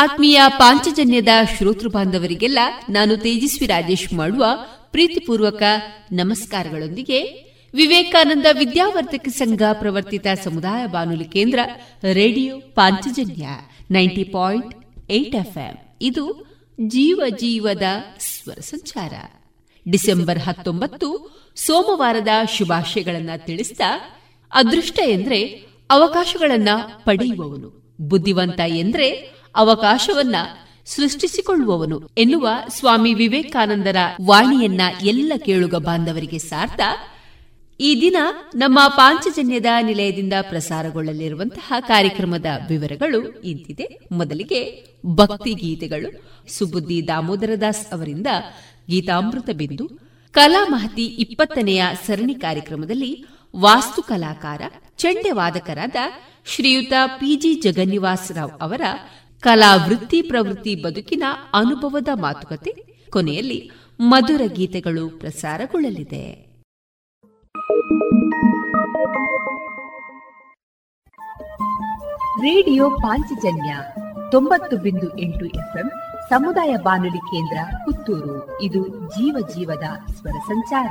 ಆತ್ಮೀಯ ಪಾಂಚಜನ್ಯದ ಶ್ರೋತೃ ಬಾಂಧವರಿಗೆಲ್ಲ ನಾನು ತೇಜಸ್ವಿ ರಾಜೇಶ್ ಮಾಡುವ ಪ್ರೀತಿಪೂರ್ವಕ ನಮಸ್ಕಾರಗಳೊಂದಿಗೆ ವಿವೇಕಾನಂದ ವಿದ್ಯಾವರ್ಧಕ ಸಂಘ ಪ್ರವರ್ತಿತ ಸಮುದಾಯ ಬಾನುಲಿ ಕೇಂದ್ರ radio Panchajanya ninety point eight ಇದು ಜೀವ ಜೀವದ ಸ್ವರ ಸಂಚಾರ. ಡಿಸೆಂಬರ್ ಹತ್ತೊಂಬತ್ತು, ಸೋಮವಾರದ ಶುಭಾಶಯಗಳನ್ನ ತಿಳಿಸಿದ ಅದೃಷ್ಟ ಎಂದ್ರೆ ಅವಕಾಶಗಳನ್ನ ಪಡೆಯುವವನು. ಬುದ್ಧಿವಂತ ಎಂದ್ರೆ ಅವಕಾಶವನ್ನ ಸೃಷ್ಟಿಸಿಕೊಳ್ಳುವವನು ಎನ್ನುವ ಸ್ವಾಮಿ ವಿವೇಕಾನಂದರ ವಾಣಿಯನ್ನ ಎಲ್ಲ ಕೇಳುಗ ಬಾಂಧವರಿಗೆ ಸಾರ್ಥ, ಈ ದಿನ ನಮ್ಮ ಪಾಂಚಜನ್ಯದ ನಿಲಯದಿಂದ ಪ್ರಸಾರಗೊಳ್ಳಲಿರುವಂತಹ ಕಾರ್ಯಕ್ರಮದ ವಿವರಗಳು ಇಂತಿದೆ. ಮೊದಲಿಗೆ ಭಕ್ತಿ ಗೀತೆಗಳು. ಸುಬುದ್ದಿ ದಾಮೋದರದಾಸ್ ಅವರಿಂದ ಗೀತಾಮೃತ ಬಿಂದು. ಕಲಾ ಮಹತಿ ಇಪ್ಪತ್ತನೆಯ ಸರಣಿ ಕಾರ್ಯಕ್ರಮದಲ್ಲಿ ವಾಸ್ತು ಕಲಾಕಾರ ಚಂಡೆ ವಾದಕರಾದ ಶ್ರೀಯುತ ಪಿಜಿ ಜಗನ್ನಿವಾಸ್ ರಾವ್ ಅವರ ಕಲಾ ವೃತ್ತಿ ಪ್ರವೃತ್ತಿ ಬದುಕಿನ ಅನುಭವದ ಮಾತುಕತೆ. ಕೊನೆಯಲ್ಲಿ ಮಧುರ ಗೀತೆಗಳು ಪ್ರಸಾರಗೊಳ್ಳಲಿದೆ. ರೇಡಿಯೋ ಪಾಂಚಜನ್ಯ ತೊಂಬತ್ತು ಬಿಂದು ಎಂಟು ಎಫ್ಎಂ ಸಮುದಾಯ ಬಾನುಲಿ ಕೇಂದ್ರ ಪುತ್ತೂರು. ಇದು ಜೀವ ಜೀವದ ಸ್ವರ ಸಂಚಾರ.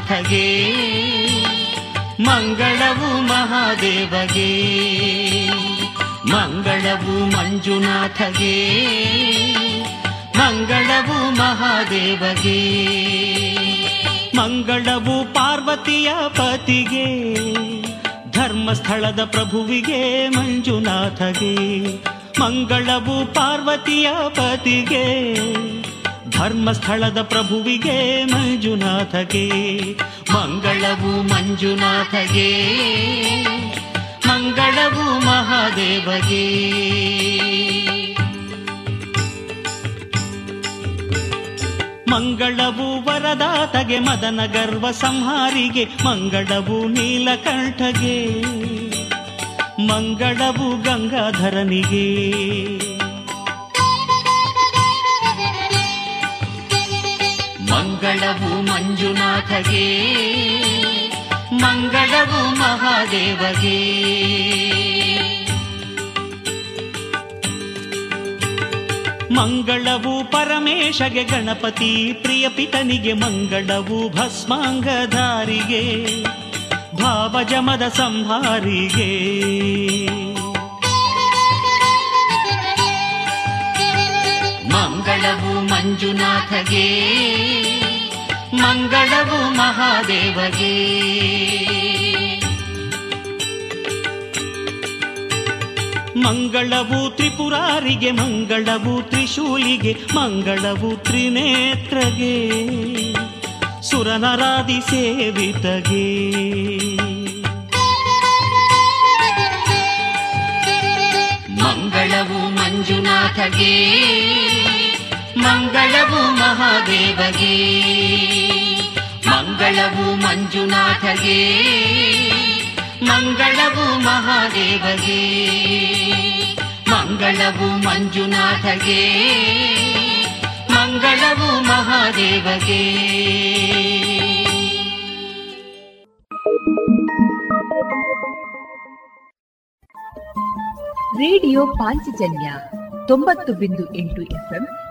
ಮಂಜುನಾಥಗೆ ಮಂಗಳವು ಮಹಾದೇವಗೆ, ಮಂಗಳವು ಮಂಜುನಾಥಗೆ, ಮಂಗಳವು ಮಹಾದೇವಗೆ, ಮಂಗಳವು ಪಾರ್ವತಿಯ ಪತಿಗೆ, ಧರ್ಮಸ್ಥಳದ ಪ್ರಭುವಿಗೆ ಮಂಜುನಾಥಗೆ, ಮಂಗಳವು ಪಾರ್ವತಿಯ ಪತಿಗೆ ಧರ್ಮಸ್ಥಳದ ಪ್ರಭುವಿಗೆ ಮಂಜುನಾಥಗೆ, ಮಂಗಳವು ಮಂಜುನಾಥಗೆ, ಮಂಗಳವು ಮಹಾದೇವಗೆ. ಮಂಗಳವು ವರದಾತಗೆ, ಮದನ ಗರ್ವ ಸಂಹಾರಿಗೆ, ಮಂಗಳವು ನೀಲಕಂಠಗೆ, ಮಂಗಳವು ಗಂಗಾಧರನಿಗೆ. ಮಂಗಳವು ಮಂಜುನಾಥಗೆ ಮಂಗಳವು ಮಹಾದೇವಗೆ. ಮಂಗಳವು ಪರಮೇಶಗೆ ಗಣಪತಿ ಪ್ರಿಯಪಿತನಿಗೆ ಮಂಗಳವು ಭಸ್ಮಾಂಗಧಾರಿಗೆ ಭಾವಜಮದ ಸಂಹಾರಿಗೆ. ಮಂಗಳವು ಮಂಜುನಾಥಗೆ ಮಂಗಳವು ಮಹಾದೇವಗೆ. ಮಂಗಳವು ತ್ರಿಪುರಾರಿಗೆ ಮಂಗಳವು ತ್ರಿಶೂಲಿಗೆ ಮಂಗಳವು ತ್ರಿನೇತ್ರಗೆ. ಸುರನರಾದಿ ಸೇವಿತಗೆ. ಮಂಗಳವು ಮಂಜುನಾಥಗೆ. ಮಂಗಳವು ಮಹಾದೇವಗೆ. ಮಂಗಳವು ಮಂಜುನಾಥಗೆ. ಮಂಗಳವು ಮಹಾದೇವಗೆ. ಮಂಗಳವು ಮಂಜುನಾಥಗೆ. ಮಂಗಳವು ಮಹಾದೇವಗೆ. ರೇಡಿಯೋ ಪಾಂಚಜನ್ಯ ತೊಂಬತ್ತು ಬಿಂದು ಎಂಟು ಎಫ್ಎಂ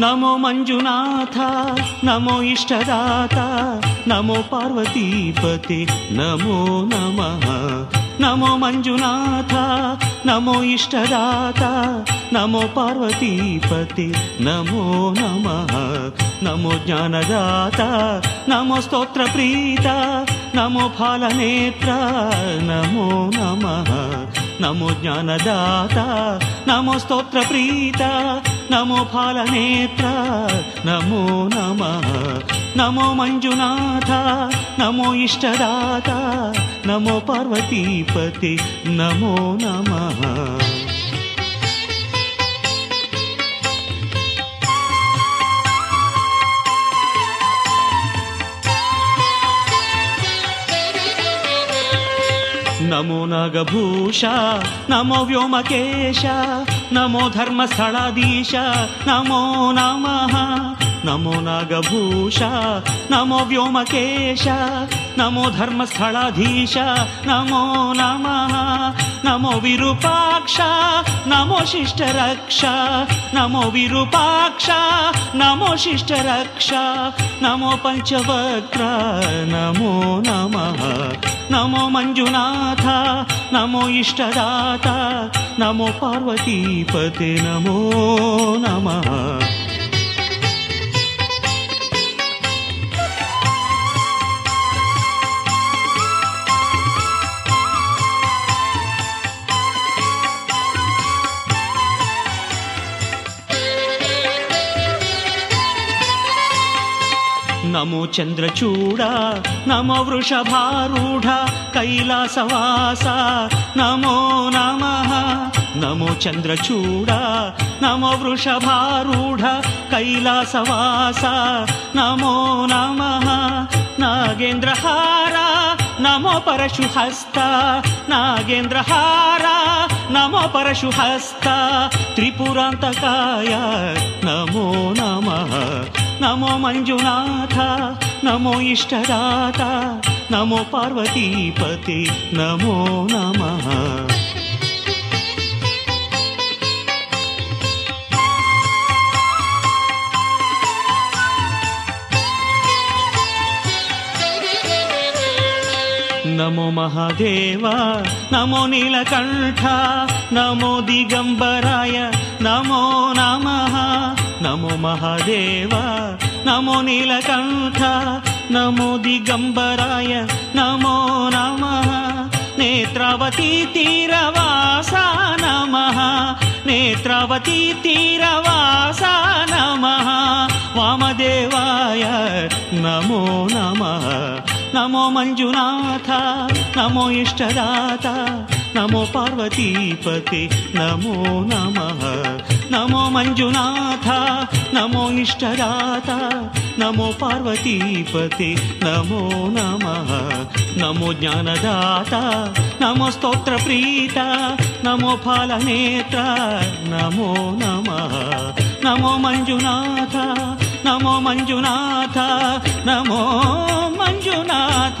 नमो मञ्जुनाथ नमो इष्टदाता नमो पार्वतीपते नमो नमः। नमो मञ्जुनाथ नमो इष्टदाता नमो पार्वतीपते नमो नमः। नमो ज्ञानदाता नमो स्तोत्रप्रीता नमो फालनेत्र नमो नमः। नमो ज्ञानदाता नमो स्तोत्रप्रीता नमो फालनेत्र नमो नमः। नमो मञ्जुनाथ नमो इष्टदाता नमो पार्वतीपते नमो नमः। नमो नगभूष नमो व्योमकेश नमो धर्मस्थलाधीश नमो नमः। नमो नागभूष नमो व्योमकेश नमो धर्मस्थलाधीश नमो नमः नमो विरूपाक्ष नमो शिष्टरक्ष नमो विरूपाक्ष नमो शिष्टरक्ष नमो पञ्चवक्त्र नमो नमः नमो मञ्जुनाथ नमो इष्टदाता नमो पार्वतीपते नमो नमः। నమో చంద్రచూడ నమో వృషభారూఢ కైలాసవాస నమో నమ నమో చంద్రచూడ నమో వృషభారూఢ కైలాసవాస నమో నమ నాగేంద్రహార నమో పరశుహస్త నాగేంద్రహార నమో పరశుహస్త త్రిపురాంతకాయ నమో నమ. नमो मञ्जुनाथ नमो इष्टदाता नमो पार्वतीपते नमो नमः। नमो महादेव नमो नीलकण्ठ नमो दिगम्बराय नमो नमः। నమో మహాదేవ నమో నీలకంఠ నమో దిగంబరాయ నమో నమ. నేత్రవతి తీరవాస నమ. నేత్రవతి తీరవాస నమ. వామదేవాయ నమో నమ. నమో మంజునాథ నమో ఇష్టదాత नमो पार्वतीपते नमो नमः। नमो मञ्जुनाथ नमो इष्टदातः नमो पार्वतीपते नमो नमः। नमो ज्ञानदाता नमो स्तोत्रप्रीता नमो फालनेत्र नमो नमः। नमो मञ्जुनाथ नमो मञ्जुनाथ नमो मञ्जुनाथ।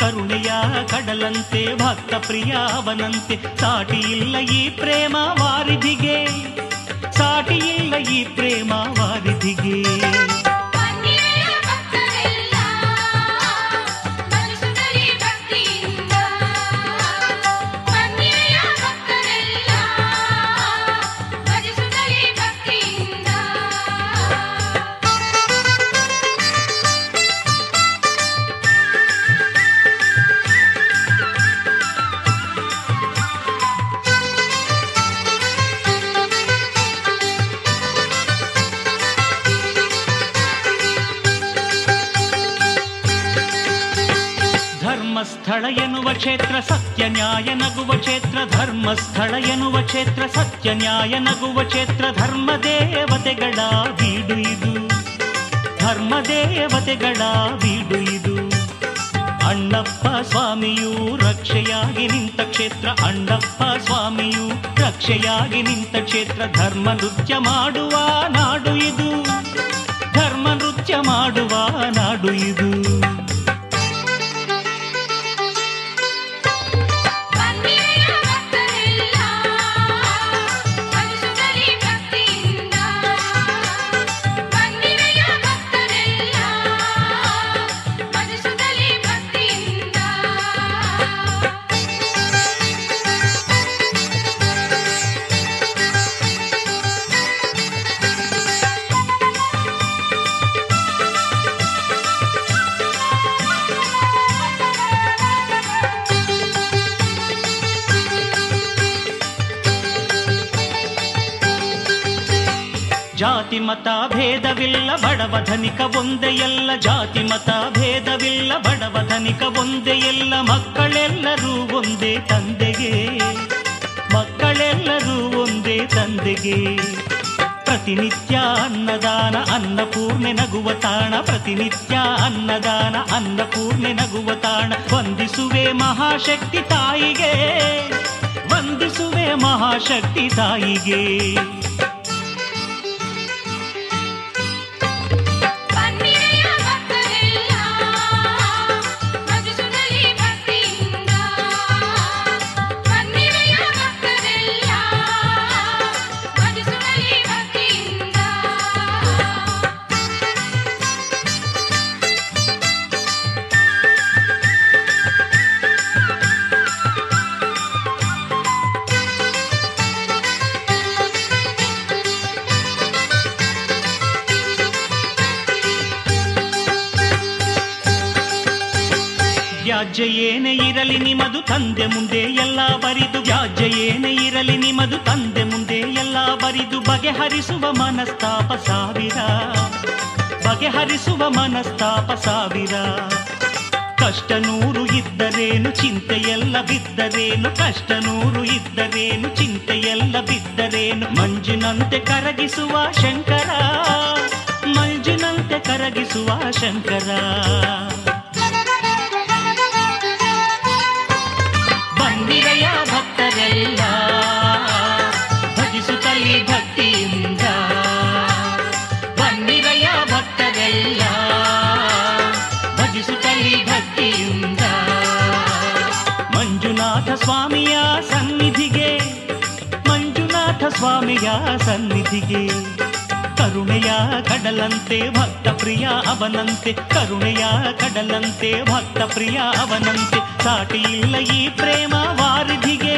ಕರುಣೆಯ ಕಡಲಂತೆ ಭಕ್ತ ಪ್ರಿಯಾವನಂತೆ ಸಾಟಿ ಇಲ್ಲ ಈ ಪ್ರೇಮ ವಾರಿಧಿಗೆ ಸಾಟಿ ಇಲ್ಲ ಈ ಪ್ರೇಮ ವಾರಿಧಿಗೆ ನ್ಯಾಯ ನಗುವ ಕ್ಷೇತ್ರ ಧರ್ಮಸ್ಥಳ ಎನ್ನುವ ಕ್ಷೇತ್ರ ಸತ್ಯ ನ್ಯಾಯ ನಗುವ ಕ್ಷೇತ್ರ ಧರ್ಮ ದೇವತೆಗಳ ಬೀಡು ಇದು. ಧರ್ಮ ದೇವತೆಗಳ ಬೀಡು ಇದು. ಅಣ್ಣಪ್ಪ ಸ್ವಾಮಿಯು ರಕ್ಷೆಯಾಗಿ ನಿಂತ ಕ್ಷೇತ್ರ, ಅಣ್ಣಪ್ಪ ಸ್ವಾಮಿಯು ರಕ್ಷೆಯಾಗಿ ನಿಂತ ಕ್ಷೇತ್ರ, ಧರ್ಮ ನೃತ್ಯ ಮಾಡುವ ನಾಡು ಇದು. ಧರ್ಮ ನೃತ್ಯ ಮಾಡುವ ನಾಡು ಇದು. ಬಡವ ಧನಿಕ ಒಂದೇ ಎಲ್ಲ ಜಾತಿ ಮತ ಭೇದವಿಲ್ಲ. ಬಡವ ಧನಿಕ ಒಂದೇ ಎಲ್ಲ ಮಕ್ಕಳೆಲ್ಲರೂ ಒಂದೇ ತಂದೆಗೆ. ಮಕ್ಕಳೆಲ್ಲರೂ ಒಂದೇ ತಂದೆಗೆ. ಪ್ರತಿನಿತ್ಯ ಅನ್ನದಾನ ಅನ್ನಪೂರ್ಣೆ ನಗುವ ತಾಣ. ಪ್ರತಿನಿತ್ಯ ಅನ್ನದಾನ ಅನ್ನಪೂರ್ಣೆ ನಗುವ ತಾಣ. ವಂದಿಸುವೆ ಮಹಾಶಕ್ತಿ ತಾಯಿಗೆ. ವಂದಿಸುವೆ ಮಹಾಶಕ್ತಿ ತಾಯಿಗೆ. ಏನೇ ಇರಲಿ ನಿಮದು ತಂದೆ ಮುಂದೆ ಎಲ್ಲ ಬರಿದು ವ್ಯಾಜ್ಯ ಏನೇ ಇರಲಿ ನಿಮದು ತಂದೆ ಮುಂದೆ ಎಲ್ಲ ಬರಿದು ಬಗೆಹರಿಸುವ ಮನಸ್ತಾಪ ಸಾವಿರ. ಬಗೆಹರಿಸುವ ಮನಸ್ತಾಪ ಸಾವಿರ. ಕಷ್ಟ ನೂರು ಇದ್ದರೇನು ಚಿಂತೆಯೆಲ್ಲ ಬಿದ್ದರೇನು? ಕಷ್ಟ ನೂರು ಇದ್ದರೇನು ಚಿಂತೆಯೆಲ್ಲ ಬಿದ್ದರೇನು? ಮಂಜಿನಂತೆ ಕರಗಿಸುವ ಶಂಕರ, ಮಂಜಿನಂತೆ ಕರಗಿಸುವ ಶಂಕರ. ಭಕ್ತರೆಲ್ಲ ಭಜಿಸುತ್ತಲಿ ಭಕ್ತಿಯಿಂದ ಬನ್ನಿರೆಯ ಭಕ್ತರೆಲ್ಲ ಭಜಿಸುತ್ತಲಿ ಭಕ್ತಿಯಿಂದ ಮಂಜುನಾಥ ಸ್ವಾಮಿಯ ಸನ್ನಿಧಿಗೆ ಮಂಜುನಾಥ ಸ್ವಾಮಿಯ ಸನ್ನಿಧಿಗೆ ಕರುಣೆಯ ಕಡಲಂತೆ ಭಕ್ತ ಪ್ರಿಯ ಅವನಂತೆ ಕರುಣೆಯ ಕಡಲಂತೆ ಭಕ್ತ ಪ್ರಿಯ ಅವನಂತೆ ಸಾಟಿ ಇಲ್ಲ ಈ ಪ್ರೇಮ ವಾರಿಧಿಗೆ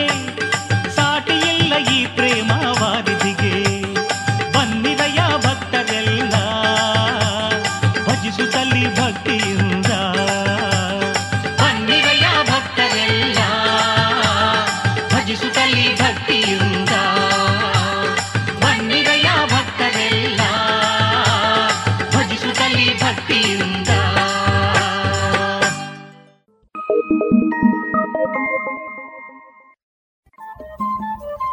ಸಾಟಿ ಇಲ್ಲ ಈ ಪ್ರೇಮ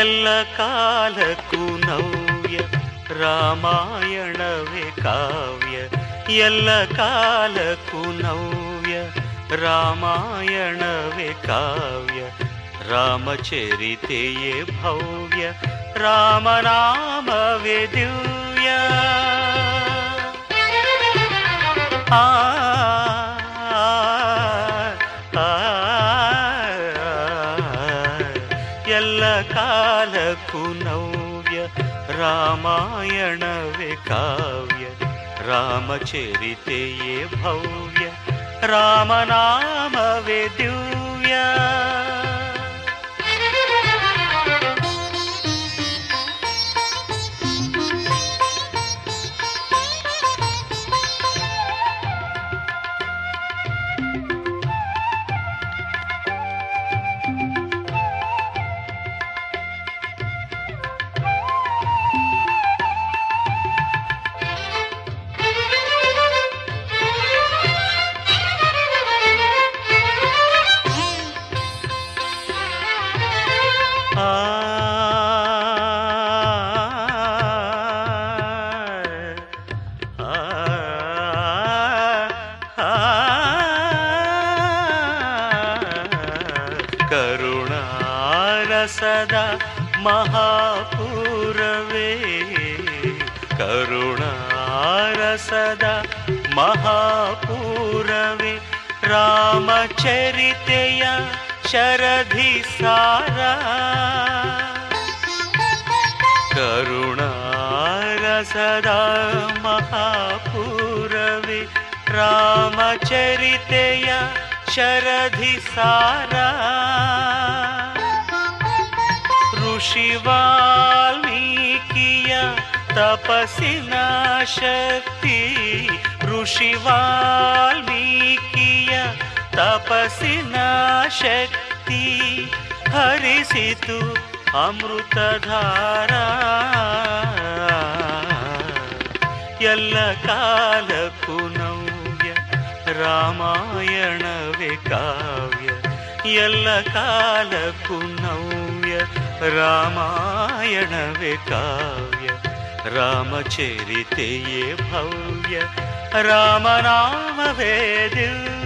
ಎಲ್ಲ ಕಾಲಕ್ಕೂ ನವ್ಯ ರಾಮಾಯಣವೇ ಕಾವ್ಯ ಎಲ್ಲ ಕಾಲಕ್ಕೂ ನವ್ಯ ರಾಮಾಯಣವೇ ಕಾವ್ಯ ರಾಮಚರಿತೆಯೇ ಭವ್ಯ ರಾಮನಾಮವೇ ದಿವ್ಯ ಆ ಆ, रामायणविकाव्य रामचरिते भव्य रामनामवेदुया सदा महापूरवे। करुणार सदा महापूरवे। रामचरितय शरधि सारा। करुणार सदा महापूरवे। रामचरितय शरधि सारा। ಋಷಿ ವಾಲ್ಮೀಕಿಯ ತಪಸ್ಸಿನ ಶಕ್ತಿ. ಋಷಿ ವಾಲ್ಮೀಕಿಯ ತಪಸ್ಸಿನ ಶಕ್ತಿ ಹರಿಸಿತು ಅಮೃತಧಾರ. ಎಲ್ಲ ಕಾಲಕ್ಕೂ ನವ್ಯ ರಾಮಾಯಣವೇ ಕಾವ್ಯ. ಎಲ್ಲ ಕಾಲಕ್ಕೂ ನವ್ಯ रामायणवे काव्य रामचरिते भव्य रामनामवे दिव्य।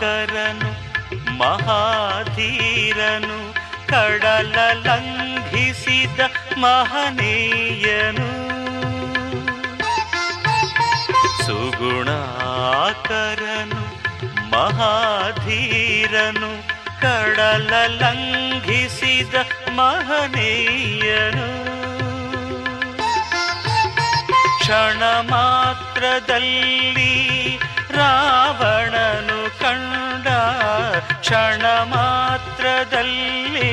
ಸುಗುಣಾಕರನು ಮಹಾಧೀರನು ಕಡಲ ಲಂಘಿಸಿದ ಮಹನೀಯನು. ಸುಗುಣಾಕರನು ಮಹಾಧೀರನು ಕಡಲ ಲಂಘಿಸಿದ ಮಹನೀಯನು. ಕ್ಷಣ ಮಾತ್ರದಲ್ಲಿ ರಾವಣನು ಕಂಡ ಕ್ಷಣ ಮಾತ್ರದಲ್ಲಿ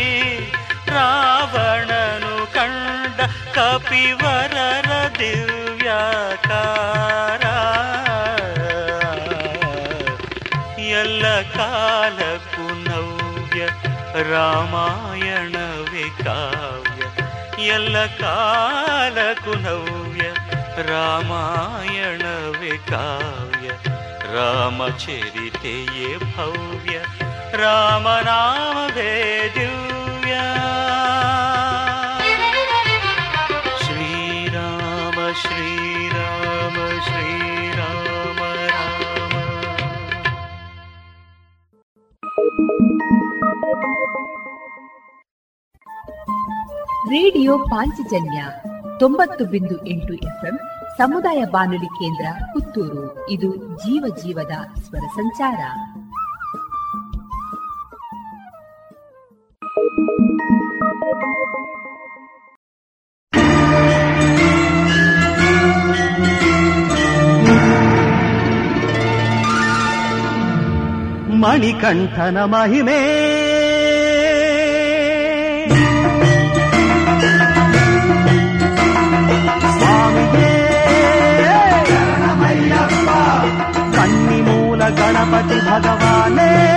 ರಾವಣನು ಕಂಡ ಕಪಿವರರ ದಿವ್ಯಾಕಾರ ಎಲ್ಲ ಕಾಲಕ್ಕೂ ನವ್ಯ ರಾಮಾಯಣವೇ ಕಾವ್ಯ. ಎಲ್ಲ ಕಾಲಕ್ಕೂ ನವ್ಯ ರಾಮಾಯಣವೇ ಕಾವ್ಯ ರಾಮಚರಿತೆಯೇ ಭವ್ಯ ರಾಮನಾಮವೇ ದಿವ್ಯ ಶ್ರೀರಾಮ ಶ್ರೀರಾಮ ಶ್ರೀರಾಮ ರಾಮ ರೇಡಿಯೋ ಪಾಂಚಜನ್ಯ ತೊಂಬತ್ತು ಬಿಂದು ಎಂಟು ಎಫ್ಎಂ ಸಮುದಾಯ ಬಾನುಲಿ ಕೇಂದ್ರ ಪುತ್ತೂರು. ಇದು ಜೀವ ಜೀವದ ಸ್ವರ ಸಂಚಾರ. ಮಣಿಕಂಠನ ಮಹಿಮೆ. ಗಣಪತಿ ಭಗವಾನೇ.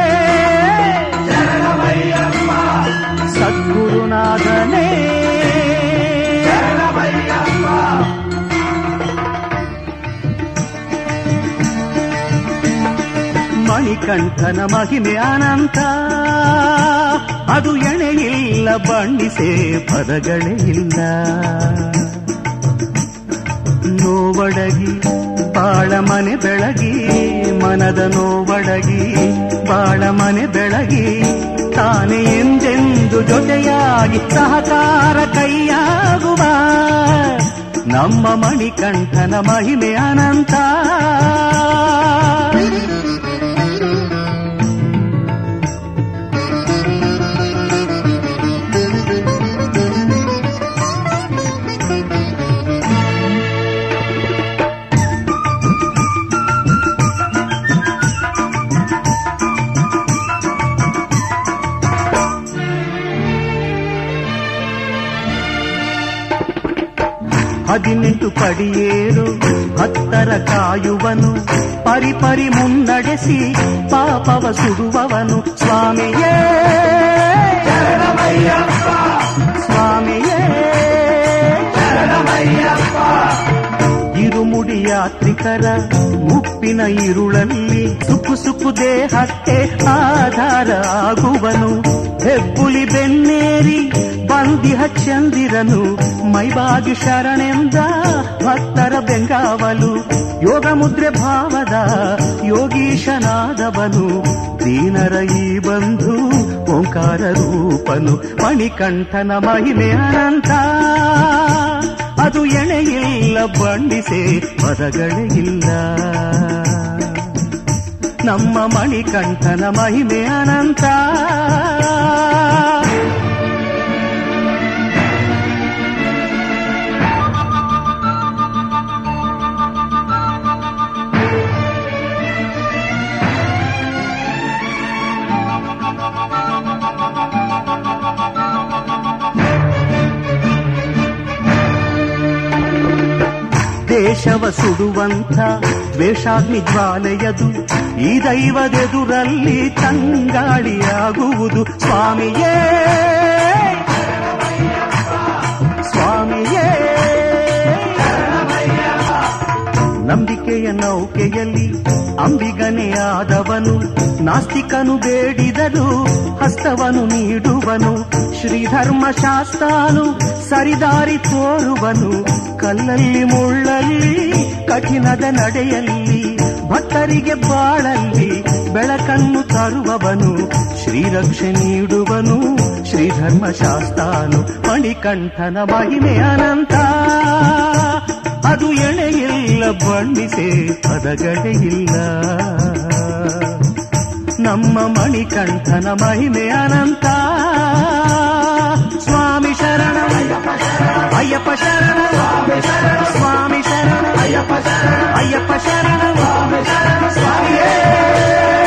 ಸದ್ಗುರುನಾಥನೇ. ಮಣಿಕಂಠನ ಮಹಿಮೆ ಅನಂತ. ಅದು ಎಣೆಯಿಲ್ಲ ಬಣ್ಣಿಸೆ ಪದಗಳೇ ಇಲ್ಲ. ನೋವಡಗಿ ಬಾಳ ಮನೆ ಬೆಳಗಿ, ಮನದ ನೋವಡಗಿ, ಬಾಳ ಮನೆ ಬೆಳಗಿ, ತಾನೆ ಎಂದೆಂದು ಜೊತೆಯಾಗಿ ಸಹಕಾರ ಕೈಯಾಗುವ. ನಮ್ಮ ಮಣಿಕಂಠನ ಮಹಿಮೆ ಅನಂತ. ಹದಿನೆಂಟು ಪಡಿಯೇರು ಹತ್ತರ ಕಾಯುವನು ಪರಿಪರಿ ಮುನ್ನಡೆಸಿ ಪಾಪವ ಸುಡುವವನು ಸ್ವಾಮಿಯೇ ಸ್ವಾಮಿಯೇ ಇರುಮುಡಿ ಯಾತ್ರಿಕರ ಮುಪ್ಪಿನ ಇರುಳಲ್ಲಿ ಸುಕ್ಕು ಸುಕ್ಕು ದೇಹಕ್ಕೆ ಆಧಾರ ಆಗುವನು ಹೆಬ್ಬುಲಿ ಬೆನ್ನೇರಿ ಬಂದಿಹ ಚಂದಿರನು ಮೈಬಾಗಿ ಶರಣೆಂದ ಭಕ್ತರ ಬೆಂಗಾವಲು. ಯೋಗ ಮುದ್ರೆ ಭಾವದ ಯೋಗೀಶನಾದವನು. ದೀನರ ಈ ಬಂಧು ಓಂಕಾರ ರೂಪನು. ಮಣಿಕಂಠನ ಮಹಿಮೆ ಅನಂತ. ಅದು ಎಣೆಯಿಲ್ಲ, ಬಂಡಿಸೆ ಪದಗಳಿಲ್ಲ ನಮ್ಮ ಮಣಿಕಂಠನ ಮಹಿಮೆ ಅನಂತ. ದೇಶವ ಸುಡುವಂಥ ದ್ವೇಷಾಗ್ನಿ ಜ್ವಾಲೆಯದು ಈ ದೈವದೆದುರಲ್ಲಿ ತಂಗಾಳಿಯಾಗುವುದು ಸ್ವಾಮಿಯೇ. ನಂಬಿಕೆಯ ನೌಕೆಯಲ್ಲಿ ಅಂಬಿಗನೆಯಾದವನು ನಾಸ್ತಿಕನು ಬೇಡಿದನು, ಹಸ್ತವನು ನೀಡುವನು ಶ್ರೀಧರ್ಮ ಶಾಸ್ತ್ರನು ಸರಿದಾರಿ ತೋರುವನು, ಕಲ್ಲಲ್ಲಿ ಮುಳ್ಳಲ್ಲಿ, ಕಠಿಣದ ನಡೆಯಲ್ಲಿ, ಭಕ್ತರಿಗೆ ಬಾಳಲ್ಲಿ ಬೆಳಕನ್ನು ತರುವವನು, ಶ್ರೀರಕ್ಷೆ ನೀಡುವನು ಶ್ರೀಧರ್ಮ ಶಾಸ್ತ್ರನು ಮಣಿಕಂಠನ ಮಹಿಮೆ ಅನಂತ. ಅದು ಎಣೆಯಿಲ್ಲ ಬಣ್ಣಿಸೆ ಇಲ್ಲ. ನಮ್ಮ ಮಣಿಕಂಠನ ಮಹಿಮೆ ಅನಂತ. ಸ್ವಾಮಿ ಶರಣ, ಅಯ್ಯಪ್ಪ ಶರಣ, ಸ್ವಾಮಿ ಶರಣ, ಅಯ್ಯಪ್ಪ ಶರಣ ಸ್ವಾಮಿಯೇ. ಶರಣಮಯ್ಯಪ್ಪ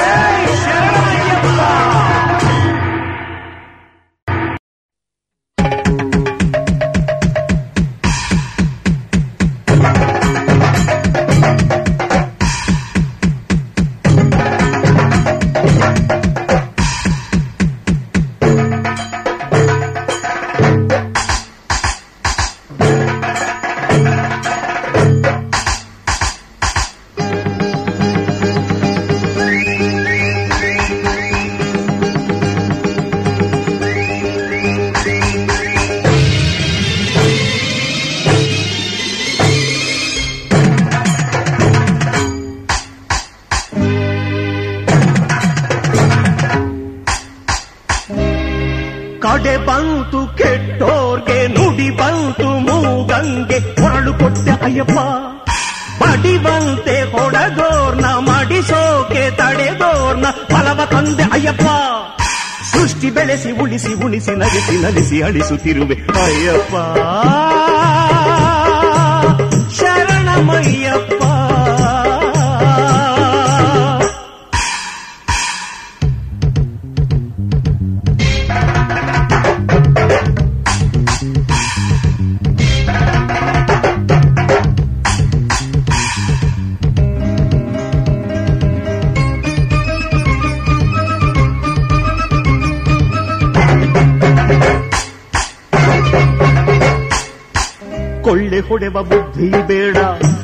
ಬೆಳೆಸಿ ಉಳಿಸಿ ಉಳಿಸಿ ನಗಿಸಿ ನಲಿಸಿ ಅಳಿಸುತ್ತಿರುವೆ. ಅಯ್ಯಪ್ಪ ಶರಣಮಯ್ಯಪ್ಪ ಕೊಳ್ಳೆ ಹೊಡೆವ ಬುದ್ಧಿ ಬೇಡ,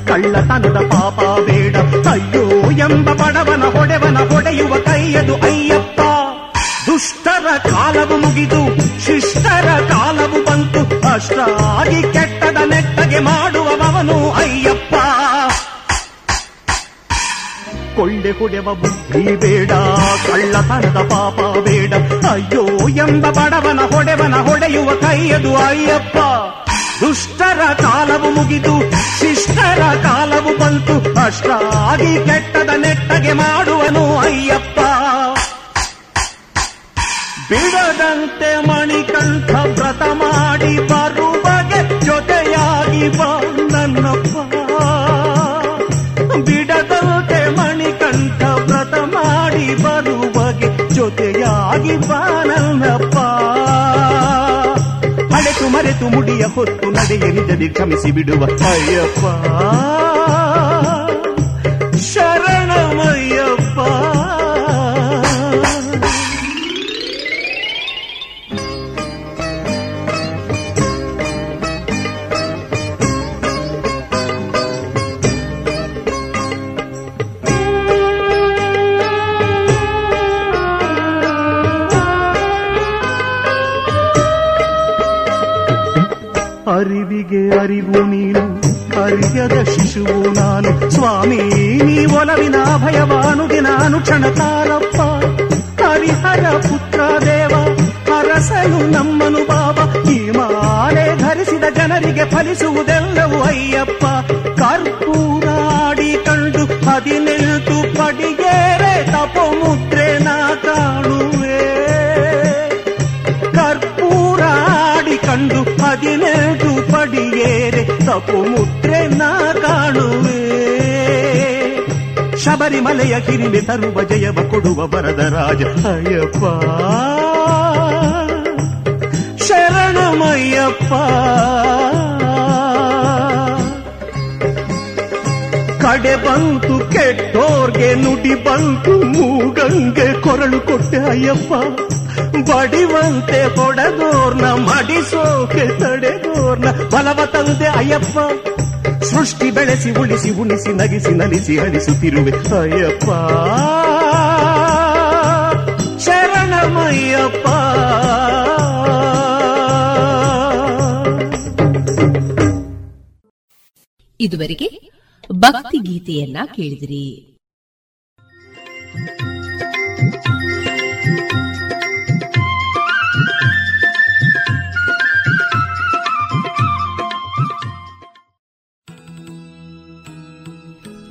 ಕಳ್ಳತನದ ಪಾಪ ಬೇಡ. ಅಯ್ಯೋ ಎಂಬ ಬಡವನ ಹೊಡೆವನ ಹೊಡೆಯುವ ಕೈಯದು ಅಯ್ಯಪ್ಪ. ದುಷ್ಟರ ಕಾಲವು ಮುಗಿದು, ಶಿಷ್ಟರ ಕಾಲವು ಬಂತು. ಅಷ್ಟಾಗಿ ಕೆಟ್ಟದ ನೆಟ್ಟಗೆ ಮಾಡುವವನು ಅಯ್ಯಪ್ಪ. ಕೊಳ್ಳೆ ಹೊಡೆವ ಬುದ್ಧಿ ಬೇಡ, ಕಳ್ಳತನದ ಪಾಪ ಬೇಡ. ಅಯ್ಯೋ ಎಂಬ ಬಡವನ ಹೊಡೆವನ ಹೊಡೆಯುವ ಕೈಯದು ಅಯ್ಯಪ್ಪ. ದುಷ್ಟರ ಕಾಲವು ಮುಗಿದು, ಶಿಷ್ಟರ ಕಾಲವು ಬಂತು. ಅಷ್ಟಾಗಿ ಕೆಟ್ಟದ ನೆಟ್ಟಗೆ ಮಾಡುವನು ಅಯ್ಯಪ್ಪ. ಬಿಡದಂತೆ ಮಣಿಕಂಠ ವ್ರತ ಮಾಡಿ ಬರುವಗೆ ಜೊತೆಯಾಗಿ ಬಾ ನನ್ನಪ್ಪ. ಬಿಡದಂತೆ ಮಣಿಕಂಠ ವ್ರತ ಮಾಡಿ ಬರುವಗೆ ಜೊತೆಯಾಗಿ ಬಾ ನನ್ನಪ್ಪ. ಮರೆತು ಮುಡಿಯ ಹೊತ್ತು ನಡೆಯ ನಿಜದಿ ಕ್ಷಮಿಸಿ ಬಿಡುವ ಅಯ್ಯಪ್ಪ. ಅರಿವು ನೀನು ಅರಿಯದ ಶಿಶುವು ನಾನು ಸ್ವಾಮಿ ನೀ ಒಲವಿನ ಭಯವಾನುಗೆ ನಾನು ಕ್ಷಣ ತಾರಪ್ಪ ಹರಿಹರ ಪುತ್ರ ದೇವ ಅರಸನು ನಮ್ಮನು ಬಾಬ ಈ ಮಾಲೆ ಧರಿಸಿದ ಜನರಿಗೆ ಫಲಿಸುವುದೆಲ್ಲವೂ ಅಯ್ಯಪ್ಪ ಕರ್ಪೂರಾಡಿ ಕಂಡು ಹದಿನೆಂಟು ಪಡಿಗೇರೆ ತಪು ಮುದ್ರೆ ನಾ ಕಾಣುವೆ. ಶಬರಿಮಲೆಯ ಕಿರಿಮೆ ತರುವ ಜಯವ ಕೊಡುವ ವರದ ರಾಜ ಅಯ್ಯಪ್ಪ. ಶರಣಮಯ್ಯಪ್ಪ. ಕಡೆ ಬಂತು ಕೆಟ್ಟೋರ್ಗೆ, ನುಡಿ ಬಂತು ಮೂಗಂಗೆ ಕೊರಳು ಕೊಟ್ಟೆ ಅಯ್ಯಪ್ಪ. ಬಡಿವಂತೆ ಹೊಡೆದೋರ್ನ ಮಡಿಸೋಕೆ ತಡೆದೋರ್ನ ಬಲವ ತಂದೆ ಅಯ್ಯಪ್ಪ. ಸೃಷ್ಟಿ ಬೆಳೆಸಿ, ಉಳಿಸಿ, ಉಣಿಸಿ, ನಗಿಸಿ, ನಲಿಸಿ ಅಳಿಸುತ್ತಿರುವೆ ಅಯ್ಯಪ್ಪ. ಶರಣಮಯ್ಯಪ್ಪ. ಇದುವರೆಗೆ ಭಕ್ತಿ ಗೀತೆಯನ್ನ ಕೇಳಿದಿರಿ.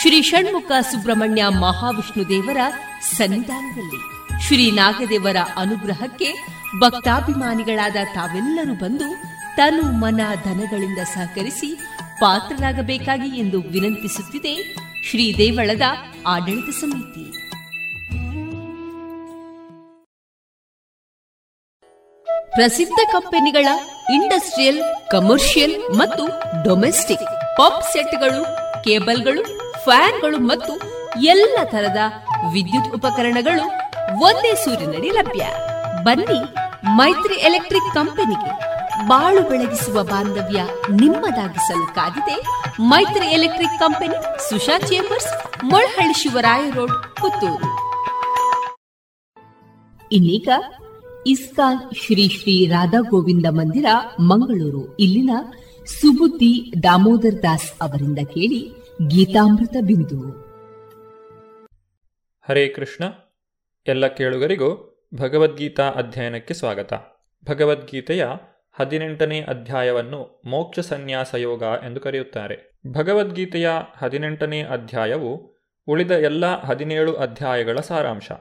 ಶ್ರೀ ಷಣ್ಮುಖ ಸುಬ್ರಹ್ಮಣ್ಯ ಮಹಾವಿಷ್ಣು ದೇವರ ಸನ್ನಿಧಾನದಲ್ಲಿ ಶ್ರೀ ನಾಗದೇವರ ಅನುಗ್ರಹಕ್ಕೆ ಭಕ್ತಾಭಿಮಾನಿಗಳಾದ ತಾವೆಲ್ಲರೂ ಬಂದು ತನು ಮನ ಧನಗಳಿಂದ ಸಹಕರಿಸಿ ಪಾತ್ರರಾಗಬೇಕಾಗಿ ಎಂದು ವಿನಂತಿಸುತ್ತಿದೆ ಶ್ರೀ ದೇವಳದ ಆಡಳಿತ ಸಮಿತಿ. ಪ್ರಸಿದ್ಧ ಕಂಪನಿಗಳ ಇಂಡಸ್ಟ್ರಿಯಲ್, ಕಮರ್ಷಿಯಲ್ ಮತ್ತು ಡೊಮೆಸ್ಟಿಕ್ ಪಾಪ್ ಸೆಟ್ಗಳು, ಕೇಬಲ್ಗಳು ಫ್ಯಾನ್ಗಳು ಮತ್ತು ಎಲ್ಲ ತರದ ವಿದ್ಯುತ್ ಉಪಕರಣಗಳು ಒಂದೇ ಸೂರಿನಡಿ ಲಭ್ಯ. ಬನ್ನಿ ಮೈತ್ರಿ ಎಲೆಕ್ಟ್ರಿಕ್ ಕಂಪನಿಗೆ ಬಾಳು ಬೆಳಗಿಸುವ ಬಾಂಧವ್ಯ ನಿಮ್ಮದಾಗಿಸಲು ಕಾದಿದೆ Maitri electric company Susha chambers, Molahalli Shivaraya road, Puttur. ಇನ್ನೀಗ ಇಸ್ಕಾನ್ ಶ್ರೀ ಶ್ರೀ ರಾಧಾ ಗೋವಿಂದ ಮಂದಿರ, ಮಂಗಳೂರು. ಇಲ್ಲಿನ ಸುಬುದ್ದಿ ದಾಮೋದರ್ ದಾಸ್ ಅವರಿಂದ ಕೇಳಿ ಗೀತಾಮೃತ ಬಿಂದು. ಹರೇ ಕೃಷ್ಣ. ಎಲ್ಲ ಕೇಳುಗರಿಗೂ ಭಗವದ್ಗೀತಾ ಅಧ್ಯಯನಕ್ಕೆ ಸ್ವಾಗತ. ಭಗವದ್ಗೀತೆಯ ಹದಿನೆಂಟನೇ ಅಧ್ಯಾಯವನ್ನು ಮೋಕ್ಷ ಸನ್ಯಾಸ ಯೋಗ ಎಂದು ಕರೆಯುತ್ತಾರೆ. ಭಗವದ್ಗೀತೆಯ ಹದಿನೆಂಟನೇ ಅಧ್ಯಾಯವು ಉಳಿದ ಎಲ್ಲ ಹದಿನೇಳು ಅಧ್ಯಾಯಗಳ ಸಾರಾಂಶ.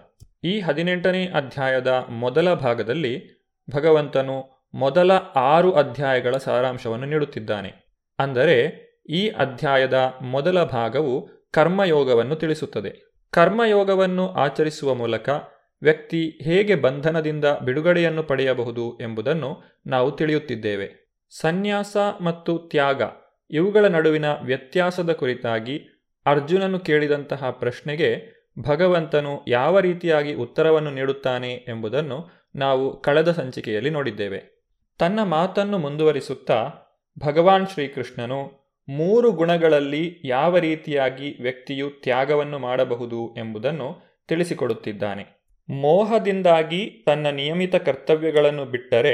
ಈ ಹದಿನೆಂಟನೇ ಅಧ್ಯಾಯದ ಮೊದಲ ಭಾಗದಲ್ಲಿ ಭಗವಂತನು ಮೊದಲ ಆರು ಅಧ್ಯಾಯಗಳ ಸಾರಾಂಶವನ್ನು ನೀಡುತ್ತಿದ್ದಾನೆ. ಅಂದರೆ ಈ ಅಧ್ಯಾಯದ ಮೊದಲ ಭಾಗವು ಕರ್ಮಯೋಗವನ್ನು ತಿಳಿಸುತ್ತದೆ. ಕರ್ಮಯೋಗವನ್ನು ಆಚರಿಸುವ ಮೂಲಕ ವ್ಯಕ್ತಿ ಹೇಗೆ ಬಂಧನದಿಂದ ಬಿಡುಗಡೆಯನ್ನು ಪಡೆಯಬಹುದು ಎಂಬುದನ್ನು ನಾವು ತಿಳಿಯುತ್ತಿದ್ದೇವೆ. ಸನ್ಯಾಸ ಮತ್ತು ತ್ಯಾಗ ಇವುಗಳ ನಡುವಿನ ವ್ಯತ್ಯಾಸದ ಕುರಿತಾಗಿ ಅರ್ಜುನನು ಕೇಳಿದಂತಹ ಪ್ರಶ್ನೆಗೆ ಭಗವಂತನು ಯಾವ ರೀತಿಯಾಗಿ ಉತ್ತರವನ್ನು ನೀಡುತ್ತಾನೆ ಎಂಬುದನ್ನು ನಾವು ಕಳೆದ ಸಂಚಿಕೆಯಲ್ಲಿ ನೋಡಿದ್ದೇವೆ. ತನ್ನ ಮಾತನ್ನು ಮುಂದುವರಿಸುತ್ತಾ ಭಗವಾನ್ ಶ್ರೀಕೃಷ್ಣನು ಮೂರು ಗುಣಗಳಲ್ಲಿ ಯಾವ ರೀತಿಯಾಗಿ ವ್ಯಕ್ತಿಯು ತ್ಯಾಗವನ್ನು ಮಾಡಬಹುದು ಎಂಬುದನ್ನು ತಿಳಿಸಿಕೊಡುತ್ತಿದ್ದಾನೆ. ಮೋಹದಿಂದಾಗಿ ತನ್ನ ನಿಯಮಿತ ಕರ್ತವ್ಯಗಳನ್ನು ಬಿಟ್ಟರೆ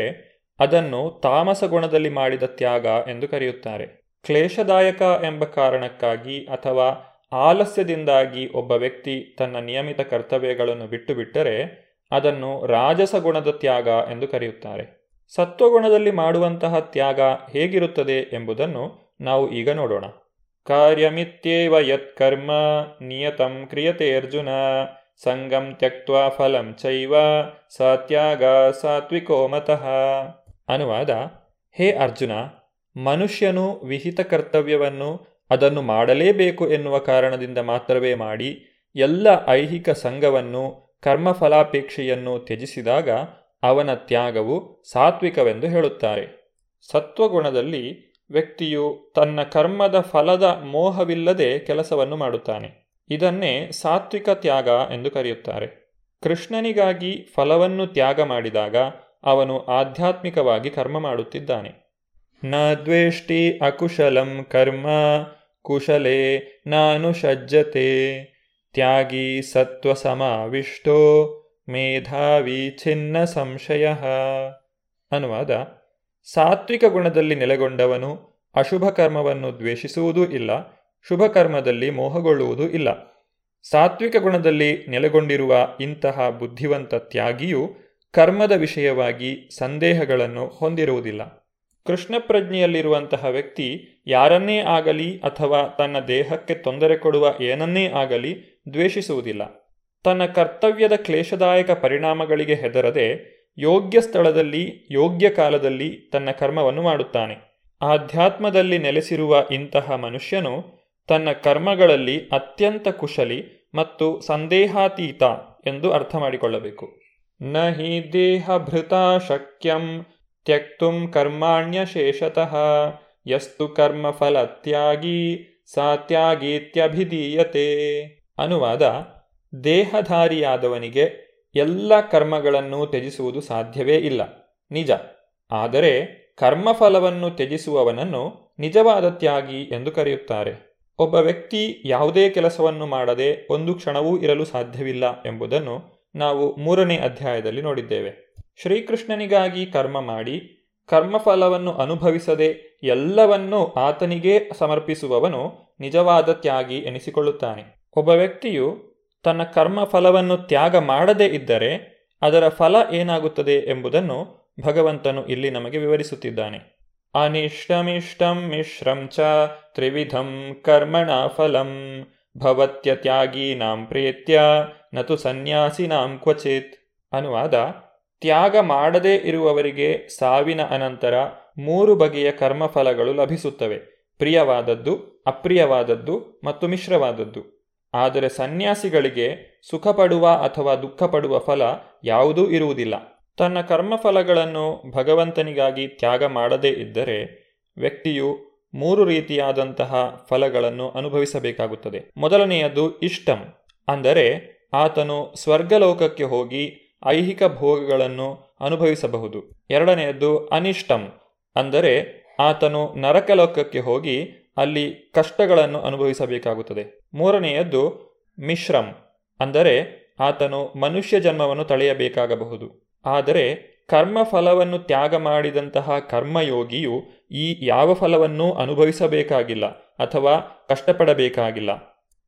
ಅದನ್ನು ತಾಮಸ ಗುಣದಲ್ಲಿ ಮಾಡಿದ ತ್ಯಾಗ ಎಂದು ಕರೆಯುತ್ತಾರೆ. ಕ್ಲೇಶದಾಯಕ ಎಂಬ ಕಾರಣಕ್ಕಾಗಿ ಅಥವಾ ಆಲಸ್ಯದಿಂದಾಗಿ ಒಬ್ಬ ವ್ಯಕ್ತಿ ತನ್ನ ನಿಯಮಿತ ಕರ್ತವ್ಯಗಳನ್ನು ಬಿಟ್ಟು ಬಿಟ್ಟರೆ ಅದನ್ನು ರಾಜಸ ಗುಣದ ತ್ಯಾಗ ಎಂದು ಕರೆಯುತ್ತಾರೆ. ಸತ್ವಗುಣದಲ್ಲಿ ಮಾಡುವಂತಹ ತ್ಯಾಗ ಹೇಗಿರುತ್ತದೆ ಎಂಬುದನ್ನು ನಾವು ಈಗ ನೋಡೋಣ. ಕಾರ್ಯಮಿತ್ಯೇವ ಯತ್ಕರ್ಮ ನಿಯತಂ ಕ್ರಿಯತೆ ಅರ್ಜುನ. ಸಂಗಂ ತ್ಯಕ್ವಾ ಫಲಂ ಚೈವ. ಸತ್ಯಾಗ ಸಾತ್ವಿಕೋ ಮತಃ. ಅನುವಾದ, ಹೇ ಅರ್ಜುನ, ಮನುಷ್ಯನು ವಿಹಿತ ಕರ್ತವ್ಯವನ್ನು ಅದನ್ನು ಮಾಡಲೇಬೇಕು ಎನ್ನುವ ಕಾರಣದಿಂದ ಮಾತ್ರವೇ ಮಾಡಿ ಎಲ್ಲ ಐಹಿಕ ಸಂಘವನ್ನು, ಕರ್ಮಫಲಾಪೇಕ್ಷೆಯನ್ನು ತ್ಯಜಿಸಿದಾಗ ಅವನ ತ್ಯಾಗವು ಸಾತ್ವಿಕವೆಂದು ಹೇಳುತ್ತಾರೆ. ಸತ್ವಗುಣದಲ್ಲಿ ವ್ಯಕ್ತಿಯು ತನ್ನ ಕರ್ಮದ ಫಲದ ಮೋಹವಿಲ್ಲದೆ ಕೆಲಸವನ್ನು ಮಾಡುತ್ತಾನೆ. ಇದನ್ನೇ ಸಾತ್ವಿಕ ತ್ಯಾಗ ಎಂದು ಕರೆಯುತ್ತಾರೆ. ಕೃಷ್ಣನಿಗಾಗಿ ಫಲವನ್ನು ತ್ಯಾಗ ಮಾಡಿದಾಗ ಅವನು ಆಧ್ಯಾತ್ಮಿಕವಾಗಿ ಕರ್ಮ ಮಾಡುತ್ತಿದ್ದಾನೆ. ನ ದ್ವೇಷ್ಟಿ ಅಕುಶಲಂ ಕರ್ಮ, ಕುಶಲೇ ನಾನು ಸಜ್ಜತೆ ತ್ಯಾಗಿ ಸತ್ವ ಸಮಾವಿಷ್ಟೋ ಮೇಧಾವಿ ಛಿನ್ನ ಸಂಶಯ. ಅನುವಾದ ಸಾತ್ವಿಕ ಗುಣದಲ್ಲಿ ನೆಲೆಗೊಂಡವನು ಅಶುಭ ಕರ್ಮವನ್ನು ದ್ವೇಷಿಸುವುದೂ ಇಲ್ಲ, ಶುಭ ಕರ್ಮದಲ್ಲಿ ಮೋಹಗೊಳ್ಳುವುದೂ ಇಲ್ಲ. ಸಾತ್ವಿಕ ಗುಣದಲ್ಲಿ ನೆಲೆಗೊಂಡಿರುವ ಇಂತಹ ಬುದ್ಧಿವಂತ ತ್ಯಾಗಿಯು ಕರ್ಮದ ವಿಷಯವಾಗಿ ಸಂದೇಹಗಳನ್ನು ಹೊಂದಿರುವುದಿಲ್ಲ. ಕೃಷ್ಣ ಪ್ರಜ್ಞೆಯಲ್ಲಿರುವಂತಹ ವ್ಯಕ್ತಿ ಯಾರನ್ನೇ ಆಗಲಿ ಅಥವಾ ತನ್ನ ದೇಹಕ್ಕೆ ತೊಂದರೆ ಕೊಡುವ ಏನನ್ನೇ ಆಗಲಿ ದ್ವೇಷಿಸುವುದಿಲ್ಲ. ತನ್ನ ಕರ್ತವ್ಯದ ಕ್ಲೇಶದಾಯಕ ಪರಿಣಾಮಗಳಿಗೆ ಹೆದರದೆ ಯೋಗ್ಯ ಸ್ಥಳದಲ್ಲಿ, ಯೋಗ್ಯ ಕಾಲದಲ್ಲಿ ತನ್ನ ಕರ್ಮವನ್ನು ಮಾಡುತ್ತಾನೆ. ಆಧ್ಯಾತ್ಮದಲ್ಲಿ ನೆಲೆಸಿರುವ ಇಂತಹ ಮನುಷ್ಯನು ತನ್ನ ಕರ್ಮಗಳಲ್ಲಿ ಅತ್ಯಂತ ಕುಶಲಿ ಮತ್ತು ಸಂದೇಹಾತೀತ ಎಂದು ಅರ್ಥ ಮಾಡಿಕೊಳ್ಳಬೇಕು. ನ ಹಿ ದೇಹಭೃತ ಶಕ್ಯಂ ಕರ್ಮಾಣ್ಯ ಶೇಷತಃ ಯಸ್ತು ತ್ಯಾಗಿ ಸಾ ತ್ಯಾಗೀತ್ಯಭಿಧೀಯತೆ. ಅನುವಾದ, ದೇಹಧಾರಿಯಾದವನಿಗೆ ಎಲ್ಲ ಕರ್ಮಗಳನ್ನು ತ್ಯಜಿಸುವುದು ಸಾಧ್ಯವೇ ಇಲ್ಲ. ನಿಜ. ಆದರೆ ಕರ್ಮಫಲವನ್ನು ತ್ಯಜಿಸುವವನನ್ನು ನಿಜವಾದ ತ್ಯಾಗಿ ಎಂದು ಕರೆಯುತ್ತಾರೆ. ಒಬ್ಬ ವ್ಯಕ್ತಿ ಯಾವುದೇ ಕೆಲಸವನ್ನು ಮಾಡದೆ ಒಂದು ಕ್ಷಣವೂ ಇರಲು ಸಾಧ್ಯವಿಲ್ಲ ಎಂಬುದನ್ನು ನಾವು ಮೂರನೇ ಅಧ್ಯಾಯದಲ್ಲಿ ನೋಡಿದ್ದೇವೆ. ಶ್ರೀಕೃಷ್ಣನಿಗಾಗಿ ಕರ್ಮ ಮಾಡಿ, ಕರ್ಮಫಲವನ್ನು ಅನುಭವಿಸದೆ ಎಲ್ಲವನ್ನೂ ಆತನಿಗೇ ಸಮರ್ಪಿಸುವವನು ನಿಜವಾದ ತ್ಯಾಗಿ ಎನಿಸಿಕೊಳ್ಳುತ್ತಾನೆ. ಒಬ್ಬ ವ್ಯಕ್ತಿಯು ತನ್ನ ಕರ್ಮ ಫಲವನ್ನು ತ್ಯಾಗ ಮಾಡದೇ ಇದ್ದರೆ ಅದರ ಫಲ ಏನಾಗುತ್ತದೆ ಎಂಬುದನ್ನು ಭಗವಂತನು ಇಲ್ಲಿ ನಮಗೆ ವಿವರಿಸುತ್ತಿದ್ದಾನೆ. ಅನಿಷ್ಟಮಿಷ್ಟಂ ಮಿಶ್ರಂ ಚ ತ್ರಿವಿಧಂ ಕರ್ಮಣ ಫಲಂ ಭವತ್ಯ ತ್ಯಾಗೀನಾಂ ಪ್ರೇತ್ಯ ನತು ಸನ್ಯಾಸಿನಾಂ ಕ್ವಚಿತ್ ಅನುವಾದ ತ್ಯಾಗ ಮಾಡದೇ ಇರುವವರಿಗೆ ಸಾವಿನ ಅನಂತರ ಮೂರು ಬಗೆಯ ಕರ್ಮಫಲಗಳು ಲಭಿಸುತ್ತವೆ. ಪ್ರಿಯವಾದದ್ದು, ಅಪ್ರಿಯವಾದದ್ದು ಮತ್ತು ಮಿಶ್ರವಾದದ್ದು. ಆದರೆ ಸನ್ಯಾಸಿಗಳಿಗೆ ಸುಖಪಡುವ ಅಥವಾ ದುಃಖಪಡುವ ಫಲ ಯಾವುದೂ ಇರುವುದಿಲ್ಲ. ತನ್ನ ಕರ್ಮಫಲಗಳನ್ನು ಭಗವಂತನಿಗಾಗಿ ತ್ಯಾಗ ಮಾಡದೇ ಇದ್ದರೆ ವ್ಯಕ್ತಿಯು ಮೂರು ರೀತಿಯಾದಂತಹ ಫಲಗಳನ್ನು ಅನುಭವಿಸಬೇಕಾಗುತ್ತದೆ. ಮೊದಲನೆಯದು ಇಷ್ಟಂ, ಅಂದರೆ ಆತನು ಸ್ವರ್ಗಲೋಕಕ್ಕೆ ಹೋಗಿ ಐಹಿಕ ಭೋಗಗಳನ್ನು ಅನುಭವಿಸಬಹುದು. ಎರಡನೆಯದ್ದು ಅನಿಷ್ಟಂ, ಅಂದರೆ ಆತನು ನರಕಲೋಕಕ್ಕೆ ಹೋಗಿ ಅಲ್ಲಿ ಕಷ್ಟಗಳನ್ನು ಅನುಭವಿಸಬೇಕಾಗುತ್ತದೆ. ಮೂರನೆಯದ್ದು ಮಿಶ್ರಂ, ಅಂದರೆ ಆತನು ಮನುಷ್ಯ ಜನ್ಮವನ್ನು ತಳೆಯಬೇಕಾಗಬಹುದು. ಆದರೆ ಕರ್ಮ ಫಲವನ್ನು ತ್ಯಾಗ ಮಾಡಿದಂತಹ ಕರ್ಮಯೋಗಿಯು ಈ ಯಾವ ಫಲವನ್ನೂ ಅನುಭವಿಸಬೇಕಾಗಿಲ್ಲ ಅಥವಾ ಕಷ್ಟಪಡಬೇಕಾಗಿಲ್ಲ.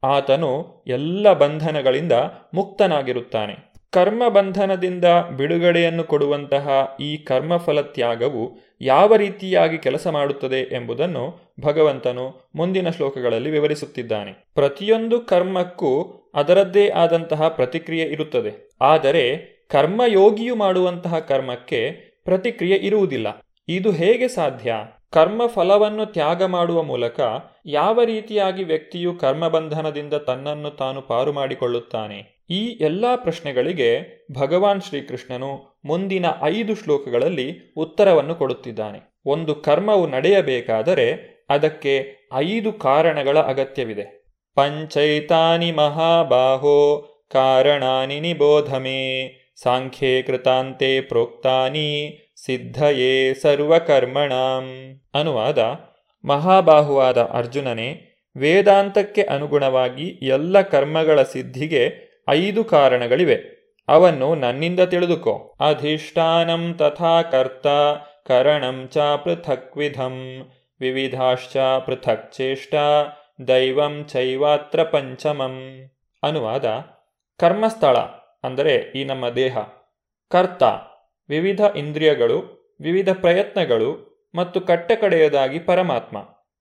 ಆತನು ಎಲ್ಲ ಬಂಧನಗಳಿಂದ ಮುಕ್ತನಾಗಿರುತ್ತಾನೆ. ಕರ್ಮ ಬಂಧನದಿಂದ ಬಿಡುಗಡೆಯನ್ನು ಕೊಡುವಂತಹ ಈ ಕರ್ಮಫಲ ತ್ಯಾಗವು ಯಾವ ರೀತಿಯಾಗಿ ಕೆಲಸ ಮಾಡುತ್ತದೆ ಎಂಬುದನ್ನು ಭಗವಂತನು ಮುಂದಿನ ಶ್ಲೋಕಗಳಲ್ಲಿ ವಿವರಿಸುತ್ತಿದ್ದಾನೆ. ಪ್ರತಿಯೊಂದು ಕರ್ಮಕ್ಕೂ ಅದರದ್ದೇ ಆದಂತಹ ಪ್ರತಿಕ್ರಿಯೆ ಇರುತ್ತದೆ. ಆದರೆ ಕರ್ಮಯೋಗಿಯು ಮಾಡುವಂತಹ ಕರ್ಮಕ್ಕೆ ಪ್ರತಿಕ್ರಿಯೆ ಇರುವುದಿಲ್ಲ. ಇದು ಹೇಗೆ ಸಾಧ್ಯ? ಕರ್ಮ ಫಲವನ್ನು ತ್ಯಾಗ ಮಾಡುವ ಮೂಲಕ ಯಾವ ರೀತಿಯಾಗಿ ವ್ಯಕ್ತಿಯು ಕರ್ಮಬಂಧನದಿಂದ ತನ್ನನ್ನು ತಾನು ಪಾರು ಮಾಡಿಕೊಳ್ಳುತ್ತಾನೆ? ಈ ಎಲ್ಲ ಪ್ರಶ್ನೆಗಳಿಗೆ ಭಗವಾನ್ ಶ್ರೀಕೃಷ್ಣನು ಮುಂದಿನ ಐದು ಶ್ಲೋಕಗಳಲ್ಲಿ ಉತ್ತರವನ್ನು ಕೊಡುತ್ತಿದ್ದಾನೆ. ಒಂದು ಕರ್ಮವು ನಡೆಯಬೇಕಾದರೆ ಅದಕ್ಕೆ ಐದು ಕಾರಣಗಳ ಅಗತ್ಯವಿದೆ. ಪಂಚೈತಾನಿ ಮಹಾಬಾಹೋ ಕಾರಣಾನಿ ನಿಬೋಧಮೇ ಸಾಂಖ್ಯೇ ಕೃತಾಂತೆ ಪ್ರೋಕ್ತಾನಿ ಸಿದ್ಧಯೇ ಸರ್ವಕರ್ಮಣಾಂ ಅನುವಾದ ಮಹಾಬಾಹುವಾದ ಅರ್ಜುನನೇ ವೇದಾಂತಕ್ಕೆ ಅನುಗುಣವಾಗಿ ಎಲ್ಲ ಕರ್ಮಗಳ ಸಿದ್ಧಿಗೆ ಐದು ಕಾರಣಗಳಿವೆ. ಅವನ್ನು ನನ್ನಿಂದ ತಿಳಿದುಕೋ. ಅಧಿಷ್ಠಾನಂ ತಥಾ ಕರ್ತ, ಕರಣಂ ಚ ಪೃಥಕ್ವಿಧಂ, ವಿವಿಧಾಶ್ಚ ಪೃಥಕ್ ಚೇಷ್ಟ ದೈವಂ ಚೈವಾತ್ರ ಪಂಚಮಂ. ಅನುವಾದ ಕರ್ಮಸ್ಥಳ, ಅಂದರೆ ಈ ನಮ್ಮ ದೇಹ. ಕರ್ತ, ವಿವಿಧ ಇಂದ್ರಿಯಗಳು, ವಿವಿಧ ಪ್ರಯತ್ನಗಳು ಮತ್ತು ಕಟ್ಟಕಡೆಯದಾಗಿ ಪರಮಾತ್ಮ.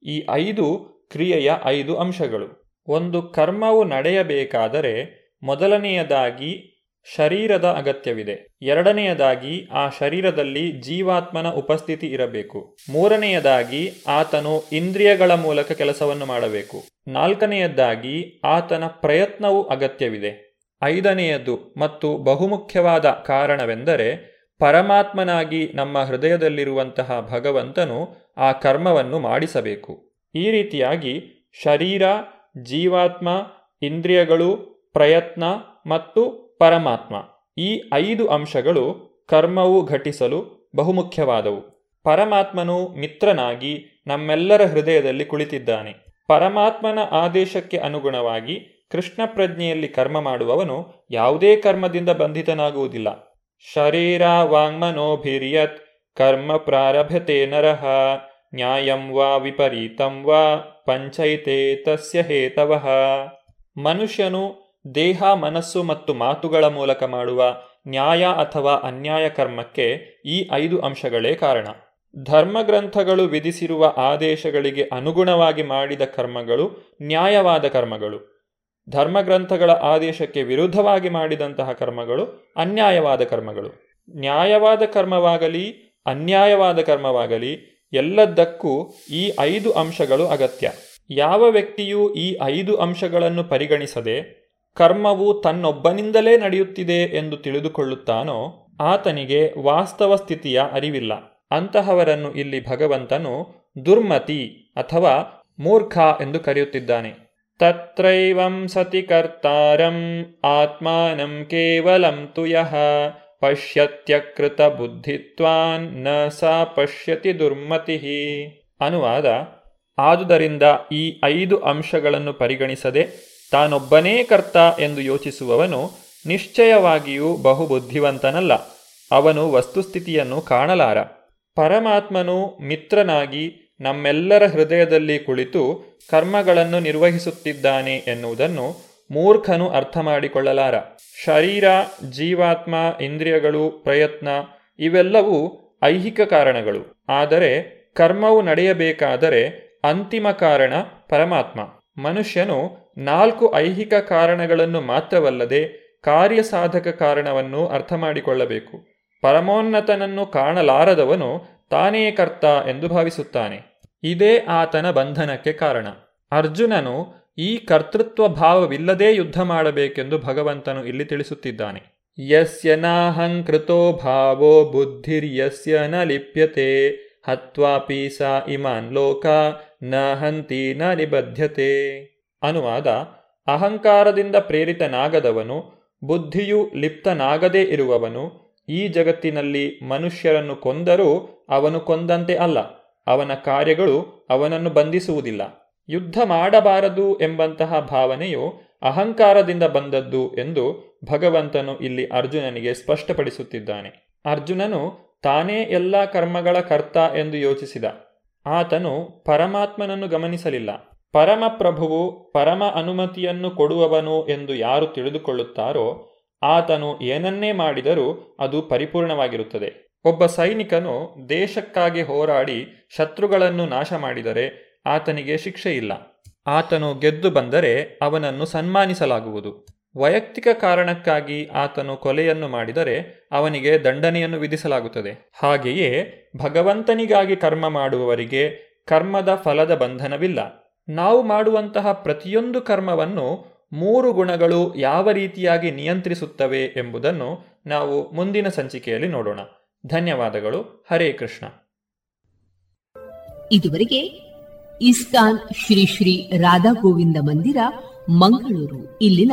ಈ ಐದು ಕ್ರಿಯೆಯ ಐದು ಅಂಶಗಳು. ಒಂದು ಕರ್ಮವು ನಡೆಯಬೇಕಾದರೆ ಮೊದಲನೆಯದಾಗಿ ಶರೀರದ ಅಗತ್ಯವಿದೆ. ಎರಡನೆಯದಾಗಿ ಆ ಶರೀರದಲ್ಲಿ ಜೀವಾತ್ಮನ ಉಪಸ್ಥಿತಿ ಇರಬೇಕು. ಮೂರನೆಯದಾಗಿ ಆತನು ಇಂದ್ರಿಯಗಳ ಮೂಲಕ ಕೆಲಸವನ್ನು ಮಾಡಬೇಕು. ನಾಲ್ಕನೆಯದ್ದಾಗಿ ಆತನ ಪ್ರಯತ್ನವು ಅಗತ್ಯವಿದೆ. ಐದನೆಯದು ಮತ್ತು ಬಹುಮುಖ್ಯವಾದ ಕಾರಣವೆಂದರೆ ಪರಮಾತ್ಮನಾಗಿ ನಮ್ಮ ಹೃದಯದಲ್ಲಿರುವಂತಹ ಭಗವಂತನು ಆ ಕರ್ಮವನ್ನು ಮಾಡಿಸಬೇಕು. ಈ ರೀತಿಯಾಗಿ ಶರೀರ, ಜೀವಾತ್ಮ, ಇಂದ್ರಿಯಗಳು ಪ್ರಯತ್ನ ಮತ್ತು ಪರಮಾತ್ಮ. ಈ ಐದು ಅಂಶಗಳು ಕರ್ಮವು ಘಟಿಸಲು ಬಹುಮುಖ್ಯವಾದವು. ಪರಮಾತ್ಮನು ಮಿತ್ರನಾಗಿ ನಮ್ಮೆಲ್ಲರ ಹೃದಯದಲ್ಲಿ ಕುಳಿತಿದ್ದಾನೆ. ಪರಮಾತ್ಮನ ಆದೇಶಕ್ಕೆ ಅನುಗುಣವಾಗಿ ಕೃಷ್ಣ ಪ್ರಜ್ಞೆಯಲ್ಲಿ ಕರ್ಮ ಮಾಡುವವನು ಯಾವುದೇ ಕರ್ಮದಿಂದ ಬಂಧಿತನಾಗುವುದಿಲ್ಲ. ಶರೀರ ವಾಂಗ್ಮನೋಭಿರ್ಯತ್ ಕರ್ಮ ಪ್ರಾರಭತೆ ನರಹ ನ್ಯಾಯಂ ವಾ ವಿಪರೀತಂ ವಾ ಪಂಚೈತೆ ತಸ್ಯ ಹೇತವಃ. ಮನುಷ್ಯನು ದೇಹ, ಮನಸ್ಸು ಮತ್ತು ಮಾತುಗಳ ಮೂಲಕ ಮಾಡುವ ನ್ಯಾಯ ಅಥವಾ ಅನ್ಯಾಯ ಕರ್ಮಕ್ಕೆ ಈ ಐದು ಅಂಶಗಳೇ ಕಾರಣ. ಧರ್ಮಗ್ರಂಥಗಳು ವಿಧಿಸಿರುವ ಆದೇಶಗಳಿಗೆ ಅನುಗುಣವಾಗಿ ಮಾಡಿದ ಕರ್ಮಗಳು ನ್ಯಾಯವಾದ ಕರ್ಮಗಳು. ಧರ್ಮಗ್ರಂಥಗಳ ಆದೇಶಕ್ಕೆ ವಿರುದ್ಧವಾಗಿ ಮಾಡಿದಂತಹ ಕರ್ಮಗಳು ಅನ್ಯಾಯವಾದ ಕರ್ಮಗಳು. ನ್ಯಾಯವಾದ ಕರ್ಮವಾಗಲಿ, ಅನ್ಯಾಯವಾದ ಕರ್ಮವಾಗಲಿ ಎಲ್ಲದಕ್ಕೂ ಈ ಐದು ಅಂಶಗಳು ಅಗತ್ಯ. ಯಾವ ವ್ಯಕ್ತಿಯು ಈ ಐದು ಅಂಶಗಳನ್ನು ಪರಿಗಣಿಸದೆ ಕರ್ಮವು ತನ್ನೊಬ್ಬನಿಂದಲೇ ನಡೆಯುತ್ತಿದೆ ಎಂದು ತಿಳಿದುಕೊಳ್ಳುತ್ತಾನೋ, ಆತನಿಗೆ ವಾಸ್ತವ ಸ್ಥಿತಿಯ ಅರಿವಿಲ್ಲ. ಅಂತಹವರನ್ನು ಇಲ್ಲಿ ಭಗವಂತನು ದುರ್ಮತಿ ಅಥವಾ ಮೂರ್ಖ ಎಂದು ಕರೆಯುತ್ತಿದ್ದಾನೆ. ತತ್ರೈವಂ ಸತಿ ಕರ್ತಾರಂ ಆತ್ಮಾನಂ ಕೇವಲಂ ತು ಯಹ ಪಶ್ಯತ್ಯಕೃತ ಬುದ್ಧಿತ್ವಾನ್ನ ಸ ಪಶ್ಯತಿ ದುರ್ಮತಿ. ಅನುವಾದ, ಆದುದರಿಂದ ಈ ಐದು ಅಂಶಗಳನ್ನು ಪರಿಗಣಿಸದೆ ತಾನೊಬ್ಬನೇ ಕರ್ತ ಎಂದು ಯೋಚಿಸುವವನು ನಿಶ್ಚಯವಾಗಿಯೂ ಬಹುಬುದ್ಧಿವಂತನಲ್ಲ. ಅವನು ವಸ್ತುಸ್ಥಿತಿಯನ್ನು ಕಾಣಲಾರ. ಪರಮಾತ್ಮನು ಮಿತ್ರನಾಗಿ ನಮ್ಮೆಲ್ಲರ ಹೃದಯದಲ್ಲಿ ಕುಳಿತು ಕರ್ಮಗಳನ್ನು ನಿರ್ವಹಿಸುತ್ತಿದ್ದಾನೆ ಎನ್ನುವುದನ್ನು ಮೂರ್ಖನು ಅರ್ಥ ಮಾಡಿಕೊಳ್ಳಲಾರ ಶರೀರ, ಜೀವಾತ್ಮ, ಇಂದ್ರಿಯಗಳು, ಪ್ರಯತ್ನ ಇವೆಲ್ಲವೂ ಐಹಿಕ ಕಾರಣಗಳು. ಆದರೆ ಕರ್ಮವು ನಡೆಯಬೇಕಾದರೆ ಅಂತಿಮ ಕಾರಣ ಪರಮಾತ್ಮ. ಮನುಷ್ಯನು ನಾಲ್ಕು ಐಹಿಕ ಕಾರಣಗಳನ್ನು ಮಾತ್ರವಲ್ಲದೆ ಕಾರ್ಯಸಾಧಕ ಕಾರಣವನ್ನು ಅರ್ಥ ಮಾಡಿಕೊಳ್ಳಬೇಕು ಪರಮೋನ್ನತನನ್ನು ಕಾಣಲಾರದವನು ತಾನೇ ಕರ್ತ ಎಂದು ಭಾವಿಸುತ್ತಾನೆ. ಇದೇ ಆತನ ಬಂಧನಕ್ಕೆ ಕಾರಣ. ಅರ್ಜುನನು ಈ ಕರ್ತೃತ್ವ ಭಾವವಿಲ್ಲದೆ ಯುದ್ಧ ಮಾಡಬೇಕೆಂದು ಭಗವಂತನು ಇಲ್ಲಿ ತಿಳಿಸುತ್ತಿದ್ದಾನೆ. ಯಸ್ಯ ನಾಹಂಕೃತೋ ಭಾವೋ ಬುದ್ಧಿರ್ಯಸ್ಯ ನ ಲಿಪ್ಯತೆ. ಹತ್ವಾಪಿ ಸಾ ಇಮಾನ್ ಲೋಕ, ನ ಹಂತಿ ನ ನಿಬದ್ಧತೆ ಅನುವಾದ, ಅಹಂಕಾರದಿಂದ ಪ್ರೇರಿತನಾಗದವನು, ಬುದ್ಧಿಯು ಲಿಪ್ತನಾಗದೇ ಇರುವವನು, ಈ ಜಗತ್ತಿನಲ್ಲಿ ಮನುಷ್ಯರನ್ನು ಕೊಂದರೂ ಅವನು ಕೊಂದಂತೆ ಅಲ್ಲ, ಅವನ ಕಾರ್ಯಗಳು ಅವನನ್ನು ಬಂಧಿಸುವುದಿಲ್ಲ. ಯುದ್ಧ ಮಾಡಬಾರದು ಎಂಬಂತಹ ಭಾವನೆಯು ಅಹಂಕಾರದಿಂದ ಬಂದದ್ದು ಎಂದು ಭಗವಂತನು ಇಲ್ಲಿ ಅರ್ಜುನನಿಗೆ ಸ್ಪಷ್ಟಪಡಿಸುತ್ತಿದ್ದಾನೆ. ಅರ್ಜುನನು ತಾನೇ ಎಲ್ಲ ಕರ್ಮಗಳ ಕರ್ತ ಎಂದು ಯೋಚಿಸಿದ. ಆತನು ಪರಮಾತ್ಮನನ್ನು ಗಮನಿಸಲಿಲ್ಲ. ಪರಮಪ್ರಭುವು ಪರಮ ಅನುಮತಿಯನ್ನು ಕೊಡುವವನು ಎಂದು ಯಾರು ತಿಳಿದುಕೊಳ್ಳುತ್ತಾರೋ, ಆತನು ಏನನ್ನೇ ಮಾಡಿದರೂ ಅದು ಪರಿಪೂರ್ಣವಾಗಿರುತ್ತದೆ. ಒಬ್ಬ ಸೈನಿಕನು ದೇಶಕ್ಕಾಗಿ ಹೋರಾಡಿ ಶತ್ರುಗಳನ್ನು ನಾಶ ಮಾಡಿದರೆ ಆತನಿಗೆ ಶಿಕ್ಷೆ ಇಲ್ಲ ಆತನು ಗೆದ್ದು ಬಂದರೆ ಅವನನ್ನು ಸನ್ಮಾನಿಸಲಾಗುವುದು. ವೈಯಕ್ತಿಕ ಕಾರಣಕ್ಕಾಗಿ ಆತನು ಕೊಲೆಯನ್ನು ಮಾಡಿದರೆ ಅವನಿಗೆ ದಂಡನೆಯನ್ನು ವಿಧಿಸಲಾಗುತ್ತದೆ. ಹಾಗೆಯೇ ಭಗವಂತನಿಗಾಗಿ ಕರ್ಮ ಮಾಡುವವರಿಗೆ ಕರ್ಮದ ಫಲದ ಬಂಧನವಿಲ್ಲ. ನಾವು ಮಾಡುವಂತಹ ಪ್ರತಿಯೊಂದು ಕರ್ಮವನ್ನು ಮೂರು ಗುಣಗಳು ಯಾವ ರೀತಿಯಾಗಿ ನಿಯಂತ್ರಿಸುತ್ತವೆ ಎಂಬುದನ್ನು ನಾವು ಮುಂದಿನ ಸಂಚಿಕೆಯಲ್ಲಿ ನೋಡೋಣ. ಧನ್ಯವಾದಗಳು. ಹರೇ ಕೃಷ್ಣ. ಇದುವರೆಗೆ ಇಸ್ಕಾನ್ ಶ್ರೀ ಶ್ರೀ ರಾಧಾ ಗೋವಿಂದ ಮಂದಿರ, ಮಂಗಳೂರು. ಇಲ್ಲಿನ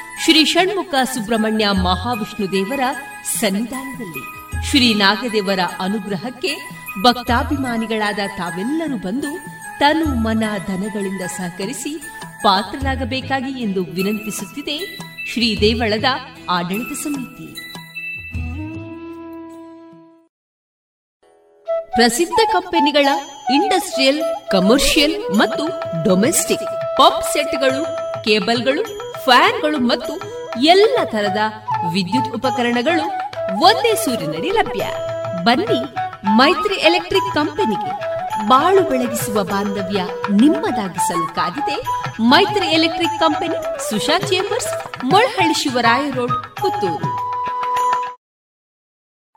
ಶ್ರೀ ಷಣ್ಮುಖ ಸುಬ್ರಹ್ಮಣ್ಯ ಮಹಾವಿಷ್ಣು ದೇವರ ಸನ್ನಿಧಾನದಲ್ಲಿ ಶ್ರೀ ನಾಗದೇವರ ಅನುಗ್ರಹಕ್ಕೆ ಭಕ್ತಾಭಿಮಾನಿಗಳಾದ ತಾವೆಲ್ಲರೂ ಬಂದು ತನು ಮನ ಧನಗಳಿಂದ ಸಹಕರಿಸಿ ಪಾತ್ರರಾಗಬೇಕಾಗಿ ಎಂದು ವಿನಂತಿಸುತ್ತಿದೆ ಶ್ರೀ ದೇವಳದ ಆಡಳಿತ ಸಮಿತಿ. ಪ್ರಸಿದ್ಧ ಕಂಪನಿಗಳ ಇಂಡಸ್ಟ್ರಿಯಲ್, ಕಮರ್ಷಿಯಲ್ ಮತ್ತು ಡೊಮೆಸ್ಟಿಕ್ ಪಾಪ್ ಸೆಟ್ಗಳು, ಕೇಬಲ್ಗಳು ಫ್ಯಾನ್ಗಳು ಮತ್ತು ಎಲ್ಲ ತರದ ವಿದ್ಯುತ್ ಉಪಕರಣಗಳು ಒಂದೇ ಸೂರಿನಡಿ ಲಭ್ಯ. ಬನ್ನಿ ಮೈತ್ರಿ ಎಲೆಕ್ಟ್ರಿಕ್ ಕಂಪನಿಗೆ ಬಾಳು ಬೆಳಗಿಸುವ ಬಾಂಧವ್ಯ ನಿಮ್ಮದಾಗಿಸಲು ಕಾದಿದೆ. Maitri electric company Susha chambers, Molahalli Shivaraya road, Puttur.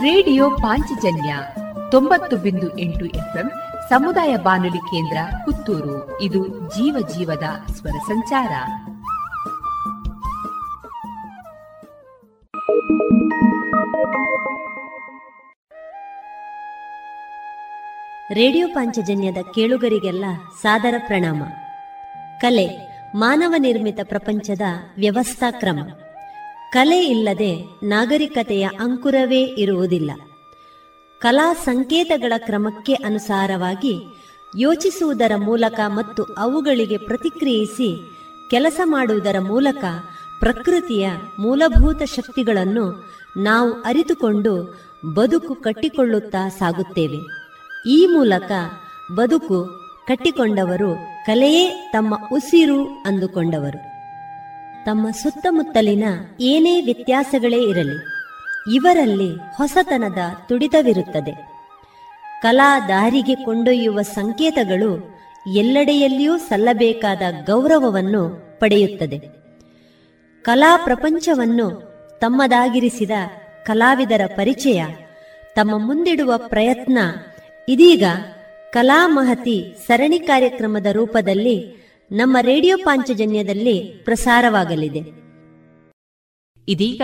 Radio Panchajanya ತೊಂಬತ್ತು ಬಿಂದು ಎಂಟು ಎಫ್ಎಂ ಸಮುದಾಯ ಬಾನುಲಿ ಕೇಂದ್ರ ಪುತ್ತೂರು. ಇದು ಜೀವ ಜೀವದ ಸ್ವರ ಸಂಚಾರ. ರೇಡಿಯೋ ಪಾಂಚಜನ್ಯದ ಕೇಳುಗರಿಗೆಲ್ಲ ಸಾದರ ಪ್ರಣಾಮ. ಕಲೆ, ಮಾನವ ನಿರ್ಮಿತ ಪ್ರಪಂಚದ ವ್ಯವಸ್ಥಾ ಕ್ರಮ. ಕಲೆ ಇಲ್ಲದೆ ನಾಗರಿಕತೆಯ ಅಂಕುರವೇ ಇರುವುದಿಲ್ಲ. ಕಲಾ ಸಂಕೇತಗಳ ಕ್ರಮಕ್ಕೆ ಅನುಸಾರವಾಗಿ ಯೋಚಿಸುವುದರ ಮೂಲಕ ಮತ್ತು ಅವುಗಳಿಗೆ ಪ್ರತಿಕ್ರಿಯಿಸಿ ಕೆಲಸ ಮಾಡುವುದರ ಮೂಲಕ ಪ್ರಕೃತಿಯ ಮೂಲಭೂತ ಶಕ್ತಿಗಳನ್ನು ನಾವು ಅರಿತುಕೊಂಡು ಬದುಕು ಕಟ್ಟಿಕೊಳ್ಳುತ್ತಾ ಸಾಗುತ್ತೇವೆ. ಈ ಮೂಲಕ ಬದುಕು ಕಟ್ಟಿಕೊಂಡವರು ಕಲೆಯೇ ತಮ್ಮ ಉಸಿರು ಅಂದುಕೊಂಡವರು. ತಮ್ಮ ಸುತ್ತಮುತ್ತಲಿನ ಏನೇ ವ್ಯತ್ಯಾಸಗಳೇ ಇರಲಿ, ಇವರಲ್ಲಿ ಹೊಸತನದ ತುಡಿತವಿರುತ್ತದೆ. ಕಲಾ ದಾರಿಗೆ ಕೊಂಡೊಯ್ಯುವ ಸಂಕೇತಗಳು ಎಲ್ಲೆಡೆಯಲ್ಲಿಯೂ ಸಲ್ಲಬೇಕಾದ ಗೌರವವನ್ನು ಪಡೆಯುತ್ತದೆ. ಕಲಾ ಪ್ರಪಂಚವನ್ನು ತಮ್ಮದಾಗಿರಿಸಿದ ಕಲಾವಿದರ ಪರಿಚಯ, ತಮ್ಮ ಮುಂದಿಡುವ ಪ್ರಯತ್ನ ಇದೀಗ ಕಲಾ ಮಹತಿ ಸರಣಿ ಕಾರ್ಯಕ್ರಮದ ರೂಪದಲ್ಲಿ ನಮ್ಮ ರೇಡಿಯೋ ಪಾಂಚಜನ್ಯದಲ್ಲಿ ಪ್ರಸಾರವಾಗಲಿದೆ. ಇದೀಗ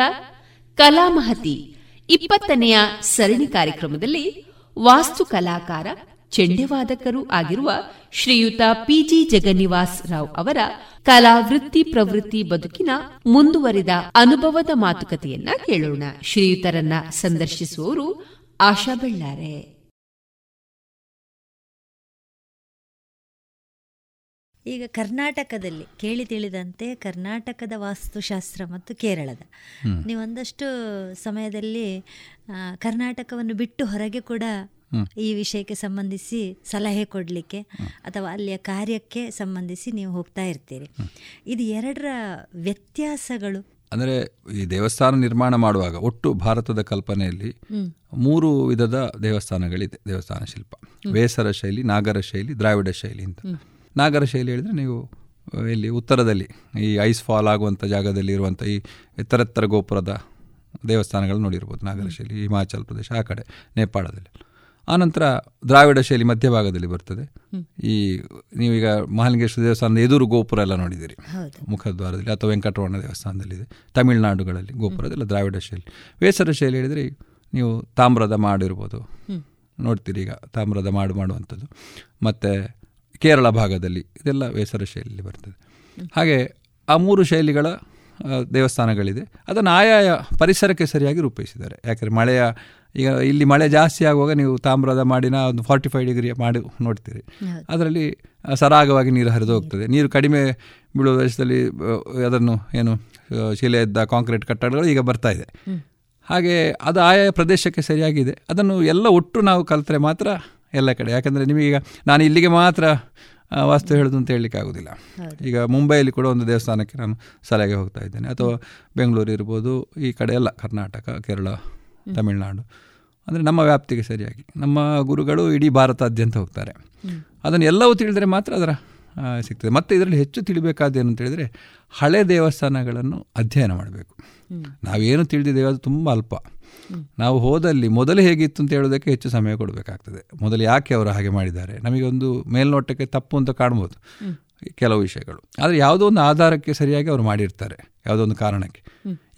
ಕಲಾ ಮಹತಿ ಇಪ್ಪತ್ತನೆಯ ಸರಣಿ ಕಾರ್ಯಕ್ರಮದಲ್ಲಿ ವಾಸ್ತು ಕಲಾಕಾರ ಚೆಂಡೆವಾದಕರೂ ಆಗಿರುವ ಶ್ರೀಯುತ ಪಿಜಿ ಜಗನ್ನಿವಾಸ್ ರಾವ್ ಅವರ ಕಲಾ ವೃತ್ತಿ ಪ್ರವೃತ್ತಿ ಬದುಕಿನ ಮುಂದುವರಿದ ಅನುಭವದ ಮಾತುಕತೆಯನ್ನ ಕೇಳೋಣ. ಶ್ರೀಯುತರನ್ನ ಸಂದರ್ಶಿಸುವವರು ಆಶಾ ಬೆಳ್ಳಾರೆ. ಈಗ ಕರ್ನಾಟಕದಲ್ಲಿ ಕೇಳಿ ತಿಳಿದಂತೆ ಕರ್ನಾಟಕದ ವಾಸ್ತುಶಾಸ್ತ್ರ ಮತ್ತು ಕೇರಳದ. ನೀವು ಒಂದಷ್ಟು ಸಮಯದಲ್ಲಿ ಕರ್ನಾಟಕವನ್ನು ಬಿಟ್ಟು ಹೊರಗೆ ಕೂಡ ಈ ವಿಷಯಕ್ಕೆ ಸಂಬಂಧಿಸಿ ಸಲಹೆ ಕೊಡಲಿಕ್ಕೆ ಅಥವಾ ಅಲ್ಲಿಯ ಕಾರ್ಯಕ್ಕೆ ಸಂಬಂಧಿಸಿ ನೀವು ಹೋಗ್ತಾ ಇರ್ತೀರಿ. ಇದು ಎರಡರ ವ್ಯತ್ಯಾಸಗಳು? ಅಂದರೆ ಈ ದೇವಸ್ಥಾನ ನಿರ್ಮಾಣ ಮಾಡುವಾಗ ಒಟ್ಟು ಭಾರತದ ಕಲ್ಪನೆಯಲ್ಲಿ ಮೂರು ವಿಧದ ದೇವಸ್ಥಾನಗಳಿದೆ. ದೇವಸ್ಥಾನ ಶಿಲ್ಪ ಬೇಸರ ಶೈಲಿ ನಾಗರ ಶೈಲಿ ದ್ರಾವಿಡ ಶೈಲಿ ಅಂತ. ನಾಗರ ಶೈಲಿ ಹೇಳಿದರೆ ನೀವು ಇಲ್ಲಿ ಉತ್ತರದಲ್ಲಿ ಈ ಐಸ್ ಫಾಲ್ ಆಗುವಂಥ ಜಾಗದಲ್ಲಿ ಇರುವಂಥ ಈ ಎತ್ತರೆತ್ತರ ಗೋಪುರದ ದೇವಸ್ಥಾನಗಳು ನೋಡಿರ್ಬೋದು ನಾಗರ ಶೈಲಿ ಹಿಮಾಚಲ ಪ್ರದೇಶ ಆ ಕಡೆ ನೇಪಾಳದಲ್ಲಿ. ಆನಂತರ ದ್ರಾವಿಡ ಶೈಲಿ ಮಧ್ಯಭಾಗದಲ್ಲಿ ಬರ್ತದೆ. ಈ ನೀವೀಗ ಮಹಾಲಿಂಗೇಶ್ವರ ದೇವಸ್ಥಾನದ ಎದುರು ಗೋಪುರ ಎಲ್ಲ ನೋಡಿದ್ದೀರಿ. ಮುಖದ್ವಾರದಲ್ಲಿ ಅಥವಾ ವೆಂಕಟರಮಣ ದೇವಸ್ಥಾನದಲ್ಲಿದೆ. ತಮಿಳುನಾಡುಗಳಲ್ಲಿ ಗೋಪುರದೆಲ್ಲ ದ್ರಾವಿಡ ಶೈಲಿ. ವೇಸರ ಶೈಲಿ ಹೇಳಿದರೆ ನೀವು ತಾಮ್ರದ ಮಾಡಿರ್ಬೋದು ನೋಡ್ತೀರಿ ಈಗ ತಾಮ್ರದ ಮಾಡು ಮಾಡುವಂಥದ್ದು. ಮತ್ತು ಕೇರಳ ಭಾಗದಲ್ಲಿ ಇದೆಲ್ಲ ವೇಸರ ಶೈಲಿಯಲ್ಲಿ ಬರ್ತದೆ. ಹಾಗೆ ಆ ಮೂರು ಶೈಲಿಗಳ ದೇವಸ್ಥಾನಗಳಿದೆ. ಅದನ್ನು ಆಯಾಯ ಪರಿಸರಕ್ಕೆ ಸರಿಯಾಗಿ ರೂಪಿಸಿದ್ದಾರೆ. ಯಾಕಂದರೆ ಮಳೆಯ ಈಗ ಇಲ್ಲಿ ಮಳೆ ಜಾಸ್ತಿ ಆಗುವಾಗ ನೀವು ತಾಮ್ರದ ಮಾಡಿನ ಒಂದು ಫಾರ್ಟಿ ಫೈವ್ ಡಿಗ್ರಿ ಮಾಡಿ ನೋಡ್ತೀರಿ. ಅದರಲ್ಲಿ ಸರಾಗವಾಗಿ ನೀರು ಹರಿದು ಹೋಗ್ತದೆ. ನೀರು ಕಡಿಮೆ ಬೀಳುವ ದೇಶದಲ್ಲಿ ಅದನ್ನು ಏನು ಶಿಲೆಯದ್ದ ಕಾಂಕ್ರೀಟ್ ಕಟ್ಟಡಗಳು ಈಗ ಬರ್ತಾ ಇದೆ. ಹಾಗೆ ಅದು ಆಯಾ ಪ್ರದೇಶಕ್ಕೆ ಸರಿಯಾಗಿದೆ. ಅದನ್ನು ಎಲ್ಲ ಒಟ್ಟು ನಾವು ಕಲಿತರೆ ಮಾತ್ರ ಎಲ್ಲ ಕಡೆ. ಯಾಕಂದರೆ ನಿಮಗೀಗ ನಾನು ಇಲ್ಲಿಗೆ ಮಾತ್ರ ವಾಸ್ತು ಹೇಳೋದು ಅಂತ ಹೇಳಲಿಕ್ಕೆ ಆಗೋದಿಲ್ಲ ಈಗ ಮುಂಬೈಯಲ್ಲಿ ಕೂಡ ಒಂದು ದೇವಸ್ಥಾನಕ್ಕೆ ನಾನು ಸಲಹೆಗೆ ಹೋಗ್ತಾ ಇದ್ದೇನೆ. ಅಥವಾ ಬೆಂಗಳೂರು ಇರ್ಬೋದು ಈ ಕಡೆ ಎಲ್ಲ ಕರ್ನಾಟಕ ಕೇರಳ ತಮಿಳುನಾಡು. ಅಂದರೆ ನಮ್ಮ ವ್ಯಾಪ್ತಿಗೆ ಸರಿಯಾಗಿ. ನಮ್ಮ ಗುರುಗಳು ಇಡೀ ಭಾರತಾದ್ಯಂತ ಹೋಗ್ತಾರೆ. ಅದನ್ನು ಎಲ್ಲವೂ ತಿಳಿದರೆ ಮಾತ್ರ ಅದರ ಸಿಗ್ತದೆ. ಮತ್ತು ಇದರಲ್ಲಿ ಹೆಚ್ಚು ತಿಳಿಬೇಕಾದೇನು ಅಂತ ಹೇಳಿದರೆ ಹಳೆ ದೇವಸ್ಥಾನಗಳನ್ನು ಅಧ್ಯಯನ ಮಾಡಬೇಕು. ನಾವೇನು ತಿಳಿದಿದ್ದೇವೆ ಅದು ತುಂಬ ಅಲ್ಪ. ನಾವು ಹೋದಲ್ಲಿ ಮೊದಲು ಹೇಗಿತ್ತು ಅಂತ ಹೇಳೋದಕ್ಕೆ ಹೆಚ್ಚು ಸಮಯ ಕೊಡಬೇಕಾಗ್ತದೆ. ಮೊದಲು ಯಾಕೆ ಅವರು ಹಾಗೆ ಮಾಡಿದ್ದಾರೆ? ನಮಗೆ ಒಂದು ಮೇಲ್ನೋಟಕ್ಕೆ ತಪ್ಪು ಅಂತ ಕಾಣ್ಬೋದು ಕೆಲವು ವಿಷಯಗಳು. ಆದರೆ ಯಾವುದೋ ಒಂದು ಆಧಾರಕ್ಕೆ ಸರಿಯಾಗಿ ಅವರು ಮಾಡಿರ್ತಾರೆ, ಯಾವುದೋ ಒಂದು ಕಾರಣಕ್ಕೆ.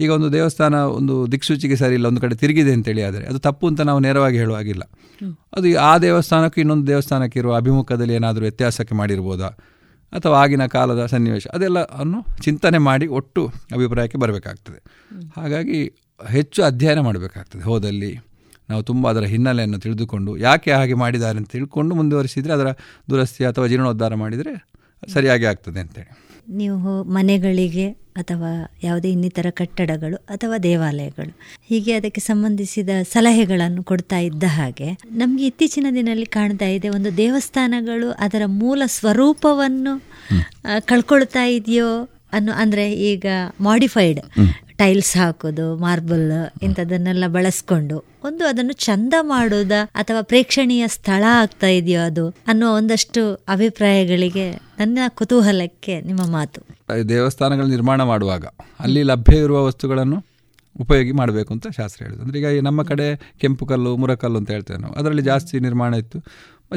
ಈಗ ಒಂದು ದೇವಸ್ಥಾನ ಒಂದು ದಿಕ್ಸೂಚಿಗೆ ಸರಿ ಇಲ್ಲ, ಒಂದು ಕಡೆ ತಿರುಗಿದೆ ಅಂತೇಳಿ ಆದರೆ ಅದು ತಪ್ಪು ಅಂತ ನಾವು ನೇರವಾಗಿ ಹೇಳುವಾಗಿಲ್ಲ. ಅದು ಆ ದೇವಸ್ಥಾನಕ್ಕೂ ಇನ್ನೊಂದು ದೇವಸ್ಥಾನಕ್ಕೆ ಇರುವ ಅಭಿಮುಖದಲ್ಲಿ ಏನಾದರೂ ವ್ಯತ್ಯಾಸಕ್ಕೆ ಮಾಡಿರ್ಬೋದಾ? ಅಥವಾ ಆಗಿನ ಕಾಲದ ಸನ್ನಿವೇಶ ಅದೆಲ್ಲ ಅನ್ನು ಚಿಂತನೆ ಮಾಡಿ ಒಟ್ಟು ಅಭಿಪ್ರಾಯಕ್ಕೆ ಬರಬೇಕಾಗ್ತದೆ. ಹಾಗಾಗಿ ಹೆಚ್ಚು ಅಧ್ಯಯನ ಮಾಡಬೇಕಾಗ್ತದೆ. ಹೋದಲ್ಲಿ ನಾವು ತುಂಬ ಅದರ ಹಿನ್ನೆಲೆಯನ್ನು ತಿಳಿದುಕೊಂಡು ಯಾಕೆ ಹಾಗೆ ಮಾಡಿದ್ದಾರೆ ಅಂತ ತಿಳ್ಕೊಂಡು ಮುಂದುವರಿಸಿದರೆ ಅದರ ದುರಸ್ತಿ ಅಥವಾ ಜೀರ್ಣೋದ್ಧಾರ ಮಾಡಿದರೆ ಸರಿಯಾಗಿ ಆಗ್ತದೆ ಅಂತೇಳಿ. ನೀವು ಮನೆಗಳಿಗೆ ಅಥವಾ ಯಾವುದೇ ಇನ್ನಿತರ ಕಟ್ಟಡಗಳು ಅಥವಾ ದೇವಾಲಯಗಳು ಹೀಗೆ ಅದಕ್ಕೆ ಸಂಬಂಧಿಸಿದ ಸಲಹೆಗಳನ್ನು ಕೊಡ್ತಾ ಇದ್ದ ಹಾಗೆ ನಮಗೆ ಇತ್ತೀಚಿನ ದಿನದಲ್ಲಿ ಕಾಣ್ತಾ ಇದೆ ಒಂದು ದೇವಸ್ಥಾನಗಳು ಅದರ ಮೂಲ ಸ್ವರೂಪವನ್ನು ಕಳ್ಕೊಳ್ತಾ ಇದೆಯೋ ಅನ್ನು ಅಂದರೆ ಈಗ ಮಾಡಿಫೈಡ್ ಟೈಲ್ಸ್ ಹಾಕೋದು, ಮಾರ್ಬಲ್ ಇಂಥದನ್ನೆಲ್ಲ ಬಳಸ್ಕೊಂಡು ಒಂದು ಅದನ್ನು ಚಂದ ಮಾಡೋದ ಅಥವಾ ಪ್ರೇಕ್ಷಣೀಯ ಸ್ಥಳ ಆಗ್ತಾ ಇದೆಯೋ ಅದು ಅನ್ನೋ ಒಂದಷ್ಟು ಅಭಿಪ್ರಾಯಗಳಿಗೆ ನನ್ನ ಕುತೂಹಲಕ್ಕೆ ನಿಮ್ಮ ಮಾತು. ದೇವಸ್ಥಾನಗಳು ನಿರ್ಮಾಣ ಮಾಡುವಾಗ ಅಲ್ಲಿ ಲಭ್ಯ ಇರುವ ವಸ್ತುಗಳನ್ನು ಉಪಯೋಗಿ ಮಾಡಬೇಕು ಅಂತ ಶಾಸ್ತ್ರ ಹೇಳಿದ್ರು ಅಂದರೆ ಈಗ ನಮ್ಮ ಕಡೆ ಕೆಂಪು ಕಲ್ಲು, ಮುರಕಲ್ಲು ಅಂತ ಹೇಳ್ತೇವೆ ನಾವು. ಅದರಲ್ಲಿ ಜಾಸ್ತಿ ನಿರ್ಮಾಣ ಇತ್ತು.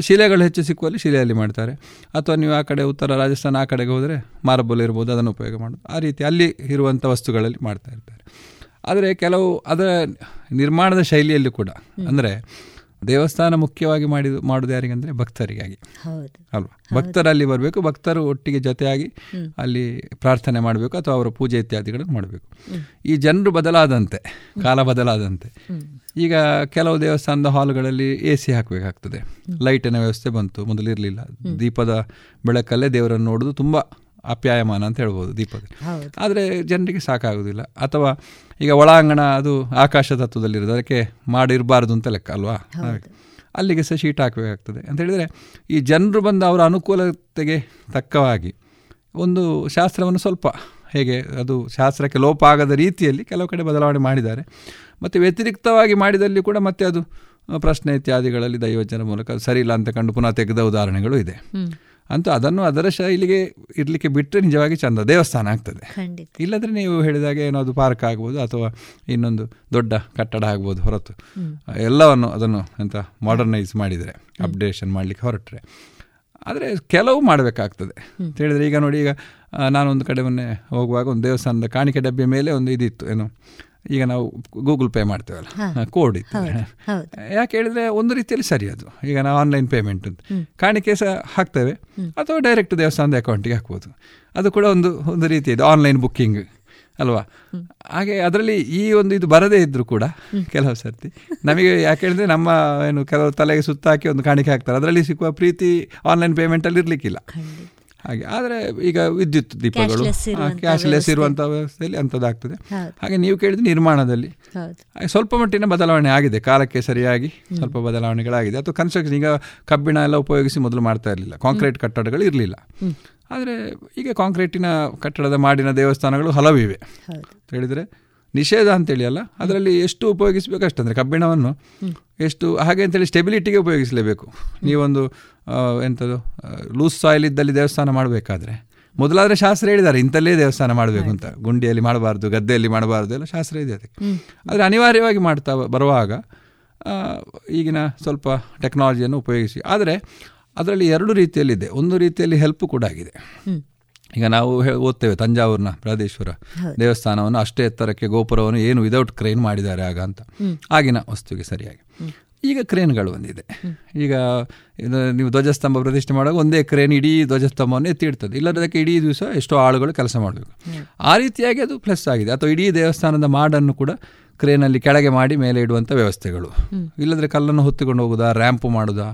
ಶಿಲೆಗಳು ಹೆಚ್ಚು ಸಿಕ್ಕುವಲ್ಲಿ ಶಿಲೆಯಲ್ಲಿ ಮಾಡ್ತಾರೆ. ಅಥವಾ ನೀವು ಆ ಕಡೆ ಉತ್ತರ ರಾಜಸ್ಥಾನ ಆ ಕಡೆಗೆ ಹೋದರೆ ಮಾರ್ಬಲ್ ಇರ್ಬೋದು ಅದನ್ನು ಉಪಯೋಗ ಮಾಡೋದು. ಆ ರೀತಿ ಅಲ್ಲಿ ಇರುವಂಥ ವಸ್ತುಗಳಲ್ಲಿ ಮಾಡ್ತಾ ಇರ್ತಾರೆ. ಆದರೆ ಕೆಲವು ಅದರ ನಿರ್ಮಾಣದ ಶೈಲಿಯಲ್ಲಿ ಕೂಡ. ಅಂದರೆ ದೇವಸ್ಥಾನ ಮುಖ್ಯವಾಗಿ ಮಾಡಿದ ಮಾಡೋದು ಯಾರಿಗಂದ್ರೆ ಭಕ್ತರಿಗಾಗಿ. ಅಲ್ವಾ? ಭಕ್ತರಲ್ಲಿ ಬರಬೇಕು ಭಕ್ತರು ಒಟ್ಟಿಗೆ ಜೊತೆಯಾಗಿ ಅಲ್ಲಿ ಪ್ರಾರ್ಥನೆ ಮಾಡಬೇಕು ಅಥವಾ ಅವರ ಪೂಜೆ ಇತ್ಯಾದಿಗಳನ್ನು ಮಾಡಬೇಕು. ಈ ಜನರು ಬದಲಾದಂತೆ ಕಾಲ ಬದಲಾದಂತೆ. ಈಗ ಕೆಲವು ದೇವಸ್ಥಾನದ ಹಾಲ್ಗಳಲ್ಲಿ ಎ ಸಿ ಹಾಕಬೇಕಾಗ್ತದೆ ಲೈಟಿನ ವ್ಯವಸ್ಥೆ ಬಂತು ಮೊದಲಿರಲಿಲ್ಲ. ದೀಪದ ಬೆಳಕಲ್ಲೇ ದೇವರನ್ನು ನೋಡೋದು ತುಂಬ ಅಪ್ಯಾಯಮಾನ ಅಂತ ಹೇಳ್ಬೋದು ದೀಪದಲ್ಲಿ ಆದರೆ ಜನರಿಗೆ ಸಾಕಾಗೋದಿಲ್ಲ. ಅಥವಾ ಈಗ ಒಳಾಂಗಣ ಅದು ಆಕಾಶ ತತ್ವದಲ್ಲಿರೋದು ಅದಕ್ಕೆ ಮಾಡಿರಬಾರ್ದು ಅಂತ ಲೆಕ್ಕ ಅಲ್ವಾ? ಅಲ್ಲಿಗೆ ಸಹ ಶೀಟ್ ಹಾಕಬೇಕಾಗ್ತದೆ. ಅಂತ ಹೇಳಿದರೆ ಈ ಜನರು ಬಂದು ಅವರ ಅನುಕೂಲತೆಗೆ ತಕ್ಕವಾಗಿ ಒಂದು ಶಾಸ್ತ್ರವನ್ನು ಸ್ವಲ್ಪ ಹೇಗೆ ಅದು ಶಾಸ್ತ್ರಕ್ಕೆ ಲೋಪ ಆಗದ ರೀತಿಯಲ್ಲಿ ಕೆಲವು ಕಡೆ ಬದಲಾವಣೆ ಮಾಡಿದ್ದಾರೆ. ಮತ್ತು ವ್ಯತಿರಿಕ್ತವಾಗಿ ಮಾಡಿದಲ್ಲಿ ಕೂಡ ಮತ್ತೆ ಅದು ಪ್ರಶ್ನೆ ಇತ್ಯಾದಿಗಳಲ್ಲಿ ದೈವಜನ ಮೂಲಕ ಸರಿ ಇಲ್ಲ ಅಂತ ಕಂಡು ಪುನಃ ತೆಗೆದ ಉದಾಹರಣೆಗಳು ಇದೆ. ಅಂತೂ ಅದನ್ನು ಅದರ ಶೈಲಿಗೆ ಇರಲಿಕ್ಕೆ ಬಿಟ್ಟರೆ ನಿಜವಾಗಿ ಚಂದ ದೇವಸ್ಥಾನ ಆಗ್ತದೆ. ಇಲ್ಲದ್ರೆ ನೀವು ಹೇಳಿದಾಗ ಏನಾದ್ರು ಪಾರ್ಕ್ ಆಗ್ಬೋದು ಅಥವಾ ಇನ್ನೊಂದು ದೊಡ್ಡ ಕಟ್ಟಡ ಆಗ್ಬೋದು ಹೊರತು. ಎಲ್ಲವನ್ನು ಅದನ್ನು ಎಂತ ಮಾಡರ್ನೈಸ್ ಮಾಡಿದರೆ ಅಪ್ಡೇಷನ್ ಮಾಡಲಿಕ್ಕೆ ಹೊರಟ್ರೆ. ಆದರೆ ಕೆಲವು ಮಾಡಬೇಕಾಗ್ತದೆ. ಅಂತ ಹೇಳಿದರೆ ಈಗ ನೋಡಿ ಈಗ ನಾನು ನಾನೊಂದು ಕಡೆ ಮೊನ್ನೆ ಹೋಗುವಾಗ ಒಂದು ದೇವಸ್ಥಾನದ ಕಾಣಿಕೆ ಡಬ್ಬೆ ಮೇಲೆ ಒಂದು ಇದಿತ್ತು. ಏನು ಈಗ ನಾವು ಗೂಗಲ್ ಪೇ ಮಾಡ್ತೇವಲ್ಲ ಕೋಡ್ ಇತ್ತು. ಯಾಕೆ ಹೇಳಿದ್ರೆ ಒಂದು ರೀತಿಯಲ್ಲಿ ಸರಿ ಅದು. ಈಗ ನಾವು ಆನ್ಲೈನ್ ಪೇಮೆಂಟ್ ಅಂತ. ಕಾಣಿಕೆ ಸಹ ಹಾಕ್ತೇವೆ. ಅಥವಾ ಡೈರೆಕ್ಟ್ ದೇವಸ್ಥಾನದ ಅಕೌಂಟಿಗೆ ಹಾಕ್ಬೋದು. ಅದು ಕೂಡ ಒಂದು ಒಂದು ರೀತಿ ಇದೆ ಆನ್ಲೈನ್ ಬುಕ್ಕಿಂಗ್ ಅಲ್ವಾ ಹಾಗೆ ಅದರಲ್ಲಿ ಈ ಒಂದು ಇದು ಬರದೇ ಇದ್ರು ಕೂಡ ಕೆಲವು ಸರ್ತಿ ನಮಗೆ ಯಾಕೆ ಹೇಳಿದ್ರೆ ನಮ್ಮ ಏನು ಕೆಲವು ತಲೆಗೆ ಸುತ್ತಾಕಿ ಒಂದು ಕಾಣಿಕೆ ಹಾಕ್ತಾರೆ. ಅದರಲ್ಲಿ ಸಿಗುವ ಪ್ರೀತಿ ಆನ್ಲೈನ್ ಪೇಮೆಂಟಲ್ಲಿ ಇರಲಿಕ್ಕಿಲ್ಲ. ಹಾಗೆ. ಆದರೆ ಈಗ ವಿದ್ಯುತ್ ದೀಪಗಳು ಕ್ಯಾಶ್ಲೆಸ್. ಇರುವಂಥ ವ್ಯವಸ್ಥೆಯಲ್ಲಿ ಅಂಥದ್ದಾಗ್ತದೆ ಹಾಗೆ ನೀವು ಕೇಳಿದ ನಿರ್ಮಾಣದಲ್ಲಿ. ಸ್ವಲ್ಪ ಮಟ್ಟಿನ ಬದಲಾವಣೆ ಆಗಿದೆ. ಕಾಲಕ್ಕೆ ಸರಿಯಾಗಿ ಸ್ವಲ್ಪ ಬದಲಾವಣೆಗಳಾಗಿದೆ. ಅಥವಾ ಕನ್ಸ್ಟ್ರಕ್ಷನ್ ಈಗ ಕಬ್ಬಿಣ ಎಲ್ಲ ಉಪಯೋಗಿಸಿ ಮೊದಲು ಮಾಡ್ತಾ ಇರಲಿಲ್ಲ. ಕಾಂಕ್ರೀಟ್ ಕಟ್ಟಡಗಳು ಇರಲಿಲ್ಲ. ಆದರೆ ಈಗ ಕಾಂಕ್ರೀಟಿನ ಕಟ್ಟಡದ ಮಾಡಿನ ದೇವಸ್ಥಾನಗಳು ಹಲವಿವೆ ಹೇಳಿದರೆ ನಿಷೇಧ ಅಂತೇಳಿ ಅಲ್ಲ ಅದರಲ್ಲಿ ಎಷ್ಟು ಉಪಯೋಗಿಸಬೇಕು ಅಷ್ಟಂದರೆ ಕಬ್ಬಿಣವನ್ನು ಎಷ್ಟು ಹಾಗೆ ಅಂತೇಳಿ ಸ್ಟೆಬಿಲಿಟಿಗೆ ಉಪಯೋಗಿಸಲೇಬೇಕು. ನೀವೊಂದು ಎಂಥದ್ದು ಲೂಸ್ ಸಾಯಿಲ್ ಇದ್ದಲ್ಲಿ ದೇವಸ್ಥಾನ ಮಾಡಬೇಕಾದ್ರೆ. ಮೊದಲಾದರೆ ಶಾಸ್ತ್ರ ಹೇಳಿದ್ದಾರೆ ಇಂಥಲ್ಲೇ ದೇವಸ್ಥಾನ ಮಾಡಬೇಕು ಅಂತ. ಗುಂಡಿಯಲ್ಲಿ ಮಾಡಬಾರ್ದು ಗದ್ದೆಯಲ್ಲಿ ಮಾಡಬಾರ್ದು ಎಲ್ಲ ಶಾಸ್ತ್ರ ಇದೆ ಅದಕ್ಕೆ. ಆದರೆ ಅನಿವಾರ್ಯವಾಗಿ ಮಾಡ್ತಾ ಬರುವಾಗ ಈಗಿನ ಸ್ವಲ್ಪ ಟೆಕ್ನಾಲಜಿಯನ್ನು ಉಪಯೋಗಿಸಿ. ಆದರೆ ಅದರಲ್ಲಿ ಎರಡು ರೀತಿಯಲ್ಲಿದೆ. ಒಂದು ರೀತಿಯಲ್ಲಿ ಹೆಲ್ಪ್ ಕೂಡ ಆಗಿದೆ. ಈಗ ನಾವು ಓದ್ತೇವೆ ತಂಜಾವೂರಿನ ಬೃಹದೇಶ್ವರ ದೇವಸ್ಥಾನವನ್ನು ಅಷ್ಟೇ ಎತ್ತರಕ್ಕೆ ಗೋಪುರವನ್ನು ಏನು ವಿದೌಟ್ ಕ್ರೇನ್ ಮಾಡಿದ್ದಾರೆ ಆಗ ಅಂತ. ಆಗಿನ ವಸ್ತುವಿಗೆ ಸರಿಯಾಗಿ. ಈಗ ಕ್ರೇನ್ಗಳು ಬಂದಿದೆ ಈಗ ಇದು ನೀವು ಧ್ವಜಸ್ತಂಭ ಪ್ರತಿಷ್ಠೆ ಮಾಡುವಾಗ ಒಂದೇ ಕ್ರೇನ್ ಇಡೀ ಧ್ವಜಸ್ತಂಭವನ್ನು ಎತ್ತಿ ಇಡ್ತದೆ. ಇಲ್ಲದಕ್ಕೆ ಇಡೀ ದಿವಸ ಎಷ್ಟೋ ಆಳುಗಳು ಕೆಲಸ ಮಾಡಬೇಕು. ಆ ರೀತಿಯಾಗಿ ಅದು ಪ್ಲಸ್ ಆಗಿದೆ. ಅಥವಾ ಇಡೀ ದೇವಸ್ಥಾನದ ಮಾಡನ್ನು ಕೂಡ ಕ್ರೇನಲ್ಲಿ ಕೆಳಗೆ ಮಾಡಿ ಮೇಲೆ ಇಡುವಂಥ ವ್ಯವಸ್ಥೆಗಳು. ಇಲ್ಲದ್ರೆ ಕಲ್ಲನ್ನು ಹೊತ್ತುಕೊಂಡು ಹೋಗೋದಾ ರ್ಯಾಂಪ್ ಮಾಡೋದಾ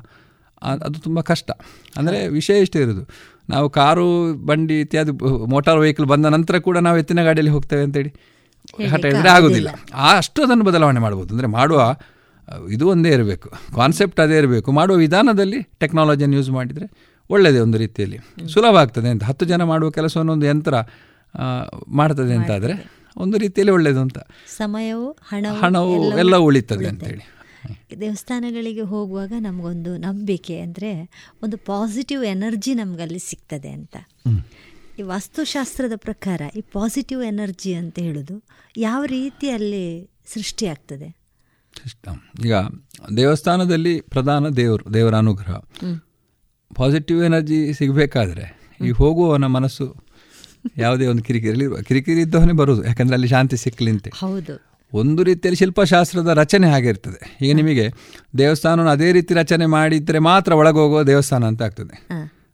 ಅದು ತುಂಬ ಕಷ್ಟ. ಅಂದರೆ ವಿಷಯ ಇಷ್ಟೇ ಇರೋದು. ನಾವು ಕಾರು ಬಂಡಿ ಇತ್ಯಾದಿ ಮೋಟಾರ್ ವೆಹಿಕಲ್ ಬಂದ ನಂತರ ಕೂಡ ನಾವು ಎತ್ತಿನ ಗಾಡಿಯಲ್ಲಿ ಹೋಗ್ತೇವೆ ಅಂತೇಳಿ. ಹಠ ಹೇಳಿದ್ರೆ ಆಗೋದಿಲ್ಲ ಆ ಅಷ್ಟು ಅದನ್ನು ಬದಲಾವಣೆ ಮಾಡ್ಬೋದು. ಅಂದರೆ ಮಾಡುವ ಇದು ಒಂದೇ ಇರಬೇಕು. ಕಾನ್ಸೆಪ್ಟ್ ಅದೇ ಇರಬೇಕು. ಮಾಡುವ ವಿಧಾನದಲ್ಲಿ ಟೆಕ್ನಾಲಜಿಯನ್ನು ಯೂಸ್ ಮಾಡಿದರೆ ಒಳ್ಳೆಯದೇ ಒಂದು ರೀತಿಯಲ್ಲಿ. ಸುಲಭ ಆಗ್ತದೆ ಅಂತ. ಹತ್ತು ಜನ ಮಾಡುವ ಕೆಲಸವನ್ನು ಒಂದು ಯಂತ್ರ ಮಾಡ್ತದೆ ಅಂತಾದರೆ ಒಂದು ರೀತಿಯಲ್ಲಿ ಒಳ್ಳೆಯದು ಅಂತ. ಸಮಯವು ಹಣವು ಹಣವು ಎಲ್ಲವೂ ಎಲ್ಲ ಉಳಿತದೆ. ಅಂತೇಳಿ. ದೇವಸ್ಥಾನಗಳಿಗೆ ಹೋಗುವಾಗ ನಮಗೊಂದು ನಂಬಿಕೆ ಅಂದರೆ ಒಂದು ಪಾಸಿಟಿವ್ ಎನರ್ಜಿ ನಮಗಲ್ಲಿ ಸಿಗ್ತದೆ ಅಂತ. ಈ ವಾಸ್ತುಶಾಸ್ತ್ರದ ಪ್ರಕಾರ ಈ ಪಾಸಿಟಿವ್ ಎನರ್ಜಿ ಅಂತ ಹೇಳೋದು ಯಾವ ರೀತಿಯಲ್ಲಿ ಸೃಷ್ಟಿಯಾಗ್ತದೆ ಈಗ ದೇವಸ್ಥಾನದಲ್ಲಿ ಪ್ರಧಾನ ದೇವರು ದೇವರ ಅನುಗ್ರಹ. ಪಾಸಿಟಿವ್ ಎನರ್ಜಿ ಸಿಗಬೇಕಾದ್ರೆ ಈ ಹೋಗುವವನ ಮನಸ್ಸು ಯಾವುದೇ ಒಂದು ಕಿರಿಕಿರಿ ಕಿರಿಕಿರಿ ಇದ್ದವನೇ ಬರೋದು ಯಾಕಂದರೆ ಅಲ್ಲಿ ಶಾಂತಿ ಸಿಕ್ಕಲಿಂತೆ ಹೌದು. ಒಂದು ರೀತಿಯಲ್ಲಿ ಶಿಲ್ಪಶಾಸ್ತ್ರದ ರಚನೆ ಆಗಿರ್ತದೆ ಈಗ ನಿಮಗೆ ದೇವಸ್ಥಾನವನ್ನು ಅದೇ ರೀತಿ ರಚನೆ ಮಾಡಿದರೆ ಮಾತ್ರ ಒಳಗೆ ಹೋಗುವ ದೇವಸ್ಥಾನ ಅಂತ ಆಗ್ತದೆ.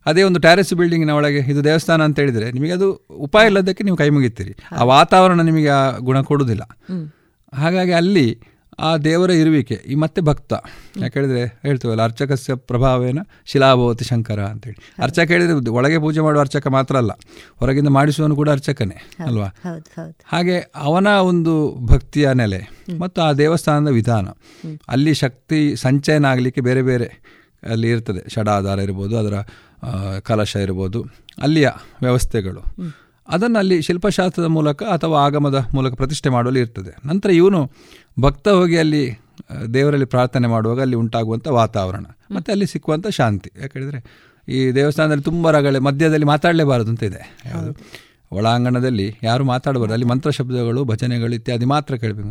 ಅದೇ ಒಂದು ಟ್ಯಾರೆಸ್ ಬಿಲ್ಡಿಂಗಿನ ಒಳಗೆ ಇದು ದೇವಸ್ಥಾನ ಅಂತ ಹೇಳಿದರೆ ನಿಮಗೆ ಅದು ಉಪಾಯ ಇಲ್ಲದಕ್ಕೆ ನೀವು ಕೈ ಮುಗಿತೀರಿ. ಆ ವಾತಾವರಣ ನಿಮಗೆ ಆ ಗುಣ ಕೊಡುವುದಿಲ್ಲ. ಹಾಗಾಗಿ ಅಲ್ಲಿ ಆ ದೇವರ ಇರುವಿಕೆ ಈ ಮತ್ತೆ ಭಕ್ತ. ಯಾಕೆ ಹೇಳಿದ್ರೆ ಹೇಳ್ತೀವಲ್ಲ ಅರ್ಚಕಸ್ಯ ಪ್ರಭಾವೇನ ಶಿಲಾಭವತಿ ಶಂಕರ ಅಂತೇಳಿ. ಅರ್ಚಕ ಹೇಳಿದ್ರೆ ಒಳಗೆ ಪೂಜೆ ಮಾಡುವ ಅರ್ಚಕ ಮಾತ್ರ ಅಲ್ಲ. ಹೊರಗಿಂದ ಮಾಡಿಸುವನು ಕೂಡ ಅರ್ಚಕನೇ ಅಲ್ವಾ? ಹಾಗೆ ಅವನ ಒಂದು ಭಕ್ತಿಯ ನೆಲೆ ಮತ್ತು ಆ ದೇವಸ್ಥಾನದ ವಿಧಾನ. ಅಲ್ಲಿ ಶಕ್ತಿ ಸಂಚಯನ ಆಗಲಿಕ್ಕೆ ಬೇರೆ ಬೇರೆ ಅಲ್ಲಿ ಇರ್ತದೆ. ಷಡಾಧಾರ ಇರ್ಬೋದು ಅದರ ಕಲಶ ಇರ್ಬೋದು ಅಲ್ಲಿಯ ವ್ಯವಸ್ಥೆಗಳು. ಅದನ್ನು ಅಲ್ಲಿ ಶಿಲ್ಪಶಾಸ್ತ್ರದ ಮೂಲಕ ಅಥವಾ ಆಗಮದ ಮೂಲಕ ಪ್ರತಿಷ್ಠೆ ಮಾಡುವಲ್ಲಿ ಇರ್ತದೆ. ನಂತರ ಇವನು ಭಕ್ತ ಹೋಗಿ ಅಲ್ಲಿ ದೇವರಲ್ಲಿ ಪ್ರಾರ್ಥನೆ ಮಾಡುವಾಗ ಅಲ್ಲಿ ಉಂಟಾಗುವಂಥ ವಾತಾವರಣ. ಮತ್ತು ಅಲ್ಲಿ ಸಿಕ್ಕುವಂಥ ಶಾಂತಿ. ಯಾಕಂದರೆ ಈ ದೇವಸ್ಥಾನದಲ್ಲಿ ತುಂಬ ರಗಳೆ, ಮಧ್ಯದಲ್ಲಿ ಮಾತಾಡಲೇಬಾರದು ಅಂತ ಇದೆ. ಯಾವುದು? ಒಳಾಂಗಣದಲ್ಲಿ ಯಾರು ಮಾತಾಡಬಾರ್ದು. ಅಲ್ಲಿ ಮಂತ್ರ ಶಬ್ದಗಳು, ಭಜನೆಗಳು ಇತ್ಯಾದಿ ಮಾತ್ರ ಕೇಳಬೇಕು.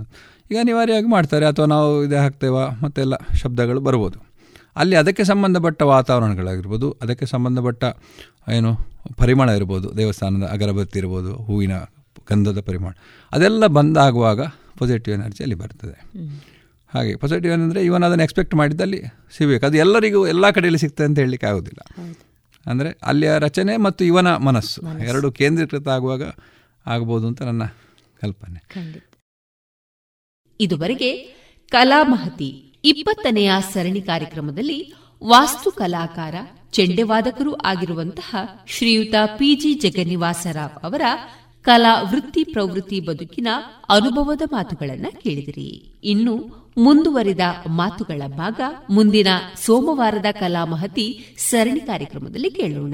ಈಗ ಅನಿವಾರ್ಯವಾಗಿ ಮಾಡ್ತಾರೆ, ಅಥವಾ ನಾವು ಇದೇ ಹಾಕ್ತೇವಾ? ಮತ್ತೆಲ್ಲ ಶಬ್ದಗಳು ಬರ್ಬೋದು. ಅಲ್ಲಿ ಅದಕ್ಕೆ ಸಂಬಂಧಪಟ್ಟ ವಾತಾವರಣಗಳಾಗಿರ್ಬೋದು. ಅದಕ್ಕೆ ಸಂಬಂಧಪಟ್ಟ ಏನು ಪರಿಮಳ ಇರ್ಬೋದು ದೇವಸ್ಥಾನದ ಅಗರಬತ್ತಿ ಇರ್ಬೋದು ಹೂವಿನ ಗಂಧದ ಪರಿಮಳ. ಅದೆಲ್ಲ ಬಂದಾಗುವಾಗ ಪಾಸಿಟಿವ್ ಎನರ್ಜಿ ಅಲ್ಲಿ ಬರ್ತದೆ. ಹಾಗೆ ಪಾಸಿಟಿವ್ ಏನಂದರೆ ಇವನ್ ಅದನ್ನು ಎಕ್ಸ್ಪೆಕ್ಟ್ ಮಾಡಿದ್ದಲ್ಲಿ ಸಿಗಬೇಕು. ಅದು ಎಲ್ಲರಿಗೂ ಎಲ್ಲ ಕಡೆಯಲ್ಲಿ ಸಿಗ್ತದೆ ಅಂತ ಹೇಳಲಿಕ್ಕೆ ಆಗೋದಿಲ್ಲ. ಅಂದರೆ ಅಲ್ಲಿಯ ರಚನೆ ಮತ್ತು ಇವನ ಮನಸ್ಸು. ಎರಡು ಕೇಂದ್ರೀಕೃತ ಆಗುವಾಗ ಆಗ್ಬೋದು ಅಂತ ನನ್ನ ಕಲ್ಪನೆ. ಇದುವರೆಗೆ ಕಲಾ ಮಹತಿ ಇಪ್ಪತ್ತನೆಯ ಸರಣಿ ಕಾರ್ಯಕ್ರಮದಲ್ಲಿ ವಾಸ್ತು ಕಲಾಕಾರ ಚೆಂಡೆವಾದಕರೂ ಆಗಿರುವಂತಹ ಶ್ರೀಯುತ ಪಿಜಿ ಜಗನ್ನಿವಾಸರಾವ್ ಅವರ ಕಲಾ ವೃತ್ತಿ ಪ್ರವೃತ್ತಿ ಬದುಕಿನ ಅನುಭವದ ಮಾತುಗಳನ್ನು ಕೇಳಿದಿರಿ. ಇನ್ನು ಮುಂದುವರಿದ ಮಾತುಗಳ ಭಾಗ ಮುಂದಿನ ಸೋಮವಾರದ ಕಲಾ ಮಹತಿ ಸರಣಿ ಕಾರ್ಯಕ್ರಮದಲ್ಲಿ ಕೇಳೋಣ.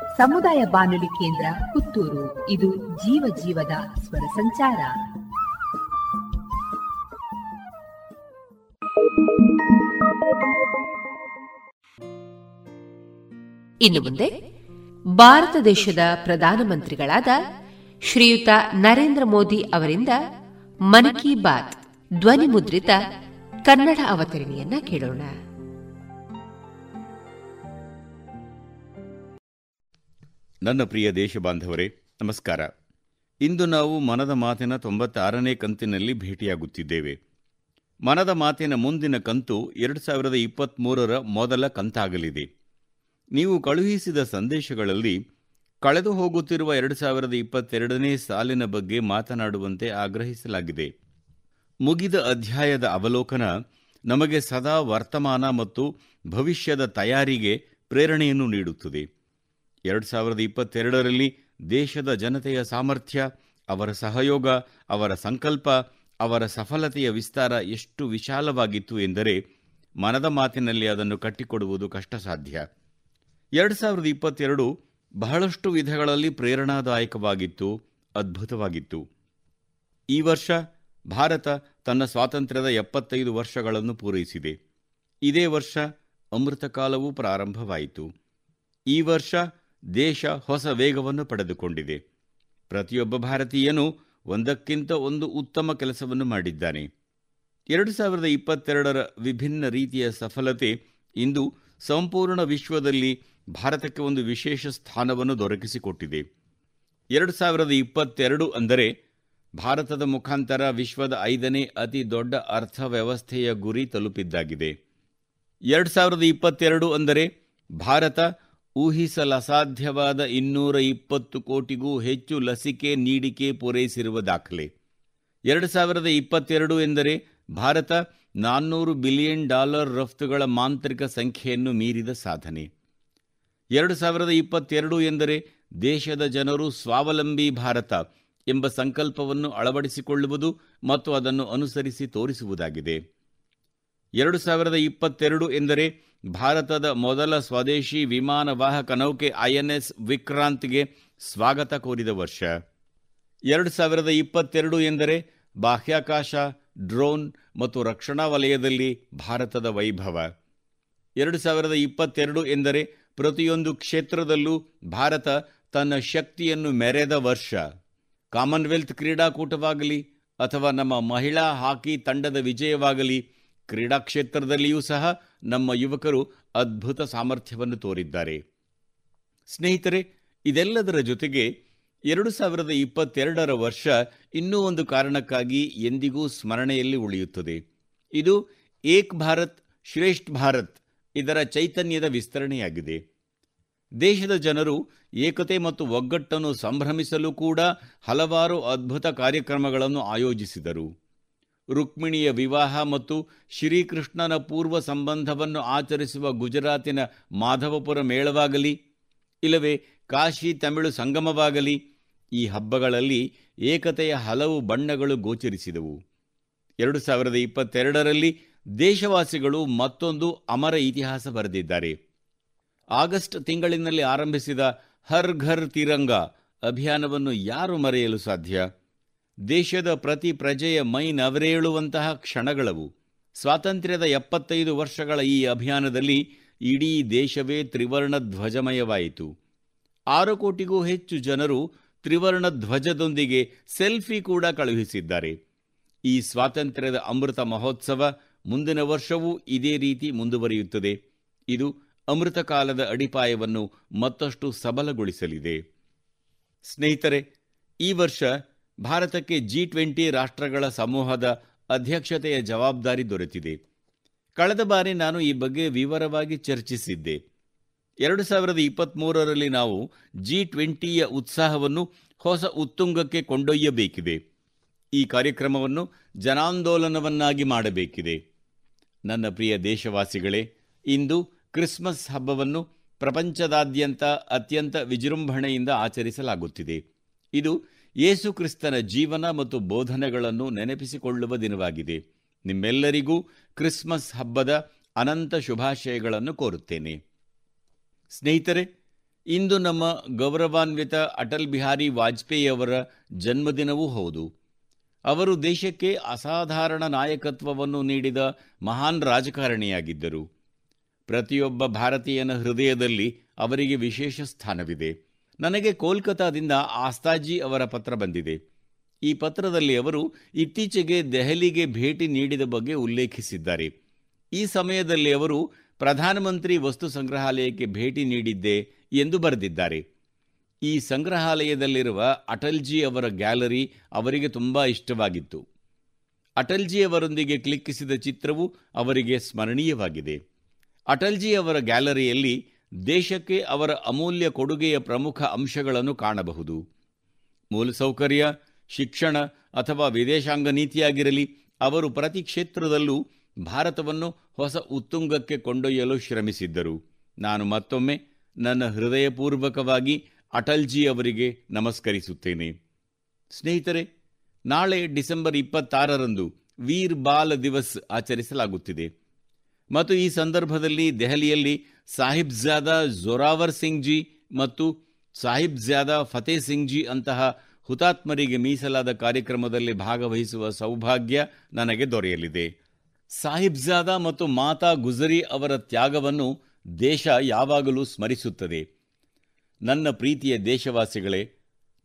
ಸಮುದಾಯ ಬಾನುಲಿ ಕೇಂದ್ರ ಪುತ್ತೂರು. ಇದು ಜೀವ ಜೀವದ ಸ್ವರ ಸಂಚಾರ. ಇನ್ನು ಮುಂದೆ ಭಾರತ ದೇಶದ ಪ್ರಧಾನಮಂತ್ರಿಗಳಾದ ಶ್ರೀಯುತ ನರೇಂದ್ರ ಮೋದಿ ಅವರಿಂದ ಮನ್ ಕಿ ಬಾತ್ ಧ್ವನಿ ಮುದ್ರಿತ ಕನ್ನಡ ಅವತರಣಿಯನ್ನ ಕೇಳೋಣ. ನನ್ನ ಪ್ರಿಯ ದೇಶಬಾಂಧವರೇ, ನಮಸ್ಕಾರ. ಇಂದು ನಾವು ಮನದ ಮಾತಿನ ತೊಂಬತ್ತಾರನೇ ಕಂತಿನಲ್ಲಿ ಭೇಟಿಯಾಗುತ್ತಿದ್ದೇವೆ. ಮನದ ಮಾತಿನ ಮುಂದಿನ ಕಂತು ಎರಡು ಸಾವಿರದ ಇಪ್ಪತ್ತ್ಮೂರರ ಮೊದಲ ಕಂತಾಗಲಿದೆ. ನೀವು ಕಳುಹಿಸಿದ ಸಂದೇಶಗಳಲ್ಲಿ ಕಳೆದು ಹೋಗುತ್ತಿರುವ ಎರಡು ಸಾವಿರದ ಇಪ್ಪತ್ತೆರಡನೇ ಸಾಲಿನ ಬಗ್ಗೆ ಮಾತನಾಡುವಂತೆ ಆಗ್ರಹಿಸಲಾಗಿದೆ. ಮುಗಿದ ಅಧ್ಯಾಯದ ಅವಲೋಕನ ನಮಗೆ ಸದಾ ವರ್ತಮಾನ ಮತ್ತು ಭವಿಷ್ಯದ ತಯಾರಿಗೆ ಪ್ರೇರಣೆಯನ್ನು ನೀಡುತ್ತದೆ. ಎರಡು ಸಾವಿರದ ಇಪ್ಪತ್ತೆರಡರಲ್ಲಿ ದೇಶದ ಜನತೆಯ ಸಾಮರ್ಥ್ಯ, ಅವರ ಸಹಯೋಗ, ಅವರ ಸಂಕಲ್ಪ, ಅವರ ಸಫಲತೆಯ ವಿಸ್ತಾರ ಎಷ್ಟು ವಿಶಾಲವಾಗಿತ್ತು ಎಂದರೆ ಮನದ ಮಾತಿನಲ್ಲಿ ಅದನ್ನು ಕಟ್ಟಿಕೊಡುವುದು ಕಷ್ಟ ಸಾಧ್ಯ ಎರಡು ಸಾವಿರದ ಇಪ್ಪತ್ತೆರಡು ಬಹಳಷ್ಟು ವಿಧಗಳಲ್ಲಿ ಪ್ರೇರಣಾದಾಯಕವಾಗಿತ್ತು, ಅದ್ಭುತವಾಗಿತ್ತು. ಈ ವರ್ಷ ಭಾರತ ತನ್ನ ಸ್ವಾತಂತ್ರ್ಯದ ಎಪ್ಪತ್ತೈದು ವರ್ಷಗಳನ್ನು ಪೂರೈಸಿದೆ. ಇದೇ ವರ್ಷ ಅಮೃತಕಾಲವೂ ಪ್ರಾರಂಭವಾಯಿತು. ಈ ವರ್ಷ ದೇಶ ಹೊಸ ವೇಗವನ್ನು ಪಡೆದುಕೊಂಡಿದೆ. ಪ್ರತಿಯೊಬ್ಬ ಭಾರತೀಯನೂ ಒಂದಕ್ಕಿಂತ ಒಂದು ಉತ್ತಮ ಕೆಲಸವನ್ನು ಮಾಡಿದ್ದಾನೆ. ಎರಡು ಸಾವಿರದ ಇಪ್ಪತ್ತೆರಡರ ವಿಭಿನ್ನ ರೀತಿಯ ಸಫಲತೆ ಇಂದು ಸಂಪೂರ್ಣ ವಿಶ್ವದಲ್ಲಿ ಭಾರತಕ್ಕೆ ಒಂದು ವಿಶೇಷ ಸ್ಥಾನವನ್ನು ದೊರಕಿಸಿಕೊಟ್ಟಿದೆ. ಎರಡು ಸಾವಿರದ ಇಪ್ಪತ್ತೆರಡು ಅಂದರೆ ಭಾರತದ ಮುಖಾಂತರ ವಿಶ್ವದ ಐದನೇ ಅತಿ ದೊಡ್ಡ ಅರ್ಥವ್ಯವಸ್ಥೆಯ ಗುರಿ ತಲುಪಿದ್ದಾಗಿದೆ. ಎರಡು ಸಾವಿರದ ಇಪ್ಪತ್ತೆರಡು ಅಂದರೆ ಭಾರತ ಊಹಿಸಲಸಾಧ್ಯವಾದ ಇನ್ನೂರ ಇಪ್ಪತ್ತು ಕೋಟಿಗೂ ಹೆಚ್ಚು ಲಸಿಕೆ ನೀಡಿಕೆ ಪೂರೈಸಿರುವ ದಾಖಲೆ. ಎರಡು ಸಾವಿರದ ಇಪ್ಪತ್ತೆರಡು ಎಂದರೆ ಭಾರತ ನಾನ್ನೂರು ಬಿಲಿಯನ್ ಡಾಲರ್ ರಫ್ತುಗಳ ಮಾಂತ್ರಿಕ ಸಂಖ್ಯೆಯನ್ನು ಮೀರಿದ ಸಾಧನೆ. ಎರಡು ಸಾವಿರದ ಇಪ್ಪತ್ತೆರಡು ಎಂದರೆ ದೇಶದ ಜನರು ಸ್ವಾವಲಂಬಿ ಭಾರತ ಎಂಬ ಸಂಕಲ್ಪವನ್ನು ಅಳವಡಿಸಿಕೊಳ್ಳುವುದು ಮತ್ತು ಅದನ್ನು ಅನುಸರಿಸಿ ತೋರಿಸುವುದಾಗಿದೆ. ಎರಡು ಸಾವಿರದ ಇಪ್ಪತ್ತೆರಡು ಎಂದರೆ ಭಾರತದ ಮೊದಲ ಸ್ವದೇಶಿ ವಿಮಾನವಾಹಕ ನೌಕೆ ಐಎನ್ಎಸ್ ವಿಕ್ರಾಂತ್ಗೆ ಸ್ವಾಗತ ಕೋರಿದ ವರ್ಷ. ಎರಡು ಸಾವಿರದ ಇಪ್ಪತ್ತೆರಡು ಎಂದರೆ ಬಾಹ್ಯಾಕಾಶ, ಡ್ರೋನ್ ಮತ್ತು ರಕ್ಷಣಾ ವಲಯದಲ್ಲಿ ಭಾರತದ ವೈಭವ. ಎರಡು ಸಾವಿರದ ಇಪ್ಪತ್ತೆರಡು ಎಂದರೆ ಪ್ರತಿಯೊಂದು ಕ್ಷೇತ್ರದಲ್ಲೂ ಭಾರತ ತನ್ನ ಶಕ್ತಿಯನ್ನು ಮೆರೆದ ವರ್ಷ. ಕಾಮನ್ವೆಲ್ತ್ ಕ್ರೀಡಾಕೂಟವಾಗಲಿ ಅಥವಾ ನಮ್ಮ ಮಹಿಳಾ ಹಾಕಿ ತಂಡದ ವಿಜಯವಾಗಲಿ ಕ್ರೀಡಾ ಕ್ಷೇತ್ರದಲ್ಲಿಯೂ ಸಹ ನಮ್ಮ ಯುವಕರು ಅದ್ಭುತ ಸಾಮರ್ಥ್ಯವನ್ನು ತೋರಿದ್ದಾರೆ. ಸ್ನೇಹಿತರೆ, ಇದೆಲ್ಲದರ ಜೊತೆಗೆ ಎರಡು ಸಾವಿರದ ಇಪ್ಪತ್ತೆರಡರ ವರ್ಷ ಇನ್ನೂ ಒಂದು ಕಾರಣಕ್ಕಾಗಿ ಎಂದಿಗೂ ಸ್ಮರಣೆಯಲ್ಲಿ ಉಳಿಯುತ್ತದೆ. ಇದು ಏಕ್ ಭಾರತ್, ಶ್ರೇಷ್ಠ ಭಾರತ್ ಇದರ ಚೈತನ್ಯದ ವಿಸ್ತರಣೆಯಾಗಿದೆ. ದೇಶದ ಜನರು ಏಕತೆ ಮತ್ತು ಒಗ್ಗಟ್ಟನ್ನು ಸಂಭ್ರಮಿಸಲು ಕೂಡ ಹಲವಾರು ಅದ್ಭುತ ಕಾರ್ಯಕ್ರಮಗಳನ್ನು ಆಯೋಜಿಸಿದರು. ರುಕ್ಮಿಣಿಯ ವಿವಾಹ ಮತ್ತು ಶ್ರೀಕೃಷ್ಣನ ಪೂರ್ವ ಸಂಬಂಧವನ್ನು ಆಚರಿಸುವ ಗುಜರಾತಿನ ಮಾಧವಪುರ ಮೇಳವಾಗಲಿ, ಇಲ್ಲವೇ ಕಾಶಿ ತಮಿಳು ಸಂಗಮವಾಗಲಿ, ಈ ಹಬ್ಬಗಳಲ್ಲಿ ಏಕತೆಯ ಹಲವು ಬಣ್ಣಗಳು ಗೋಚರಿಸಿದವು. ಎರಡು ಸಾವಿರದ ಇಪ್ಪತ್ತೆರಡರಲ್ಲಿ ದೇಶವಾಸಿಗಳು ಮತ್ತೊಂದು ಅಮರ ಇತಿಹಾಸ ಬರೆದಿದ್ದಾರೆ. ಆಗಸ್ಟ್ ತಿಂಗಳಿನಲ್ಲಿ ಆರಂಭಿಸಿದ ಹರ್ ಘರ್ ತಿರಂಗ ಅಭಿಯಾನವನ್ನು ಯಾರು ಮರೆಯಲು ಸಾಧ್ಯ? ದೇಶದ ಪ್ರತಿ ಪ್ರಜೆಯ ಮೈ ನವರೇಳುವಂತಹ ಕ್ಷಣಗಳವು. ಸ್ವಾತಂತ್ರ್ಯದ ಎಪ್ಪತ್ತೈದು ವರ್ಷಗಳ ಈ ಅಭಿಯಾನದಲ್ಲಿ ಇಡೀ ದೇಶವೇ ತ್ರಿವರ್ಣ ಧ್ವಜಮಯವಾಯಿತು. ಆರು ಕೋಟಿಗೂ ಹೆಚ್ಚು ಜನರು ತ್ರಿವರ್ಣ ಧ್ವಜದೊಂದಿಗೆ ಸೆಲ್ಫಿ ಕೂಡ ಕಳುಹಿಸಿದ್ದಾರೆ. ಈ ಸ್ವಾತಂತ್ರ್ಯದ ಅಮೃತ ಮಹೋತ್ಸವ ಮುಂದಿನ ವರ್ಷವೂ ಇದೇ ರೀತಿ ಮುಂದುವರಿಯುತ್ತದೆ. ಇದು ಅಮೃತ ಕಾಲದ ಅಡಿಪಾಯವನ್ನು ಮತ್ತಷ್ಟು ಸಬಲಗೊಳಿಸಲಿದೆ. ಸ್ನೇಹಿತರೆ, ಈ ವರ್ಷ ಭಾರತಕ್ಕೆ ಜಿ ಟ್ವೆಂಟಿ ರಾಷ್ಟ್ರಗಳ ಸಮೂಹದ ಅಧ್ಯಕ್ಷತೆಯ ಜವಾಬ್ದಾರಿ ದೊರೆತಿದೆ. ಕಳೆದ ಬಾರಿ ನಾನು ಈ ಬಗ್ಗೆ ವಿವರವಾಗಿ ಚರ್ಚಿಸಿದ್ದೆ. ಎರಡು ಸಾವಿರದ ಇಪ್ಪತ್ತ್ಮೂರರಲ್ಲಿ ನಾವು ಜಿ ಟ್ವೆಂಟಿಯ ಉತ್ಸಾಹವನ್ನು ಹೊಸ ಉತ್ತುಂಗಕ್ಕೆ ಕೊಂಡೊಯ್ಯಬೇಕಿದೆ. ಈ ಕಾರ್ಯಕ್ರಮವನ್ನು ಜನಾಂದೋಲನವನ್ನಾಗಿ ಮಾಡಬೇಕಿದೆ. ನನ್ನ ಪ್ರಿಯ ದೇಶವಾಸಿಗಳೇ, ಇಂದು ಕ್ರಿಸ್ಮಸ್ ಹಬ್ಬವನ್ನು ಪ್ರಪಂಚದಾದ್ಯಂತ ಅತ್ಯಂತ ವಿಜೃಂಭಣೆಯಿಂದ ಆಚರಿಸಲಾಗುತ್ತಿದೆ. ಇದು ಯೇಸು ಕ್ರಿಸ್ತನ ಜೀವನ ಮತ್ತು ಬೋಧನೆಗಳನ್ನು ನೆನಪಿಸಿಕೊಳ್ಳುವ ದಿನವಾಗಿದೆ. ನಿಮ್ಮೆಲ್ಲರಿಗೂ ಕ್ರಿಸ್ಮಸ್ ಹಬ್ಬದ ಅನಂತ ಶುಭಾಶಯಗಳನ್ನು ಕೋರುತ್ತೇನೆ. ಸ್ನೇಹಿತರೆ, ಇಂದು ನಮ್ಮ ಗೌರವಾನ್ವಿತ ಅಟಲ್ ಬಿಹಾರಿ ವಾಜಪೇಯಿ ಅವರ ಜನ್ಮದಿನವೂ ಹೌದು. ಅವರು ದೇಶಕ್ಕೆ ಅಸಾಧಾರಣ ನಾಯಕತ್ವವನ್ನು ನೀಡಿದ ಮಹಾನ್ ರಾಜಕಾರಣಿಯಾಗಿದ್ದರು. ಪ್ರತಿಯೊಬ್ಬ ಭಾರತೀಯನ ಹೃದಯದಲ್ಲಿ ಅವರಿಗೆ ವಿಶೇಷ ಸ್ಥಾನವಿದೆ. ನನಗೆ ಕೋಲ್ಕತಾದಿಂದ ಆಸ್ತಾಜಿ ಅವರ ಪತ್ರ ಬಂದಿದೆ. ಈ ಪತ್ರದಲ್ಲಿ ಅವರು ಇತ್ತೀಚೆಗೆ ದೆಹಲಿಗೆ ಭೇಟಿ ನೀಡಿದ ಬಗ್ಗೆ ಉಲ್ಲೇಖಿಸಿದ್ದಾರೆ. ಈ ಸಮಯದಲ್ಲಿ ಅವರು ಪ್ರಧಾನಮಂತ್ರಿ ವಸ್ತು ಸಂಗ್ರಹಾಲಯಕ್ಕೆ ಭೇಟಿ ನೀಡಿದ್ದೆ ಎಂದು ಬರೆದಿದ್ದಾರೆ. ಈ ಸಂಗ್ರಹಾಲಯದಲ್ಲಿರುವ ಅಟಲ್ಜಿ ಅವರ ಗ್ಯಾಲರಿ ಅವರಿಗೆ ತುಂಬಾ ಇಷ್ಟವಾಗಿತ್ತು. ಅಟಲ್ಜಿ ಅವರೊಂದಿಗೆ ಕ್ಲಿಕ್ಕಿಸಿದ ಚಿತ್ರವು ಅವರಿಗೆ ಸ್ಮರಣೀಯವಾಗಿದೆ. ಅಟಲ್ಜಿ ಅವರ ಗ್ಯಾಲರಿಯಲ್ಲಿ ದೇಶಕ್ಕೆ ಅವರ ಅಮೂಲ್ಯ ಕೊಡುಗೆಯ ಪ್ರಮುಖ ಅಂಶಗಳನ್ನು ಕಾಣಬಹುದು. ಮೂಲಸೌಕರ್ಯ ಶಿಕ್ಷಣ ಅಥವಾ ವಿದೇಶಾಂಗ ನೀತಿಯಾಗಿರಲಿ, ಅವರು ಪ್ರತಿ ಕ್ಷೇತ್ರದಲ್ಲೂ ಭಾರತವನ್ನು ಹೊಸ ಉತ್ತುಂಗಕ್ಕೆ ಕೊಂಡೊಯ್ಯಲು ಶ್ರಮಿಸಿದ್ದರು. ನಾನು ಮತ್ತೊಮ್ಮೆ ನನ್ನ ಹೃದಯಪೂರ್ವಕವಾಗಿ ಅಟಲ್ಜಿ ಅವರಿಗೆ ನಮಸ್ಕರಿಸುತ್ತೇನೆ. ಸ್ನೇಹಿತರೆ, ನಾಳೆ ಡಿಸೆಂಬರ್ ಇಪ್ಪತ್ತಾರರಂದು ವೀರ್ ಬಾಲ ದಿವಸ್ ಆಚರಿಸಲಾಗುತ್ತಿದೆ. ಮತ್ತು ಈ ಸಂದರ್ಭದಲ್ಲಿ ದೆಹಲಿಯಲ್ಲಿ ಸಾಹಿಬ್ಜಾದಾ ಜೋರಾವರ್ ಸಿಂಗ್ ಜಿ ಮತ್ತು ಸಾಹಿಬ್ಜಾದಾ ಫತೇ ಸಿಂಗ್ ಜಿ ಅಂತಹ ಹುತಾತ್ಮರಿಗೆ ಮೀಸಲಾದ ಕಾರ್ಯಕ್ರಮದಲ್ಲಿ ಭಾಗವಹಿಸುವ ಸೌಭಾಗ್ಯ ನನಗೆ ದೊರೆಯಲಿದೆ. ಸಾಹಿಬ್ಜಾದಾ ಮತ್ತು ಮಾತಾ ಗುಜರಿ ಅವರ ತ್ಯಾಗವನ್ನು ದೇಶ ಯಾವಾಗಲೂ ಸ್ಮರಿಸುತ್ತದೆ. ನನ್ನ ಪ್ರೀತಿಯ ದೇಶವಾಸಿಗಳೇ,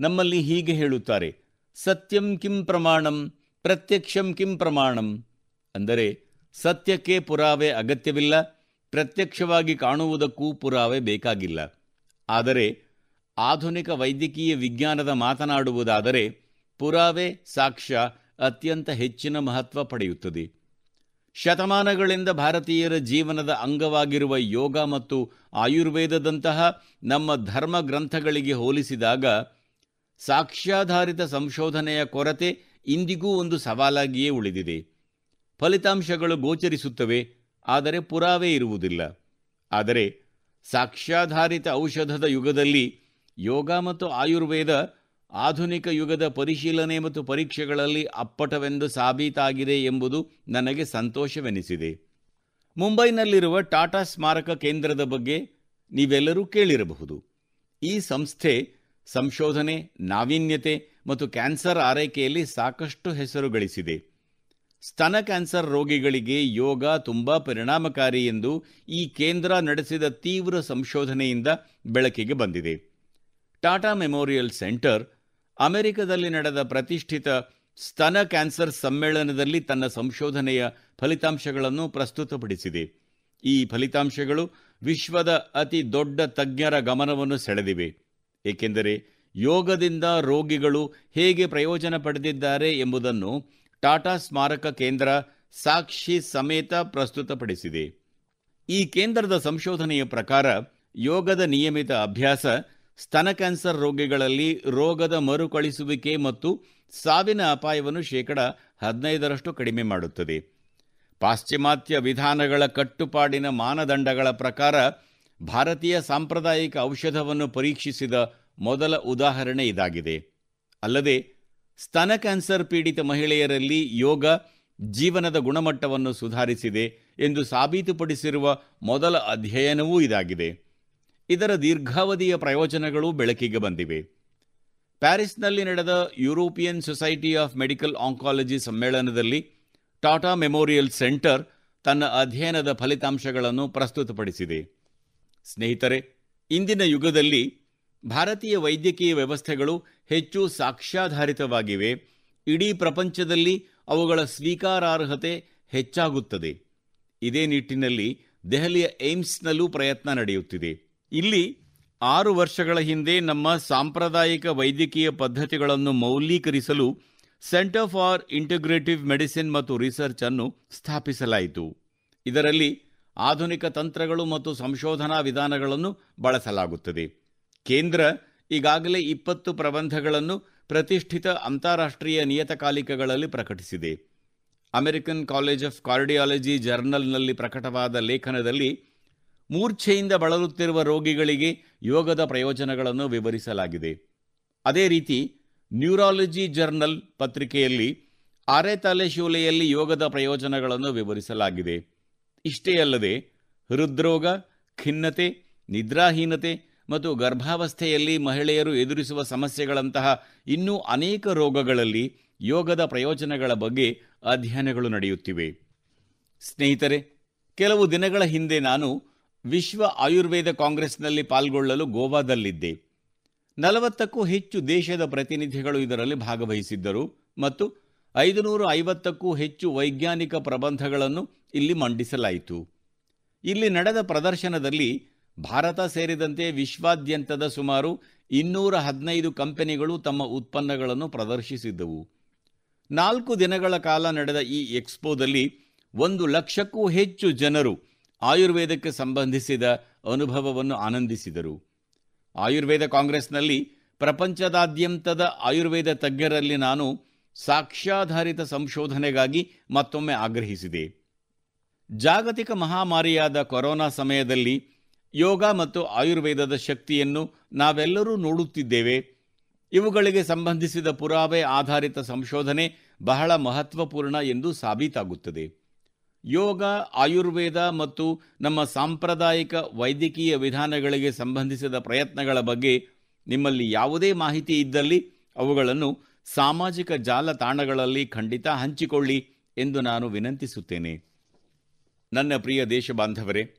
ನಮ್ಮಲ್ಲಿ ಹೀಗೆ ಹೇಳುತ್ತಾರೆ, ಸತ್ಯಂ ಕಿಂ ಪ್ರಮಾಣಂ, ಪ್ರತ್ಯಕ್ಷಂ ಕಿಂ ಪ್ರಮಾಣಂ ಅಂದರೆ ಸತ್ಯಕ್ಕೆ ಪುರಾವೆ ಅಗತ್ಯವಿಲ್ಲ, ಪ್ರತ್ಯಕ್ಷವಾಗಿ ಕಾಣುವುದಕ್ಕೂ ಪುರಾವೆ ಬೇಕಾಗಿಲ್ಲ. ಆದರೆ ಆಧುನಿಕ ವೈದ್ಯಕೀಯ ವಿಜ್ಞಾನದ ಮಾತನಾಡುವುದಾದರೆ ಪುರಾವೆ ಸಾಕ್ಷ್ಯ ಅತ್ಯಂತ ಹೆಚ್ಚಿನ ಮಹತ್ವ ಪಡೆಯುತ್ತದೆ. ಶತಮಾನಗಳಿಂದ ಭಾರತೀಯರ ಜೀವನದ ಅಂಗವಾಗಿರುವ ಯೋಗ ಮತ್ತು ಆಯುರ್ವೇದದಂತಹ ನಮ್ಮ ಧರ್ಮ ಗ್ರಂಥಗಳಿಗೆ ಹೋಲಿಸಿದಾಗ ಸಾಕ್ಷ್ಯಾಧಾರಿತ ಸಂಶೋಧನೆಯ ಕೊರತೆ ಇಂದಿಗೂ ಒಂದು ಸವಾಲಾಗಿಯೇ ಉಳಿದಿದೆ. ಫಲಿತಾಂಶಗಳು ಗೋಚರಿಸುತ್ತವೆ, ಆದರೆ ಪುರಾವೆ ಇರುವುದಿಲ್ಲ. ಆದರೆ ಸಾಕ್ಷ್ಯಾಧಾರಿತ ಔಷಧದ ಯುಗದಲ್ಲಿ ಯೋಗ ಮತ್ತು ಆಯುರ್ವೇದ ಆಧುನಿಕ ಯುಗದ ಪರಿಶೀಲನೆ ಮತ್ತು ಪರೀಕ್ಷೆಗಳಲ್ಲಿ ಅಪ್ಪಟವೆಂದು ಸಾಬೀತಾಗಿದೆ ಎಂಬುದು ನನಗೆ ಸಂತೋಷವೆನಿಸಿದೆ. ಮುಂಬೈನಲ್ಲಿರುವ ಟಾಟಾ ಸ್ಮಾರಕ ಕೇಂದ್ರದ ಬಗ್ಗೆ ನೀವೆಲ್ಲರೂ ಕೇಳಿರಬಹುದು. ಈ ಸಂಸ್ಥೆ ಸಂಶೋಧನೆ, ನಾವೀನ್ಯತೆ ಮತ್ತು ಕ್ಯಾನ್ಸರ್ ಆರೈಕೆಯಲ್ಲಿ ಸಾಕಷ್ಟು ಹೆಸರು ಗಳಿಸಿದೆ ಸ್ತನ ಕ್ಯಾನ್ಸರ್ ರೋಗಿಗಳಿಗೆ ಯೋಗ ತುಂಬಾ ಪರಿಣಾಮಕಾರಿ ಎಂದು ಈ ಕೇಂದ್ರ ನಡೆಸಿದ ತೀವ್ರ ಸಂಶೋಧನೆಯಿಂದ ಬೆಳಕಿಗೆ ಬಂದಿದೆ. ಟಾಟಾ ಮೆಮೋರಿಯಲ್ ಸೆಂಟರ್, ಅಮೆರಿಕದಲ್ಲಿ ನಡೆದ ಪ್ರತಿಷ್ಠಿತ ಸ್ತನ ಕ್ಯಾನ್ಸರ್ ಸಮ್ಮೇಳನದಲ್ಲಿ ತನ್ನ ಸಂಶೋಧನೆಯ ಫಲಿತಾಂಶಗಳನ್ನು ಪ್ರಸ್ತುತಪಡಿಸಿದೆ. ಈ ಫಲಿತಾಂಶಗಳು ವಿಶ್ವದ ಅತಿ ದೊಡ್ಡ ತಜ್ಞರ ಗಮನವನ್ನು ಸೆಳೆದಿವೆ. ಏಕೆಂದರೆ ಯೋಗದಿಂದ ರೋಗಿಗಳು ಹೇಗೆ ಪ್ರಯೋಜನ ಪಡೆದಿದ್ದಾರೆ ಎಂಬುದನ್ನು ಟಾಟಾ ಸ್ಮಾರಕ ಕೇಂದ್ರ ಸಾಕ್ಷಿ ಸಮೇತ ಪ್ರಸ್ತುತಪಡಿಸಿದೆ. ಈ ಕೇಂದ್ರದ ಸಂಶೋಧನೆಯ ಪ್ರಕಾರ ಯೋಗದ ನಿಯಮಿತ ಅಭ್ಯಾಸ, ಸ್ತನ ಕ್ಯಾನ್ಸರ್ ರೋಗಿಗಳಲ್ಲಿ ರೋಗದ ಮರುಕಳಿಸುವಿಕೆ ಮತ್ತು ಸಾವಿನ ಅಪಾಯವನ್ನು ಶೇಕಡ ಹದಿನೈದರಷ್ಟು ಕಡಿಮೆ ಮಾಡುತ್ತದೆ. ಪಾಶ್ಚಿಮಾತ್ಯ ವಿಧಾನಗಳ ಕಟ್ಟುಪಾಡಿನ ಮಾನದಂಡಗಳ ಪ್ರಕಾರ ಭಾರತೀಯ ಸಾಂಪ್ರದಾಯಿಕ ಔಷಧವನ್ನು ಪರೀಕ್ಷಿಸಿದ ಮೊದಲ ಉದಾಹರಣೆ ಇದಾಗಿದೆ. ಅಲ್ಲದೆ ಸ್ತನ ಕ್ಯಾನ್ಸರ್ ಪೀಡಿತ ಮಹಿಳೆಯರಲ್ಲಿ ಯೋಗ ಜೀವನದ ಗುಣಮಟ್ಟವನ್ನು ಸುಧಾರಿಸಿದೆ ಎಂದು ಸಾಬೀತುಪಡಿಸಿರುವ ಮೊದಲ ಅಧ್ಯಯನವೂ ಇದಾಗಿದೆ. ಇದರ ದೀರ್ಘಾವಧಿಯ ಪ್ರಯೋಜನಗಳು ಬೆಳಕಿಗೆ ಬಂದಿವೆ. ಪ್ಯಾರಿಸ್ನಲ್ಲಿ ನಡೆದ European society of medical oncology ಸಮ್ಮೇಳನದಲ್ಲಿ ಟಾಟಾ ಮೆಮೋರಿಯಲ್ ಸೆಂಟರ್ ತನ್ನ ಅಧ್ಯಯನದ ಫಲಿತಾಂಶಗಳನ್ನು ಪ್ರಸ್ತುತಪಡಿಸಿದೆ. ಸ್ನೇಹಿತರೆ, ಇಂದಿನ ಯುಗದಲ್ಲಿ ಭಾರತೀಯ ವೈದ್ಯಕೀಯ ವ್ಯವಸ್ಥೆಗಳು ಹೆಚ್ಚು ಸಾಕ್ಷ್ಯಾಧಾರಿತವಾಗಿವೆ. ಇಡೀ ಪ್ರಪಂಚದಲ್ಲಿ ಅವುಗಳ ಸ್ವೀಕಾರಾರ್ಹತೆ ಹೆಚ್ಚಾಗುತ್ತದೆ. ಇದೇ ನಿಟ್ಟಿನಲ್ಲಿ ದೆಹಲಿಯ ಏಮ್ಸ್ನಲ್ಲೂ ಪ್ರಯತ್ನ ನಡೆಯುತ್ತಿದೆ. ಇಲ್ಲಿ ಆರು ವರ್ಷಗಳ ಹಿಂದೆ ನಮ್ಮ ಸಾಂಪ್ರದಾಯಿಕ ವೈದ್ಯಕೀಯ ಪದ್ಧತಿಗಳನ್ನು ಮೌಲ್ಯೀಕರಿಸಲು ಸೆಂಟರ್ ಫಾರ್ ಇಂಟಿಗ್ರೇಟಿವ್ ಮೆಡಿಸಿನ್ ಮತ್ತು ರಿಸರ್ಚ್ ಅನ್ನು ಸ್ಥಾಪಿಸಲಾಯಿತು. ಇದರಲ್ಲಿ ಆಧುನಿಕ ತಂತ್ರಗಳು ಮತ್ತು ಸಂಶೋಧನಾ ವಿಧಾನಗಳನ್ನು ಬಳಸಲಾಗುತ್ತದೆ. ಕೇಂದ್ರ ಈಗಾಗಲೇ ಇಪ್ಪತ್ತು ಪ್ರಬಂಧಗಳನ್ನು ಪ್ರತಿಷ್ಠಿತ ಅಂತಾರಾಷ್ಟ್ರೀಯ ನಿಯತಕಾಲಿಕಗಳಲ್ಲಿ ಪ್ರಕಟಿಸಿದೆ. ಅಮೆರಿಕನ್ ಕಾಲೇಜ್ ಆಫ್ ಕಾರ್ಡಿಯಾಲಜಿ ಜರ್ನಲ್ನಲ್ಲಿ ಪ್ರಕಟವಾದ ಲೇಖನದಲ್ಲಿ ಮೂರ್ಛೆಯಿಂದ ಬಳಲುತ್ತಿರುವ ರೋಗಿಗಳಿಗೆ ಯೋಗದ ಪ್ರಯೋಜನಗಳನ್ನು ವಿವರಿಸಲಾಗಿದೆ. ಅದೇ ರೀತಿ ನ್ಯೂರಾಲಜಿ ಜರ್ನಲ್ ಪತ್ರಿಕೆಯಲ್ಲಿ ಆರೆ ತಲೆ ಶೂಲೆಯಲ್ಲಿ ಯೋಗದ ಪ್ರಯೋಜನಗಳನ್ನು ವಿವರಿಸಲಾಗಿದೆ. ಇಷ್ಟೇ ಅಲ್ಲದೆ, ಹೃದ್ರೋಗ, ಖಿನ್ನತೆ, ನಿದ್ರಾಹೀನತೆ ಮತ್ತು ಗರ್ಭಾವಸ್ಥೆಯಲ್ಲಿ ಮಹಿಳೆಯರು ಎದುರಿಸುವ ಸಮಸ್ಯೆಗಳಂತಹ ಇನ್ನೂ ಅನೇಕ ರೋಗಗಳಲ್ಲಿ ಯೋಗದ ಪ್ರಯೋಜನಗಳ ಬಗ್ಗೆ ಅಧ್ಯಯನಗಳು ನಡೆಯುತ್ತಿವೆ. ಸ್ನೇಹಿತರೆ, ಕೆಲವು ದಿನಗಳ ಹಿಂದೆ ನಾನು ವಿಶ್ವ ಆಯುರ್ವೇದ ಕಾಂಗ್ರೆಸ್ನಲ್ಲಿ ಪಾಲ್ಗೊಳ್ಳಲು ಗೋವಾದಲ್ಲಿದ್ದೆ. ನಲವತ್ತಕ್ಕೂ ಹೆಚ್ಚು ದೇಶದ ಪ್ರತಿನಿಧಿಗಳು ಇದರಲ್ಲಿ ಭಾಗವಹಿಸಿದ್ದರು ಮತ್ತು ಐದುನೂರ ಐವತ್ತಕ್ಕೂ ಹೆಚ್ಚು ವೈಜ್ಞಾನಿಕ ಪ್ರಬಂಧಗಳನ್ನು ಇಲ್ಲಿ ಮಂಡಿಸಲಾಯಿತು. ಇಲ್ಲಿ ನಡೆದ ಪ್ರದರ್ಶನದಲ್ಲಿ ಭಾರತ ಸೇರಿದಂತೆ ವಿಶ್ವಾದ್ಯಂತದ ಸುಮಾರು ಇನ್ನೂರ ಹದಿನೈದು ಕಂಪನಿಗಳು ತಮ್ಮ ಉತ್ಪನ್ನಗಳನ್ನು ಪ್ರದರ್ಶಿಸಿದ್ದವು. ನಾಲ್ಕು ದಿನಗಳ ಕಾಲ ನಡೆದ ಈ ಎಕ್ಸ್ಪೋದಲ್ಲಿ ಒಂದು ಲಕ್ಷಕ್ಕೂ ಹೆಚ್ಚು ಜನರು ಆಯುರ್ವೇದಕ್ಕೆ ಸಂಬಂಧಿಸಿದ ಅನುಭವವನ್ನು ಆನಂದಿಸಿದರು. ಆಯುರ್ವೇದ ಕಾಂಗ್ರೆಸ್ನಲ್ಲಿ ಪ್ರಪಂಚದಾದ್ಯಂತದ ಆಯುರ್ವೇದ ತಜ್ಞರಲ್ಲಿ ನಾನು ಸಾಕ್ಷ್ಯಾಧಾರಿತ ಸಂಶೋಧನೆಗಾಗಿ ಮತ್ತೊಮ್ಮೆ ಆಗ್ರಹಿಸಿದೆ. ಜಾಗತಿಕ ಮಹಾಮಾರಿಯಾದ ಕೊರೋನಾ ಸಮಯದಲ್ಲಿ ಯೋಗ ಮತ್ತು ಆಯುರ್ವೇದದ ಶಕ್ತಿಯನ್ನು ನಾವೆಲ್ಲರೂ ನೋಡುತ್ತಿದ್ದೇವೆ. ಇವುಗಳಿಗೆ ಸಂಬಂಧಿಸಿದ ಪುರಾವೆ ಆಧಾರಿತ ಸಂಶೋಧನೆ ಬಹಳ ಮಹತ್ವಪೂರ್ಣ ಎಂದು ಸಾಬೀತಾಗುತ್ತದೆ. ಯೋಗ, ಆಯುರ್ವೇದ ಮತ್ತು ನಮ್ಮ ಸಾಂಪ್ರದಾಯಿಕ ವೈದ್ಯಕೀಯ ವಿಧಾನಗಳಿಗೆ ಸಂಬಂಧಿಸಿದ ಪ್ರಯತ್ನಗಳ ಬಗ್ಗೆ ನಿಮ್ಮಲ್ಲಿ ಯಾವುದೇ ಮಾಹಿತಿ ಇದ್ದಲ್ಲಿ ಅವುಗಳನ್ನು ಸಾಮಾಜಿಕ ಜಾಲತಾಣಗಳಲ್ಲಿ ಖಂಡಿತ ಹಂಚಿಕೊಳ್ಳಿ ಎಂದು ನಾನು ವಿನಂತಿಸುತ್ತೇನೆ. ನನ್ನ ಪ್ರಿಯ ದೇಶಬಾಂಧವರೇ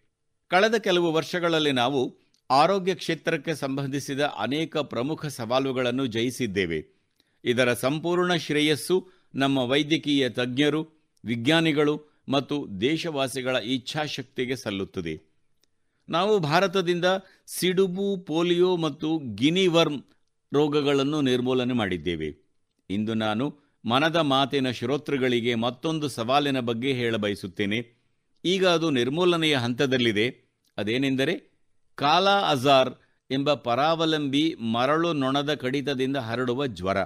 ಕಳೆದ ಕೆಲವು ವರ್ಷಗಳಲ್ಲಿ ನಾವು ಆರೋಗ್ಯ ಕ್ಷೇತ್ರಕ್ಕೆ ಸಂಬಂಧಿಸಿದ ಅನೇಕ ಪ್ರಮುಖ ಸವಾಲುಗಳನ್ನು ಜಯಿಸಿದ್ದೇವೆ. ಇದರ ಸಂಪೂರ್ಣ ಶ್ರೇಯಸ್ಸು ನಮ್ಮ ವೈದ್ಯಕೀಯ ತಜ್ಞರು, ವಿಜ್ಞಾನಿಗಳು ಮತ್ತು ದೇಶವಾಸಿಗಳ ಇಚ್ಛಾಶಕ್ತಿಗೆ ಸಲ್ಲುತ್ತದೆ. ನಾವು ಭಾರತದಿಂದ ಸಿಡುಬು, ಪೋಲಿಯೋ ಮತ್ತು ಗಿನಿವರ್ಮ್ ರೋಗಗಳನ್ನು ನಿರ್ಮೂಲನೆ ಮಾಡಿದ್ದೇವೆ. ಇಂದು ನಾನು ಮನದ ಮಾತಿನ ಶ್ರೋತೃಗಳಿಗೆ ಮತ್ತೊಂದು ಸವಾಲಿನ ಬಗ್ಗೆ ಹೇಳಬಯಸುತ್ತೇನೆ. ಈಗ ಅದು ನಿರ್ಮೂಲನೆಯ ಹಂತದಲ್ಲಿದೆ. ಅದೇನೆಂದರೆ ಕಾಲಾ ಅಜಾರ್ ಎಂಬ ಪರಾವಲಂಬಿ ಮರಳು ನೊಣದ ಕಡಿತದಿಂದ ಹರಡುವ ಜ್ವರ.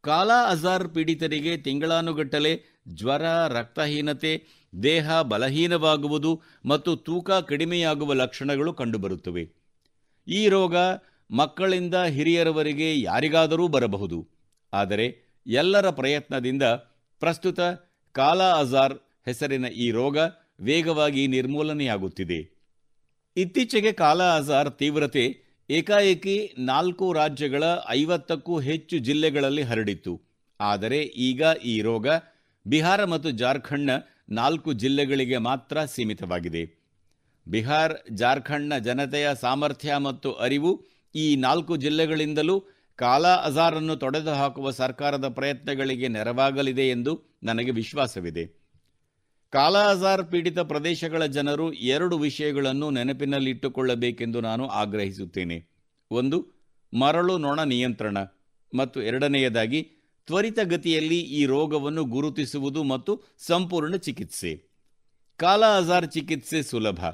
ಕಾಲಾ ಅಜಾರ್ ಪೀಡಿತರಿಗೆ ತಿಂಗಳಾನುಗಟ್ಟಲೆ ಜ್ವರ, ರಕ್ತಹೀನತೆ, ದೇಹ ಬಲಹೀನವಾಗುವುದು ಮತ್ತು ತೂಕ ಕಡಿಮೆಯಾಗುವ ಲಕ್ಷಣಗಳು ಕಂಡುಬರುತ್ತವೆ. ಈ ರೋಗ ಮಕ್ಕಳಿಂದ ಹಿರಿಯರವರೆಗೆ ಯಾರಿಗಾದರೂ ಬರಬಹುದು. ಆದರೆ ಎಲ್ಲರ ಪ್ರಯತ್ನದಿಂದ ಪ್ರಸ್ತುತ ಕಾಲಾ ಅಜಾರ್ ಹೆಸರಿನ ಈ ರೋಗ ವೇಗವಾಗಿ ನಿರ್ಮೂಲನೆಯಾಗುತ್ತಿದೆ. ಇತ್ತೀಚೆಗೆ ಕಾಲಾ ಅಜಾರ್ ತೀವ್ರತೆ ಏಕಾಏಕಿ ನಾಲ್ಕು ರಾಜ್ಯಗಳ ಐವತ್ತಕ್ಕೂ ಹೆಚ್ಚು ಜಿಲ್ಲೆಗಳಲ್ಲಿ ಹರಡಿತ್ತು. ಆದರೆ ಈಗ ಈ ರೋಗ ಬಿಹಾರ ಮತ್ತು ಜಾರ್ಖಂಡ್ನ ನಾಲ್ಕು ಜಿಲ್ಲೆಗಳಿಗೆ ಮಾತ್ರ ಸೀಮಿತವಾಗಿದೆ. ಬಿಹಾರ್, ಜಾರ್ಖಂಡ್ನ ಜನತೆಯ ಸಾಮರ್ಥ್ಯ ಮತ್ತು ಅರಿವು ಈ ನಾಲ್ಕು ಜಿಲ್ಲೆಗಳಿಂದಲೂ ಕಾಲಾ ಅಜಾರನ್ನು ತೊಡೆದುಹಾಕುವ ಸರ್ಕಾರದ ಪ್ರಯತ್ನಗಳಿಗೆ ನೆರವಾಗಲಿದೆ ಎಂದು ನನಗೆ ವಿಶ್ವಾಸವಿದೆ. ಕಾಲಾ ಅಜಾರ್ ಪೀಡಿತ ಪ್ರದೇಶಗಳ ಜನರು ಎರಡು ವಿಷಯಗಳನ್ನು ನೆನಪಿನಲ್ಲಿಟ್ಟುಕೊಳ್ಳಬೇಕೆಂದು ನಾನು ಆಗ್ರಹಿಸುತ್ತೇನೆ. ಒಂದು, ಮರಳು ನೊಣ ನಿಯಂತ್ರಣ. ಮತ್ತು ಎರಡನೆಯದಾಗಿ ತ್ವರಿತಗತಿಯಲ್ಲಿ ಈ ರೋಗವನ್ನು ಗುರುತಿಸುವುದು ಮತ್ತು ಸಂಪೂರ್ಣ ಚಿಕಿತ್ಸೆ. ಕಾಲಾ ಅಜಾರ್ ಚಿಕಿತ್ಸೆ ಸುಲಭ.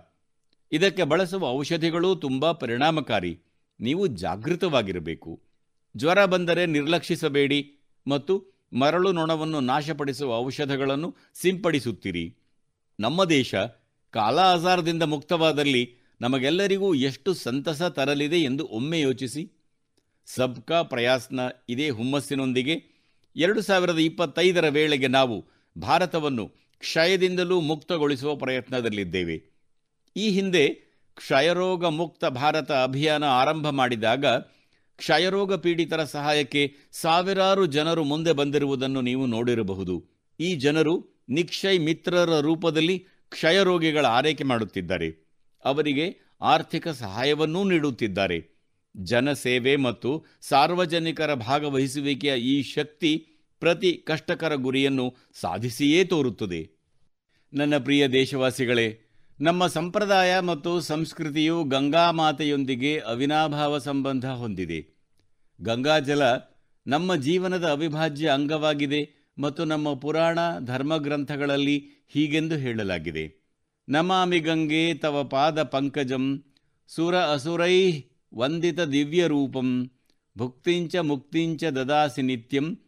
ಇದಕ್ಕೆ ಬಳಸುವ ಔಷಧಿಗಳು ತುಂಬ ಪರಿಣಾಮಕಾರಿ. ನೀವು ಜಾಗೃತವಾಗಿರಬೇಕು. ಜ್ವರ ಬಂದರೆ ನಿರ್ಲಕ್ಷಿಸಬೇಡಿ. ಮತ್ತು ಮರಳು ನೊಣವನ್ನು ನಾಶಪಡಿಸುವ ಔಷಧಗಳನ್ನು ಸಿಂಪಡಿಸುತ್ತೀರಿ. ನಮ್ಮ ದೇಶ ಕಾಲ ಆಜಾರದಿಂದ ಮುಕ್ತವಾದಲ್ಲಿ ನಮಗೆಲ್ಲರಿಗೂ ಎಷ್ಟು ಸಂತಸ ತರಲಿದೆ ಎಂದು ಒಮ್ಮೆ ಯೋಚಿಸಿ. ಸಬ್ಕಾ ಪ್ರಯಾಸ್ನ ಇದೇ ಹುಮ್ಮಸ್ಸಿನೊಂದಿಗೆ ಎರಡು ಸಾವಿರದ ಇಪ್ಪತ್ತೈದರ ವೇಳೆಗೆ ನಾವು ಭಾರತವನ್ನು ಕ್ಷಯದಿಂದಲೂ ಮುಕ್ತಗೊಳಿಸುವ ಪ್ರಯತ್ನದಲ್ಲಿದ್ದೇವೆ. ಈ ಹಿಂದೆ ಕ್ಷಯರೋಗ ಮುಕ್ತ ಭಾರತ ಅಭಿಯಾನ ಆರಂಭ ಮಾಡಿದಾಗ ಕ್ಷಯರೋಗ ಪೀಡಿತರ ಸಹಾಯಕ್ಕೆ ಸಾವಿರಾರು ಜನರು ಮುಂದೆ ಬಂದಿರುವುದನ್ನು ನೀವು ನೋಡಿರಬಹುದು. ಈ ಜನರು ನಿಕ್ಷಯ್ ಮಿತ್ರರ ರೂಪದಲ್ಲಿ ಕ್ಷಯರೋಗಿಗಳ ಆರೈಕೆ ಮಾಡುತ್ತಿದ್ದಾರೆ. ಅವರಿಗೆ ಆರ್ಥಿಕ ಸಹಾಯವನ್ನೂ ನೀಡುತ್ತಿದ್ದಾರೆ. ಜನಸೇವೆ ಮತ್ತು ಸಾರ್ವಜನಿಕರ ಭಾಗವಹಿಸುವಿಕೆಯ ಈ ಶಕ್ತಿ ಪ್ರತಿ ಕಷ್ಟಕರ ಗುರಿಯನ್ನು ಸಾಧಿಸಿಯೇ ತೋರುತ್ತದೆ. ನನ್ನ ಪ್ರಿಯ ದೇಶವಾಸಿಗಳೇ ನಮ್ಮ ಸಂಪ್ರದಾಯ ಮತ್ತು ಸಂಸ್ಕೃತಿಯು ಗಂಗಾ ಮಾತೆಯೊಂದಿಗೆ ಅವಿನಾಭಾವ ಸಂಬಂಧ ಹೊಂದಿದೆ. ಗಂಗಾಜಲ ನಮ್ಮ ಜೀವನದ ಅವಿಭಾಜ್ಯ ಅಂಗವಾಗಿದೆ ಮತ್ತು ನಮ್ಮ ಪುರಾಣ ಧರ್ಮಗ್ರಂಥಗಳಲ್ಲಿ ಹೀಗೆಂದು ಹೇಳಲಾಗಿದೆ. ನಮಾಮಿ ಗಂಗೆ ತವ ಪಾದ ಪಂಕಜಂ ಸುರ ಅಸುರೈ ವಂದಿತ ದಿವ್ಯ ರೂಪಂ ಭುಕ್ತಿಂಚ ಮುಕ್ತಿಂಚ ದದಾಸಿ ನಿತ್ಯಂ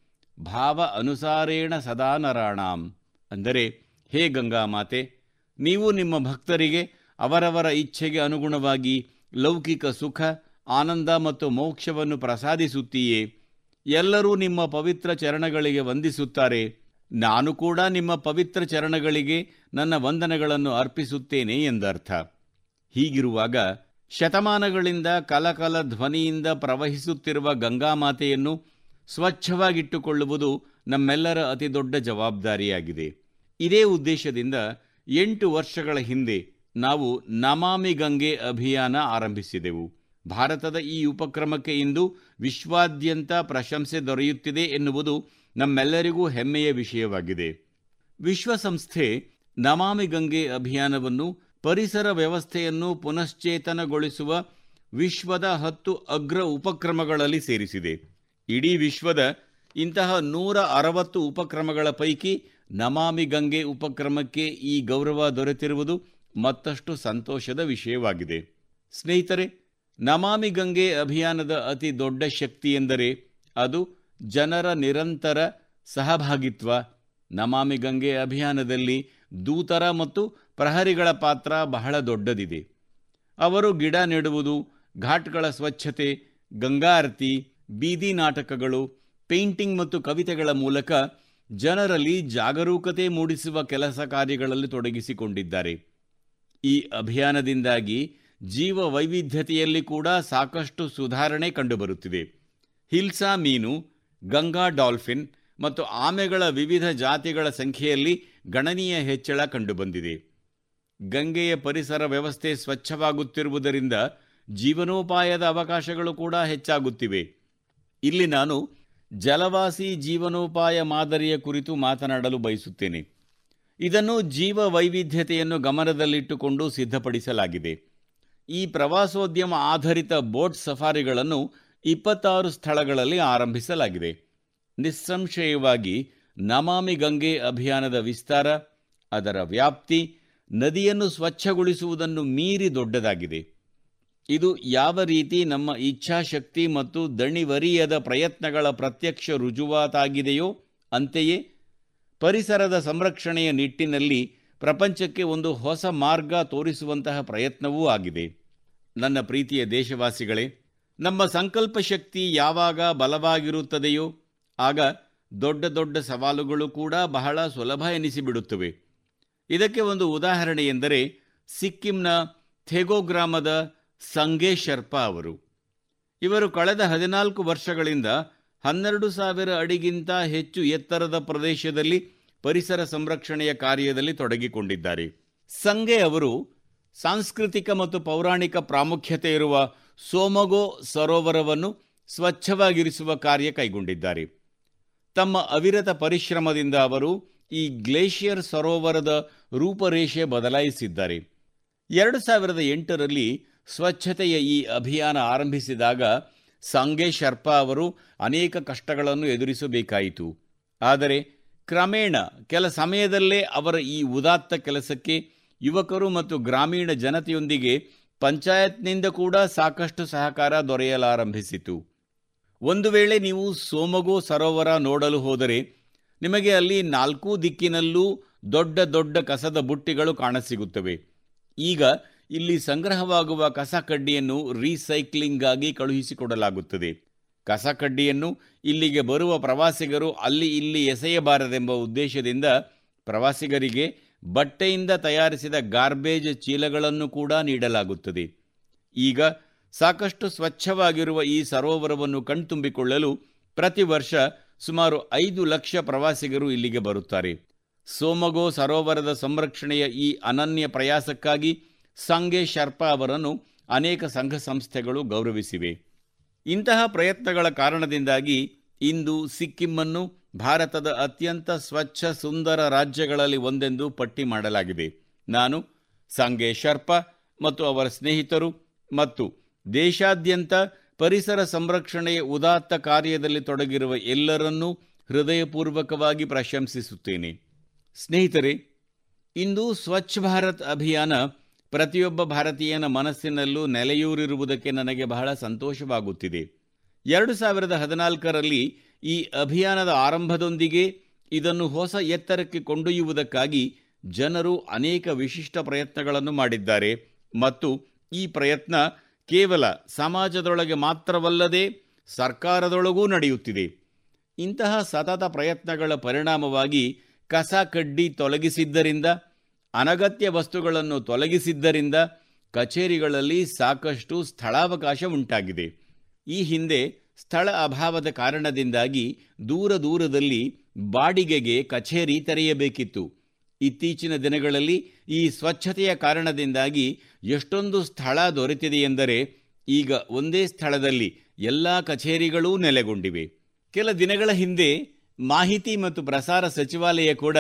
ಭಾವ ಅನುಸಾರೇಣ ಸದಾ ನರಾಣಾಂ. ಅಂದರೆ, ಹೇ ಗಂಗಾ ಮಾತೆ ನೀವು ನಿಮ್ಮ ಭಕ್ತರಿಗೆ ಅವರವರ ಇಚ್ಛೆಗೆ ಅನುಗುಣವಾಗಿ ಲೌಕಿಕ ಸುಖ, ಆನಂದ ಮತ್ತು ಮೋಕ್ಷವನ್ನು ಪ್ರಸಾದಿಸುತ್ತೀಯೇ. ಎಲ್ಲರೂ ನಿಮ್ಮ ಪವಿತ್ರ ಚರಣಗಳಿಗೆ ವಂದಿಸುತ್ತಾರೆ. ನಾನು ಕೂಡ ನಿಮ್ಮ ಪವಿತ್ರ ಚರಣಗಳಿಗೆ ನನ್ನ ವಂದನೆಗಳನ್ನು ಅರ್ಪಿಸುತ್ತೇನೆ ಎಂದರ್ಥ. ಹೀಗಿರುವಾಗ ಶತಮಾನಗಳಿಂದ ಕಲಕಲ ಧ್ವನಿಯಿಂದ ಪ್ರವಹಿಸುತ್ತಿರುವ ಗಂಗಾಮಾತೆಯನ್ನು ಸ್ವಚ್ಛವಾಗಿಟ್ಟುಕೊಳ್ಳುವುದು ನಮ್ಮೆಲ್ಲರ ಅತಿದೊಡ್ಡ ಜವಾಬ್ದಾರಿಯಾಗಿದೆ. ಇದೇ ಉದ್ದೇಶದಿಂದ ಎಂಟು ವರ್ಷಗಳ ಹಿಂದೆ ನಾವು ನಮಾಮಿ ಗಂಗೆ ಅಭಿಯಾನ ಆರಂಭಿಸಿದೆವು. ಭಾರತದ ಈ ಉಪಕ್ರಮಕ್ಕೆ ಇಂದು ವಿಶ್ವಾದ್ಯಂತ ಪ್ರಶಂಸೆ ದೊರೆಯುತ್ತಿದೆ ಎನ್ನುವುದು ನಮ್ಮೆಲ್ಲರಿಗೂ ಹೆಮ್ಮೆಯ ವಿಷಯವಾಗಿದೆ. ವಿಶ್ವಸಂಸ್ಥೆ ನಮಾಮಿ ಗಂಗೆ ಅಭಿಯಾನವನ್ನು ಪರಿಸರ ವ್ಯವಸ್ಥೆಯನ್ನು ಪುನಶ್ಚೇತನಗೊಳಿಸುವ ವಿಶ್ವದ ಹತ್ತು ಅಗ್ರ ಉಪಕ್ರಮಗಳಲ್ಲಿ ಸೇರಿಸಿದೆ. ಇಡೀ ವಿಶ್ವದ ಇಂತಹ ನೂರ ಅರವತ್ತು ಉಪಕ್ರಮಗಳ ಪೈಕಿ ನಮಾಮಿ ಗಂಗೆ ಉಪಕ್ರಮಕ್ಕೆ ಈ ಗೌರವ ದೊರೆತಿರುವುದು ಮತ್ತಷ್ಟು ಸಂತೋಷದ ವಿಷಯವಾಗಿದೆ. ಸ್ನೇಹಿತರೆ, ನಮಾಮಿ ಗಂಗೆ ಅಭಿಯಾನದ ಅತಿ ದೊಡ್ಡ ಶಕ್ತಿ ಎಂದರೆ ಅದು ಜನರ ನಿರಂತರ ಸಹಭಾಗಿತ್ವ. ನಮಾಮಿ ಗಂಗೆ ಅಭಿಯಾನದಲ್ಲಿ ದೂತರ ಮತ್ತು ಪ್ರಹರಿಗಳ ಪಾತ್ರ ಬಹಳ ದೊಡ್ಡದಿದೆ. ಅವರು ಗಿಡ ನೆಡುವುದು, ಘಾಟ್ಗಳ ಸ್ವಚ್ಛತೆ ಗಂಗಾರತಿ ಬೀದಿ ನಾಟಕಗಳು, ಪೇಂಟಿಂಗ್ ಮತ್ತು ಕವಿತೆಗಳ ಮೂಲಕ ಜನರಲ್ಲಿ ಜಾಗರೂಕತೆ ಮೂಡಿಸುವ ಕೆಲಸ ಕಾರ್ಯಗಳಲ್ಲಿ ತೊಡಗಿಸಿಕೊಂಡಿದ್ದಾರೆ. ಈ ಅಭಿಯಾನದಿಂದಾಗಿ ಜೀವ ವೈವಿಧ್ಯತೆಯಲ್ಲಿ ಕೂಡ ಸಾಕಷ್ಟು ಸುಧಾರಣೆ ಕಂಡುಬರುತ್ತಿದೆ. ಹಿಲ್ಸಾ ಮೀನು, ಗಂಗಾ ಡಾಲ್ಫಿನ್ ಮತ್ತು ಆಮೆಗಳ ವಿವಿಧ ಜಾತಿಗಳ ಸಂಖ್ಯೆಯಲ್ಲಿ ಗಣನೀಯ ಹೆಚ್ಚಳ ಕಂಡುಬಂದಿದೆ. ಗಂಗೆಯ ಪರಿಸರ ವ್ಯವಸ್ಥೆ ಸ್ವಚ್ಛವಾಗುತ್ತಿರುವುದರಿಂದ ಜೀವನೋಪಾಯದ ಅವಕಾಶಗಳು ಕೂಡ ಹೆಚ್ಚಾಗುತ್ತಿವೆ. ಇಲ್ಲಿ ನಾನು ಜಲವಾಸಿ ಜೀವನೋಪಾಯ ಮಾದರಿಯ ಕುರಿತು ಮಾತನಾಡಲು ಬಯಸುತ್ತೇನೆ. ಇದನ್ನು ಜೀವ ವೈವಿಧ್ಯತೆಯನ್ನು ಗಮನದಲ್ಲಿಟ್ಟುಕೊಂಡು ಸಿದ್ಧಪಡಿಸಲಾಗಿದೆ. ಈ ಪ್ರವಾಸೋದ್ಯಮ ಆಧಾರಿತ ಬೋಟ್ ಸಫಾರಿಗಳನ್ನು ಇಪ್ಪತ್ತಾರು ಸ್ಥಳಗಳಲ್ಲಿ ಆರಂಭಿಸಲಾಗಿದೆ. ನಿಸ್ಸಂಶಯವಾಗಿ ನಮಾಮಿ ಗಂಗೆ ಅಭಿಯಾನದ ವಿಸ್ತಾರ, ಅದರ ವ್ಯಾಪ್ತಿ, ನದಿಯನ್ನು ಸ್ವಚ್ಛಗೊಳಿಸುವುದನ್ನು ಮೀರಿ ದೊಡ್ಡದಾಗಿದೆ. ಇದು ಯಾವ ರೀತಿ ನಮ್ಮ ಇಚ್ಛಾಶಕ್ತಿ ಮತ್ತು ದಣಿವರಿಯದ ಪ್ರಯತ್ನಗಳ ಪ್ರತ್ಯಕ್ಷ ರುಜುವಾತಾಗಿದೆಯೋ, ಅಂತೆಯೇ ಪರಿಸರದ ಸಂರಕ್ಷಣೆಯ ನಿಟ್ಟಿನಲ್ಲಿ ಪ್ರಪಂಚಕ್ಕೆ ಒಂದು ಹೊಸ ಮಾರ್ಗ ತೋರಿಸುವಂತಹ ಪ್ರಯತ್ನವೂ ಆಗಿದೆ. ನನ್ನ ಪ್ರೀತಿಯ ದೇಶವಾಸಿಗಳೇ, ನಮ್ಮ ಸಂಕಲ್ಪ ಶಕ್ತಿ ಯಾವಾಗ ಬಲವಾಗಿರುತ್ತದೆಯೋ, ಆಗ ದೊಡ್ಡ ದೊಡ್ಡ ಸವಾಲುಗಳು ಕೂಡ ಬಹಳ ಸುಲಭ ಎನಿಸಿಬಿಡುತ್ತವೆ. ಇದಕ್ಕೆ ಒಂದು ಉದಾಹರಣೆ ಎಂದರೆ ಸಿಕ್ಕಿಂನ ಥೆಗೋ ಗ್ರಾಮದ ಸಂಗೆ ಶರ್ಪಾ ಅವರು. ಇವರು ಕಳೆದ ಹದಿನಾಲ್ಕು ವರ್ಷಗಳಿಂದ ಹನ್ನೆರಡು ಸಾವಿರ ಅಡಿಗಿಂತ ಹೆಚ್ಚು ಎತ್ತರದ ಪ್ರದೇಶದಲ್ಲಿ ಪರಿಸರ ಸಂರಕ್ಷಣೆಯ ಕಾರ್ಯದಲ್ಲಿ ತೊಡಗಿಕೊಂಡಿದ್ದಾರೆ. ಸಂಗೆ ಅವರು ಸಾಂಸ್ಕೃತಿಕ ಮತ್ತು ಪೌರಾಣಿಕ ಪ್ರಾಮುಖ್ಯತೆ ಇರುವ ಸೋಮಗೋ ಸರೋವರವನ್ನು ಸ್ವಚ್ಛವಾಗಿರಿಸುವ ಕಾರ್ಯ ಕೈಗೊಂಡಿದ್ದಾರೆ. ತಮ್ಮ ಅವಿರತ ಪರಿಶ್ರಮದಿಂದ ಅವರು ಈ ಗ್ಲೇಷಿಯರ್ ಸರೋವರದ ರೂಪರೇಷೆ ಬದಲಾಯಿಸಿದ್ದಾರೆ. ಎರಡು ಸಾವಿರದ ಎಂಟರಲ್ಲಿ ಸ್ವಚ್ಛತೆಯ ಈ ಅಭಿಯಾನ ಆರಂಭಿಸಿದಾಗ ಸಂಗೆ ಶರ್ಪಾ ಅವರು ಅನೇಕ ಕಷ್ಟಗಳನ್ನು ಎದುರಿಸಬೇಕಾಯಿತು. ಆದರೆ ಕ್ರಮೇಣ ಕೆಲ ಸಮಯದಲ್ಲೇ ಅವರ ಈ ಉದಾತ್ತ ಕೆಲಸಕ್ಕೆ ಯುವಕರು ಮತ್ತು ಗ್ರಾಮೀಣ ಜನತೆಯೊಂದಿಗೆ ಪಂಚಾಯತ್ನಿಂದ ಕೂಡ ಸಾಕಷ್ಟು ಸಹಕಾರ ದೊರೆಯಲಾರಂಭಿಸಿತು. ಒಂದು ವೇಳೆ ನೀವು ಸೋಮಗೋ ಸರೋವರ ನೋಡಲು ಹೋದರೆ ನಿಮಗೆ ಅಲ್ಲಿ ನಾಲ್ಕೂ ದಿಕ್ಕಿನಲ್ಲೂ ದೊಡ್ಡ ದೊಡ್ಡ ಕಸದ ಬುಟ್ಟಿಗಳು ಕಾಣಸಿಗುತ್ತವೆ. ಈಗ ಇಲ್ಲಿ ಸಂಗ್ರಹವಾಗುವ ಕಸ ಕಡ್ಡಿಯನ್ನು ರೀಸೈಕ್ಲಿಂಗ್ಗಾಗಿ ಕಳುಹಿಸಿಕೊಡಲಾಗುತ್ತದೆ. ಕಸ ಕಡ್ಡಿಯನ್ನು ಇಲ್ಲಿಗೆ ಬರುವ ಪ್ರವಾಸಿಗರು ಅಲ್ಲಿ ಇಲ್ಲಿ ಎಸೆಯಬಾರದೆಂಬ ಉದ್ದೇಶದಿಂದ ಪ್ರವಾಸಿಗರಿಗೆ ಬಟ್ಟೆಯಿಂದ ತಯಾರಿಸಿದ ಗಾರ್ಬೇಜ್ ಚೀಲಗಳನ್ನು ಕೂಡ ನೀಡಲಾಗುತ್ತದೆ. ಈಗ ಸಾಕಷ್ಟು ಸ್ವಚ್ಛವಾಗಿರುವ ಈ ಸರೋವರವನ್ನು ಕಣ್ತುಂಬಿಕೊಳ್ಳಲು ಪ್ರತಿ ವರ್ಷ ಸುಮಾರು ಐದು ಲಕ್ಷ ಪ್ರವಾಸಿಗರು ಇಲ್ಲಿಗೆ ಬರುತ್ತಾರೆ. ಸೋಮಗೋ ಸರೋವರದ ಸಂರಕ್ಷಣೆಯ ಈ ಅನನ್ಯ ಪ್ರಯಾಸಕ್ಕಾಗಿ ಸಂಗೆ ಶರ್ಪಾ ಅವರನ್ನು ಅನೇಕ ಸಂಘ ಸಂಸ್ಥೆಗಳು ಗೌರವಿಸಿವೆ. ಇಂತಹ ಪ್ರಯತ್ನಗಳ ಕಾರಣದಿಂದಾಗಿ ಇಂದು ಸಿಕ್ಕಿಂನ್ನು ಭಾರತದ ಅತ್ಯಂತ ಸ್ವಚ್ಛ ಸುಂದರ ರಾಜ್ಯಗಳಲ್ಲಿ ಒಂದೆಂದು ಪಟ್ಟಿ ಮಾಡಲಾಗಿದೆ. ನಾನು ಸಂಗೆ ಶರ್ಪಾ ಮತ್ತು ಅವರ ಸ್ನೇಹಿತರು ಮತ್ತು ದೇಶಾದ್ಯಂತ ಪರಿಸರ ಸಂರಕ್ಷಣೆಯ ಉದಾತ್ತ ಕಾರ್ಯದಲ್ಲಿ ತೊಡಗಿರುವ ಎಲ್ಲರನ್ನೂ ಹೃದಯಪೂರ್ವಕವಾಗಿ ಪ್ರಶಂಸಿಸುತ್ತೇನೆ. ಸ್ನೇಹಿತರೆ, ಇಂದು ಸ್ವಚ್ಛ ಭಾರತ್ ಅಭಿಯಾನ ಪ್ರತಿಯೊಬ್ಬ ಭಾರತೀಯನ ಮನಸ್ಸಿನಲ್ಲೂ ನೆಲೆಯೂರಿರುವುದಕ್ಕೆ ನನಗೆ ಬಹಳ ಸಂತೋಷವಾಗುತ್ತಿದೆ. ಎರಡು ಸಾವಿರದ ಹದಿನಾಲ್ಕರಲ್ಲಿ ಈ ಅಭಿಯಾನದ ಆರಂಭದೊಂದಿಗೆ ಇದನ್ನು ಹೊಸ ಎತ್ತರಕ್ಕೆ ಕೊಂಡೊಯ್ಯುವುದಕ್ಕಾಗಿ ಜನರು ಅನೇಕ ವಿಶಿಷ್ಟ ಪ್ರಯತ್ನಗಳನ್ನು ಮಾಡಿದ್ದಾರೆ. ಮತ್ತು ಈ ಪ್ರಯತ್ನ ಕೇವಲ ಸಮಾಜದೊಳಗೆ ಮಾತ್ರವಲ್ಲದೆ ಸರ್ಕಾರದೊಳಗೂ ನಡೆಯುತ್ತಿದೆ. ಇಂತಹ ಸತತ ಪ್ರಯತ್ನಗಳ ಪರಿಣಾಮವಾಗಿ ಕಸ ಕಡ್ಡಿ ತೊಲಗಿಸಿದ್ದರಿಂದ ಅನಗತ್ಯ ವಸ್ತುಗಳನ್ನು ತೊಲಗಿಸಿದ್ದರಿಂದ ಕಚೇರಿಗಳಲ್ಲಿ ಸಾಕಷ್ಟು ಸ್ಥಳಾವಕಾಶ ಉಂಟಾಗಿದೆ. ಈ ಹಿಂದೆ ಸ್ಥಳ ಅಭಾವದ ಕಾರಣದಿಂದಾಗಿ ದೂರ ದೂರದಲ್ಲಿ ಬಾಡಿಗೆಗೆ ಕಚೇರಿ ತೆರೆಯಬೇಕಿತ್ತು. ಇತ್ತೀಚಿನ ದಿನಗಳಲ್ಲಿ ಈ ಸ್ವಚ್ಛತೆಯ ಕಾರಣದಿಂದಾಗಿ ಎಷ್ಟೊಂದು ಸ್ಥಳ ದೊರೆತಿದೆಯೆಂದರೆ ಈಗ ಒಂದೇ ಸ್ಥಳದಲ್ಲಿ ಎಲ್ಲ ಕಚೇರಿಗಳೂ ನೆಲೆಗೊಂಡಿವೆ. ಕೆಲ ದಿನಗಳ ಹಿಂದೆ ಮಾಹಿತಿ ಮತ್ತು ಪ್ರಸಾರ ಸಚಿವಾಲಯ ಕೂಡ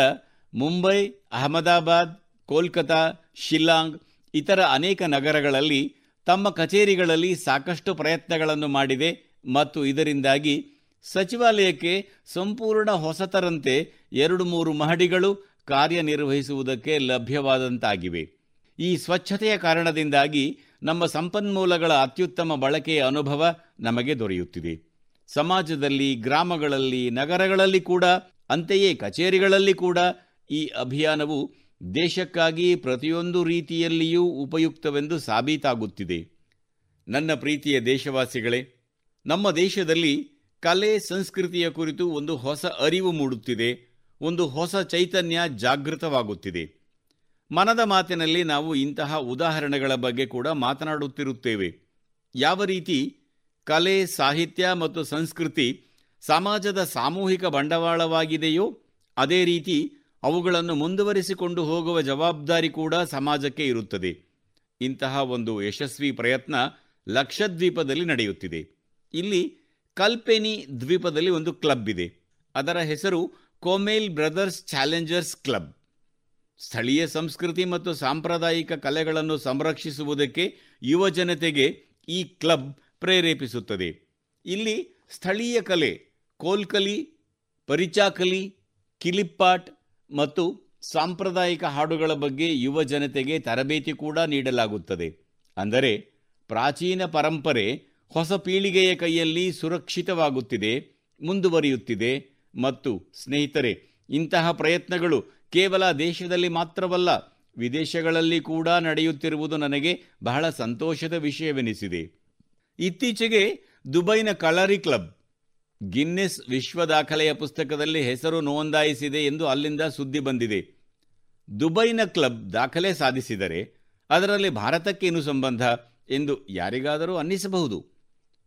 ಮುಂಬೈ, ಅಹಮದಾಬಾದ್ ಕೋಲ್ಕತಾ, ಶಿಲ್ಲಾಂಗ್, ಇತರ ಅನೇಕ ನಗರಗಳಲ್ಲಿ ತಮ್ಮ ಕಚೇರಿಗಳಲ್ಲಿ ಸಾಕಷ್ಟು ಪ್ರಯತ್ನಗಳನ್ನು ಮಾಡಿದೆ ಮತ್ತು ಇದರಿಂದಾಗಿ ಸಚಿವಾಲಯಕ್ಕೆ ಸಂಪೂರ್ಣ ಹೊಸತರಂತೆ ಎರಡು ಮೂರು ಮಹಡಿಗಳು ಕಾರ್ಯನಿರ್ವಹಿಸುವುದಕ್ಕೆ ಲಭ್ಯವಾದಂತಾಗಿವೆ. ಈ ಸ್ವಚ್ಛತೆಯ ಕಾರಣದಿಂದಾಗಿ ನಮ್ಮ ಸಂಪನ್ಮೂಲಗಳ ಅತ್ಯುತ್ತಮ ಬಳಕೆಯ ಅನುಭವ ನಮಗೆ ದೊರೆಯುತ್ತಿದೆ. ಸಮಾಜದಲ್ಲಿ, ಗ್ರಾಮಗಳಲ್ಲಿ, ನಗರಗಳಲ್ಲಿ ಕೂಡ, ಅಂತೆಯೇ ಕಚೇರಿಗಳಲ್ಲಿ ಕೂಡ ಈ ಅಭಿಯಾನವು ದೇಶಕ್ಕಾಗಿ ಪ್ರತಿಯೊಂದು ರೀತಿಯಲ್ಲಿಯೂ ಉಪಯುಕ್ತವೆಂದು ಸಾಬೀತಾಗುತ್ತಿದೆ. ನನ್ನ ಪ್ರೀತಿಯ ದೇಶವಾಸಿಗಳೇ, ನಮ್ಮ ದೇಶದಲ್ಲಿ ಕಲೆ ಸಂಸ್ಕೃತಿಯ ಕುರಿತು ಒಂದು ಹೊಸ ಅರಿವು ಮೂಡುತ್ತಿದೆ, ಒಂದು ಹೊಸ ಚೈತನ್ಯ ಜಾಗೃತವಾಗುತ್ತಿದೆ. ಮನದ ಮಾತಿನಲ್ಲಿ ನಾವು ಇಂತಹ ಉದಾಹರಣೆಗಳ ಬಗ್ಗೆ ಕೂಡ ಮಾತನಾಡುತ್ತಿರುತ್ತೇವೆ. ಯಾವ ರೀತಿ ಕಲೆ, ಸಾಹಿತ್ಯ ಮತ್ತು ಸಂಸ್ಕೃತಿ ಸಮಾಜದ ಸಾಮೂಹಿಕ ಬಂಡವಾಳವಾಗಿದೆಯೋ, ಅದೇ ರೀತಿ ಅವುಗಳನ್ನು ಮುಂದುವರಿಸಿಕೊಂಡು ಹೋಗುವ ಜವಾಬ್ದಾರಿ ಕೂಡ ಸಮಾಜಕ್ಕೆ ಇರುತ್ತದೆ. ಇಂತಹ ಒಂದು ಯಶಸ್ವಿ ಪ್ರಯತ್ನ ಲಕ್ಷದ್ವೀಪದಲ್ಲಿ ನಡೆಯುತ್ತಿದೆ. ಇಲ್ಲಿ ಕಲ್ಪೆನಿ ದ್ವೀಪದಲ್ಲಿ ಒಂದು ಕ್ಲಬ್ ಇದೆ. ಅದರ ಹೆಸರು ಕೋಮೇಲ್ ಬ್ರದರ್ಸ್ ಚಾಲೆಂಜರ್ಸ್ ಕ್ಲಬ್. ಸ್ಥಳೀಯ ಸಂಸ್ಕೃತಿ ಮತ್ತು ಸಾಂಪ್ರದಾಯಿಕ ಕಲೆಗಳನ್ನು ಸಂರಕ್ಷಿಸುವುದಕ್ಕೆ ಯುವ ಜನತೆಗೆ ಈ ಕ್ಲಬ್ ಪ್ರೇರೇಪಿಸುತ್ತದೆ. ಇಲ್ಲಿ ಸ್ಥಳೀಯ ಕಲೆ ಕೋಲ್ಕಲಿ, ಪರಿಚಾಕಲಿ, ಕಿಲಿಪ್ಪಾಟ್ ಮತ್ತು ಸಾಂಪ್ರದಾಯಿಕ ಹಾಡುಗಳ ಬಗ್ಗೆ ಯುವ ಜನತೆಗೆ ತರಬೇತಿ ಕೂಡ ನೀಡಲಾಗುತ್ತದೆ. ಅಂದರೆ ಪ್ರಾಚೀನ ಪರಂಪರೆ ಹೊಸ ಪೀಳಿಗೆಯ ಕೈಯಲ್ಲಿ ಸುರಕ್ಷಿತವಾಗುತ್ತಿದೆ, ಮುಂದುವರಿಯುತ್ತಿದೆ ಮತ್ತು ಸ್ನೇಹಿತರೆ, ಇಂತಹ ಪ್ರಯತ್ನಗಳು ಕೇವಲ ದೇಶದಲ್ಲಿ ಮಾತ್ರವಲ್ಲ, ವಿದೇಶಗಳಲ್ಲಿ ಕೂಡ ನಡೆಯುತ್ತಿರುವುದು ನನಗೆ ಬಹಳ ಸಂತೋಷದ ವಿಷಯವೆನಿಸಿದೆ. ಇತ್ತೀಚೆಗೆ ದುಬೈನ ಕಳರಿ ಕ್ಲಬ್ ಗಿನ್ನೆಸ್ ವಿಶ್ವ ದಾಖಲೆಯ ಪುಸ್ತಕದಲ್ಲಿ ಹೆಸರು ನೋಂದಾಯಿಸಿದೆ ಎಂದು ಅಲ್ಲಿಂದ ಸುದ್ದಿ ಬಂದಿದೆ. ದುಬೈನ ಕ್ಲಬ್ ದಾಖಲೆ ಸಾಧಿಸಿದರೆ ಅದರಲ್ಲಿ ಭಾರತಕ್ಕೇನು ಸಂಬಂಧ ಎಂದು ಯಾರಿಗಾದರೂ ಅನ್ನಿಸಬಹುದು.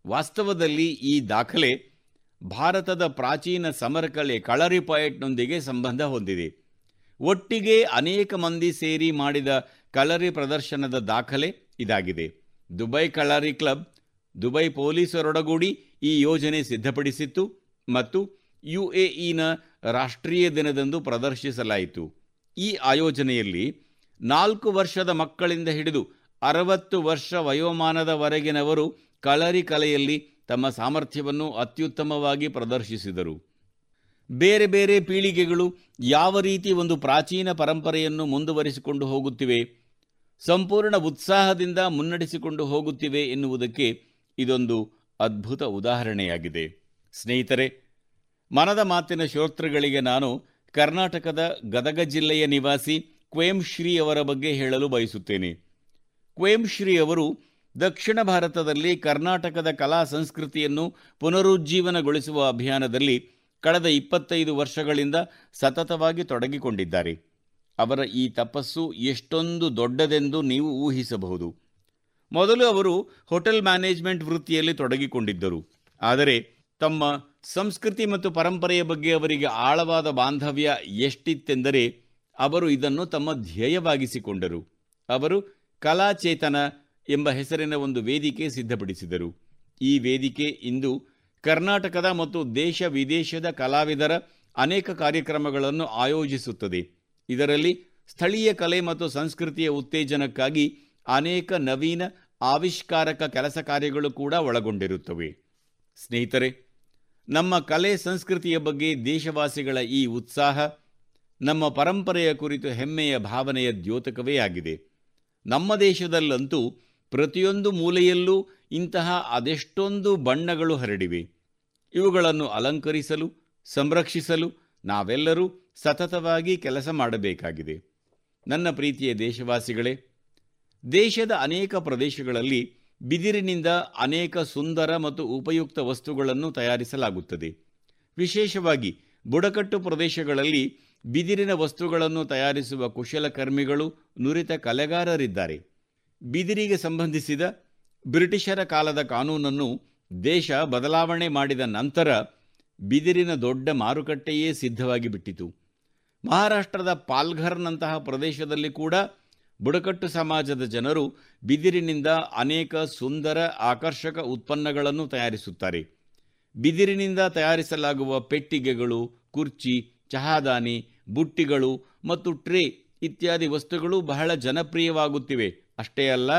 ವಾಸ್ತವದಲ್ಲಿ ಈ ದಾಖಲೆ ಭಾರತದ ಪ್ರಾಚೀನ ಸಮರಕಲೆ ಕಳರಿ ಪಾಯಿಂಟ್ನೊಂದಿಗೆ ಸಂಬಂಧ ಹೊಂದಿದೆ. ಒಟ್ಟಿಗೆ ಅನೇಕ ಮಂದಿ ಸೇರಿ ಮಾಡಿದ ಕಳರಿ ಪ್ರದರ್ಶನದ ದಾಖಲೆ ಇದಾಗಿದೆ. ದುಬೈ ಕಳರಿ ಕ್ಲಬ್, ದುಬೈ ಪೊಲೀಸರೊಡಗೂಡಿ ಈ ಯೋಜನೆ ಸಿದ್ಧಪಡಿಸಿತ್ತು ಮತ್ತು ಯುಎಇನ ರಾಷ್ಟ್ರೀಯ ದಿನದಂದು ಪ್ರದರ್ಶಿಸಲಾಯಿತು. ಈ ಆಯೋಜನೆಯಲ್ಲಿ ನಾಲ್ಕು ವರ್ಷದ ಮಕ್ಕಳಿಂದ ಹಿಡಿದು ಅರವತ್ತು ವರ್ಷ ವಯೋಮಾನದವರೆಗಿನವರು ಕಳರಿ ಕಲೆಯಲ್ಲಿ ತಮ್ಮ ಸಾಮರ್ಥ್ಯವನ್ನು ಅತ್ಯುತ್ತಮವಾಗಿ ಪ್ರದರ್ಶಿಸಿದರು. ಬೇರೆ ಬೇರೆ ಪೀಳಿಗೆಗಳು ಯಾವ ರೀತಿ ಒಂದು ಪ್ರಾಚೀನ ಪರಂಪರೆಯನ್ನು ಮುಂದುವರಿಸಿಕೊಂಡು ಹೋಗುತ್ತಿವೆ, ಸಂಪೂರ್ಣ ಉತ್ಸಾಹದಿಂದ ಮುನ್ನಡೆಸಿಕೊಂಡು ಹೋಗುತ್ತಿವೆ ಎನ್ನುವುದಕ್ಕೆ ಇದೊಂದು ಅದ್ಭುತ ಉದಾಹರಣೆಯಾಗಿದೆ. ಸ್ನೇಹಿತರೆ, ಮನದ ಮಾತಿನ ಶ್ರೋತೃಗಳಿಗೆ ನಾನು ಕರ್ನಾಟಕದ ಗದಗ ಜಿಲ್ಲೆಯ ನಿವಾಸಿ ಕ್ವೇಂಶ್ರೀ ಅವರ ಬಗ್ಗೆ ಹೇಳಲು ಬಯಸುತ್ತೇನೆ. ಕ್ವೇಂಶ್ರೀ ಅವರು ದಕ್ಷಿಣ ಭಾರತದಲ್ಲಿ ಕರ್ನಾಟಕದ ಕಲಾ ಸಂಸ್ಕೃತಿಯನ್ನು ಪುನರುಜ್ಜೀವನಗೊಳಿಸುವ ಅಭಿಯಾನದಲ್ಲಿ ಕಳೆದ ಇಪ್ಪತ್ತೈದು ವರ್ಷಗಳಿಂದ ಸತತವಾಗಿ ತೊಡಗಿಕೊಂಡಿದ್ದಾರೆ. ಅವರ ಈ ತಪಸ್ಸು ಎಷ್ಟೊಂದು ದೊಡ್ಡದೆಂದು ನೀವು ಊಹಿಸಬಹುದು. ಮೊದಲು ಅವರು ಹೋಟೆಲ್ ಮ್ಯಾನೇಜ್ಮೆಂಟ್ ವೃತ್ತಿಯಲ್ಲಿ ತೊಡಗಿಕೊಂಡಿದ್ದರು. ಆದರೆ ತಮ್ಮ ಸಂಸ್ಕೃತಿ ಮತ್ತು ಪರಂಪರೆಯ ಬಗ್ಗೆ ಅವರಿಗೆ ಆಳವಾದ ಬಾಂಧವ್ಯ ಎಷ್ಟಿತ್ತೆಂದರೆ ಅವರು ಇದನ್ನು ತಮ್ಮ ಧ್ಯೇಯವಾಗಿಸಿಕೊಂಡರು. ಅವರು ಕಲಾಚೇತನ ಎಂಬ ಹೆಸರಿನ ಒಂದು ವೇದಿಕೆ ಸಿದ್ಧಪಡಿಸಿದರು. ಈ ವೇದಿಕೆ ಇಂದು ಕರ್ನಾಟಕದ ಮತ್ತು ದೇಶ ವಿದೇಶದ ಕಲಾವಿದರ ಅನೇಕ ಕಾರ್ಯಕ್ರಮಗಳನ್ನು ಆಯೋಜಿಸುತ್ತದೆ. ಇದರಲ್ಲಿ ಸ್ಥಳೀಯ ಕಲೆ ಮತ್ತು ಸಂಸ್ಕೃತಿಯ ಉತ್ತೇಜನಕ್ಕಾಗಿ ಅನೇಕ ನವೀನ ಆವಿಷ್ಕಾರಕ ಕೆಲಸ ಕಾರ್ಯಗಳು ಕೂಡ ಒಳಗೊಂಡಿರುತ್ತವೆ. ಸ್ನೇಹಿತರೆ, ನಮ್ಮ ಕಲೆ ಸಂಸ್ಕೃತಿಯ ಬಗ್ಗೆ ದೇಶವಾಸಿಗಳ ಈ ಉತ್ಸಾಹ, ನಮ್ಮ ಪರಂಪರೆಯ ಕುರಿತು ಹೆಮ್ಮೆಯ ಭಾವನೆಯ ದ್ಯೋತಕವೇ ಆಗಿದೆ. ನಮ್ಮ ದೇಶದಲ್ಲಂತೂ ಪ್ರತಿಯೊಂದು ಮೂಲೆಯಲ್ಲೂ ಇಂತಹ ಅದೆಷ್ಟೊಂದು ಬಣ್ಣಗಳು ಹರಡಿವೆ. ಇವುಗಳನ್ನು ಅಲಂಕರಿಸಲು, ಸಂರಕ್ಷಿಸಲು ನಾವೆಲ್ಲರೂ ಸತತವಾಗಿ ಕೆಲಸ ಮಾಡಬೇಕಾಗಿದೆ. ನನ್ನ ಪ್ರೀತಿಯ ದೇಶವಾಸಿಗಳೇ ದೇಶದ ಅನೇಕ ಪ್ರದೇಶಗಳಲ್ಲಿ ಬಿದಿರಿನಿಂದ ಅನೇಕ ಸುಂದರ ಮತ್ತು ಉಪಯುಕ್ತ ವಸ್ತುಗಳನ್ನು ತಯಾರಿಸಲಾಗುತ್ತದೆ. ವಿಶೇಷವಾಗಿ ಬುಡಕಟ್ಟು ಪ್ರದೇಶಗಳಲ್ಲಿ ಬಿದಿರಿನ ವಸ್ತುಗಳನ್ನು ತಯಾರಿಸುವ ಕುಶಲಕರ್ಮಿಗಳು ನುರಿತ ಕಲೆಗಾರರಿದ್ದಾರೆ. ಬಿದಿರಿಗೆ ಸಂಬಂಧಿಸಿದ ಬ್ರಿಟಿಷರ ಕಾಲದ ಕಾನೂನನ್ನು ದೇಶ ಬದಲಾವಣೆ ಮಾಡಿದ ನಂತರ ಬಿದಿರಿನ ದೊಡ್ಡ ಮಾರುಕಟ್ಟೆಯೇ ಸಿದ್ಧವಾಗಿ ಬಿಟ್ಟಿತು ಮಹಾರಾಷ್ಟ್ರದ ಪಾಲ್ಘರ್ನಂತಹ ಪ್ರದೇಶದಲ್ಲಿ ಕೂಡ ಬುಡಕಟ್ಟು ಸಮಾಜದ ಜನರು ಬಿದಿರಿನಿಂದ ಅನೇಕ ಸುಂದರ ಆಕರ್ಷಕ ಉತ್ಪನ್ನಗಳನ್ನು ತಯಾರಿಸುತ್ತಾರೆ. ಬಿದಿರಿನಿಂದ ತಯಾರಿಸಲಾಗುವ ಪೆಟ್ಟಿಗೆಗಳು, ಕುರ್ಚಿ, ಚಹಾದಾನಿ, ಬುಟ್ಟಿಗಳು ಮತ್ತು ಟ್ರೇ ಇತ್ಯಾದಿ ವಸ್ತುಗಳು ಬಹಳ ಜನಪ್ರಿಯವಾಗುತ್ತಿವೆ. ಅಷ್ಟೇ ಅಲ್ಲ,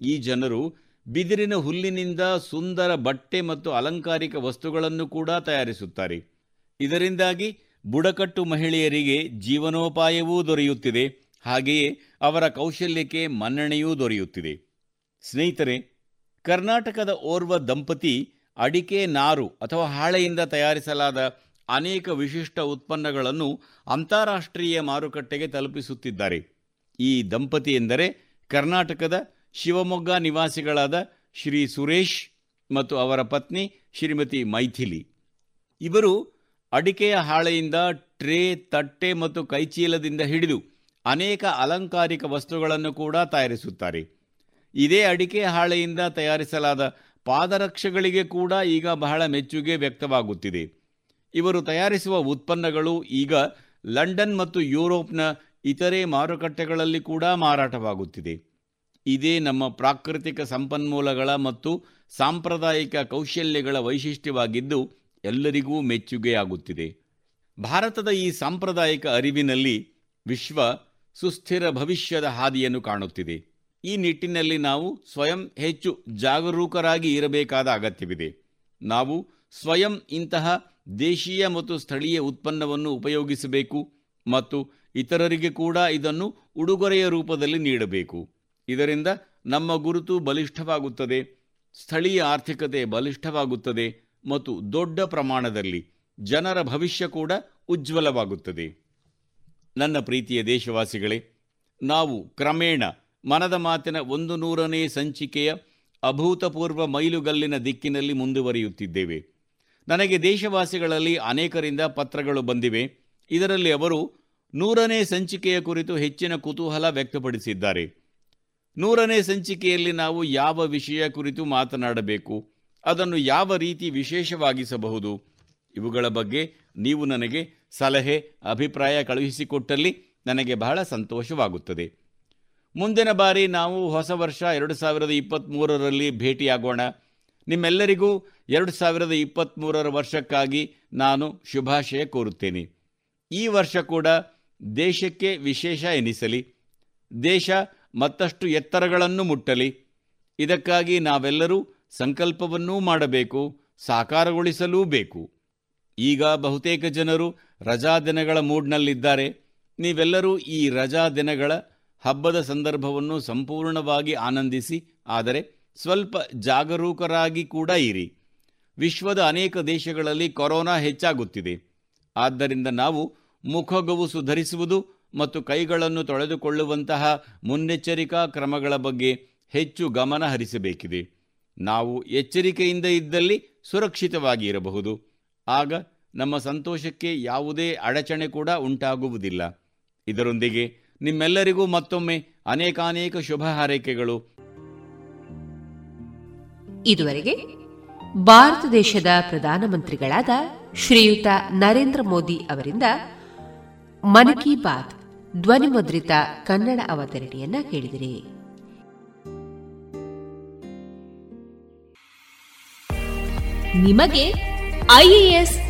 ಈ ಜನರು ಬಿದಿರಿನ ಹುಲ್ಲಿನಿಂದ ಸುಂದರ ಬಟ್ಟೆ ಮತ್ತು ಅಲಂಕಾರಿಕ ವಸ್ತುಗಳನ್ನು ಕೂಡ ತಯಾರಿಸುತ್ತಾರೆ. ಇದರಿಂದಾಗಿ ಬುಡಕಟ್ಟು ಮಹಿಳೆಯರಿಗೆ ಜೀವನೋಪಾಯವೂ ದೊರೆಯುತ್ತಿದೆ. ಹಾಗೆಯೇ ಅವರ ಕೌಶಲ್ಯಕ್ಕೆ ಮನ್ನಣೆಯೂ ದೊರೆಯುತ್ತಿದೆ. ಸ್ನೇಹಿತರೆ, ಕರ್ನಾಟಕದ ಓರ್ವ ದಂಪತಿ ಅಡಿಕೆ ನಾರು ಅಥವಾ ಹಾಳೆಯಿಂದ ತಯಾರಿಸಲಾದ ಅನೇಕ ವಿಶಿಷ್ಟ ಉತ್ಪನ್ನಗಳನ್ನು ಅಂತಾರಾಷ್ಟ್ರೀಯ ಮಾರುಕಟ್ಟೆಗೆ ತಲುಪಿಸುತ್ತಿದ್ದಾರೆ. ಈ ದಂಪತಿ ಎಂದರೆ ಕರ್ನಾಟಕದ ಶಿವಮೊಗ್ಗ ನಿವಾಸಿಗಳಾದ ಶ್ರೀ ಸುರೇಶ್ ಮತ್ತು ಅವರ ಪತ್ನಿ ಶ್ರೀಮತಿ ಮೈಥಿಲಿ. ಇವರು ಅಡಿಕೆಯ ಹಾಳೆಯಿಂದ ಟ್ರೇ, ತಟ್ಟೆ ಮತ್ತು ಕೈಚೀಲದಿಂದ ಹಿಡಿದು ಅನೇಕ ಅಲಂಕಾರಿಕ ವಸ್ತುಗಳನ್ನು ಕೂಡ ತಯಾರಿಸುತ್ತಾರೆ. ಇದೇ ಅಡಿಕೆ ಹಾಳೆಯಿಂದ ತಯಾರಿಸಲಾದ ಪಾದರಕ್ಷೆಗಳಿಗೆ ಕೂಡ ಈಗ ಬಹಳ ಮೆಚ್ಚುಗೆ ವ್ಯಕ್ತವಾಗುತ್ತಿದೆ. ಇವರು ತಯಾರಿಸುವ ಉತ್ಪನ್ನಗಳು ಈಗ ಲಂಡನ್ ಮತ್ತು ಯುರೋಪ್ನ ಇತರೆ ಮಾರುಕಟ್ಟೆಗಳಲ್ಲಿ ಕೂಡ ಮಾರಾಟವಾಗುತ್ತಿದೆ. ಇದೇ ನಮ್ಮ ಪ್ರಾಕೃತಿಕ ಸಂಪನ್ಮೂಲಗಳ ಮತ್ತು ಸಾಂಪ್ರದಾಯಿಕ ಕೌಶಲ್ಯಗಳ ವೈಶಿಷ್ಟ್ಯವಾಗಿದ್ದು ಎಲ್ಲರಿಗೂ ಮೆಚ್ಚುಗೆಯಾಗುತ್ತಿದೆ. ಭಾರತದ ಈ ಸಾಂಪ್ರದಾಯಿಕ ಅರಿವಿನಲ್ಲಿ ವಿಶ್ವ ಸುಸ್ಥಿರ ಭವಿಷ್ಯದ ಹಾದಿಯನ್ನು ಕಾಣುತ್ತಿದೆ. ಈ ನಿಟ್ಟಿನಲ್ಲಿ ನಾವು ಸ್ವಯಂ ಹೆಚ್ಚು ಜಾಗರೂಕರಾಗಿ ಇರಬೇಕಾದ ಅಗತ್ಯವಿದೆ. ನಾವು ಸ್ವಯಂ ಇಂತಹ ದೇಶೀಯ ಮತ್ತು ಸ್ಥಳೀಯ ಉತ್ಪನ್ನವನ್ನು ಉಪಯೋಗಿಸಬೇಕು ಮತ್ತು ಇತರರಿಗೆ ಕೂಡ ಇದನ್ನು ಉಡುಗೊರೆಯ ರೂಪದಲ್ಲಿ ನೀಡಬೇಕು. ಇದರಿಂದ ನಮ್ಮ ಗುರುತು ಬಲಿಷ್ಠವಾಗುತ್ತದೆ, ಸ್ಥಳೀಯ ಆರ್ಥಿಕತೆ ಬಲಿಷ್ಠವಾಗುತ್ತದೆ ಮತ್ತು ದೊಡ್ಡ ಪ್ರಮಾಣದಲ್ಲಿ ಜನರ ಭವಿಷ್ಯ ಕೂಡ ಉಜ್ವಲವಾಗುತ್ತದೆ. ನನ್ನ ಪ್ರೀತಿಯ ದೇಶವಾಸಿಗಳೇ, ನಾವು ಕ್ರಮೇಣ ಮನದ ಮಾತಿನ ಒಂದು ನೂರನೇ ಸಂಚಿಕೆಯ ಅಭೂತಪೂರ್ವ ಮೈಲುಗಲ್ಲಿನ ದಿಕ್ಕಿನಲ್ಲಿ ಮುಂದುವರಿಯುತ್ತಿದ್ದೇವೆ. ನನಗೆ ದೇಶವಾಸಿಗಳಲ್ಲಿ ಅನೇಕರಿಂದ ಪತ್ರಗಳು ಬಂದಿವೆ. ಇದರಲ್ಲಿ ಅವರು ನೂರನೇ ಸಂಚಿಕೆಯ ಕುರಿತು ಹೆಚ್ಚಿನ ಕುತೂಹಲ ವ್ಯಕ್ತಪಡಿಸಿದ್ದಾರೆ. ನೂರನೇ ಸಂಚಿಕೆಯಲ್ಲಿ ನಾವು ಯಾವ ವಿಷಯ ಕುರಿತು ಮಾತನಾಡಬೇಕು, ಅದನ್ನು ಯಾವ ರೀತಿ ವಿಶೇಷವಾಗಿಸಬಹುದು, ಇವುಗಳ ಬಗ್ಗೆ ನೀವು ನನಗೆ ಸಲಹೆ, ಅಭಿಪ್ರಾಯ ಕಳುಹಿಸಿಕೊಟ್ಟಲ್ಲಿ ನನಗೆ ಬಹಳ ಸಂತೋಷವಾಗುತ್ತದೆ. ಮುಂದಿನ ಬಾರಿ ನಾವು ಹೊಸ ವರ್ಷ ಎರಡು ಸಾವಿರದ ಇಪ್ಪತ್ತ್ಮೂರರಲ್ಲಿ ಭೇಟಿಯಾಗೋಣ. ನಿಮ್ಮೆಲ್ಲರಿಗೂ ಎರಡು ಸಾವಿರದ ಇಪ್ಪತ್ತ್ಮೂರರ ವರ್ಷಕ್ಕಾಗಿ ನಾನು ಶುಭಾಶಯ ಕೋರುತ್ತೇನೆ. ಈ ವರ್ಷ ಕೂಡ ದೇಶಕ್ಕೆ ವಿಶೇಷ ಎನಿಸಲಿ. ದೇಶ ಮತ್ತಷ್ಟು ಎತ್ತರಗಳನ್ನು ಮುಟ್ಟಲಿ. ಇದಕ್ಕಾಗಿ ನಾವೆಲ್ಲರೂ ಸಂಕಲ್ಪವನ್ನೂ ಮಾಡಬೇಕು, ಸಾಕಾರಗೊಳಿಸಲೂ ಬೇಕು. ಈಗ ಬಹುತೇಕ ಜನರು ರಜಾ ದಿನಗಳ ಮೂಡ್ನಲ್ಲಿದ್ದಾರೆ. ನೀವೆಲ್ಲರೂ ಈ ರಜಾ ದಿನಗಳ ಹಬ್ಬದ ಸಂದರ್ಭವನ್ನು ಸಂಪೂರ್ಣವಾಗಿ ಆನಂದಿಸಿ, ಆದರೆ ಸ್ವಲ್ಪ ಜಾಗರೂಕರಾಗಿ ಕೂಡ ಇರಿ. ವಿಶ್ವದ ಅನೇಕ ದೇಶಗಳಲ್ಲಿ ಕೊರೋನಾ ಹೆಚ್ಚಾಗುತ್ತಿದೆ. ಆದ್ದರಿಂದ ನಾವು ಮುಖಗವುಸು ಧರಿಸುವುದು ಮತ್ತು ಕೈಗಳನ್ನು ತೊಳೆದುಕೊಳ್ಳುವಂತಹ ಮುನ್ನೆಚ್ಚರಿಕಾ ಕ್ರಮಗಳ ಬಗ್ಗೆ ಹೆಚ್ಚು ಗಮನ ಹರಿಸಬೇಕಿದೆ. ನಾವು ಎಚ್ಚರಿಕೆಯಿಂದ ಇದ್ದಲ್ಲಿ ಸುರಕ್ಷಿತವಾಗಿ ಇರಬಹುದು. ಆಗ ನಮ್ಮ ಸಂತೋಷಕ್ಕೆ ಯಾವುದೇ ಅಡಚಣೆ ಕೂಡ ಉಂಟಾಗುವುದಿಲ್ಲ. ಇದರೊಂದಿಗೆ ನಿಮ್ಮೆಲ್ಲರಿಗೂ ಮತ್ತೊಮ್ಮೆ ಅನೇಕಾನೇಕ ಶುಭ ಹಾರೈಕೆಗಳು. ಇದುವರೆಗೆ ಭಾರತ ದೇಶದ ಪ್ರಧಾನಮಂತ್ರಿಗಳಾದ ಶ್ರೀಯುತ ನರೇಂದ್ರ ಮೋದಿ ಅವರಿಂದ ಮನ್ ಕಿ ಬಾತ್ ಧ್ವನಿಮುದ್ರಿತ ಕನ್ನಡ ಅವತರಣಿಯನ್ನ ಕೇಳಿದಿರಿ. ನಿಮಗೆ ಐಎಎಸ್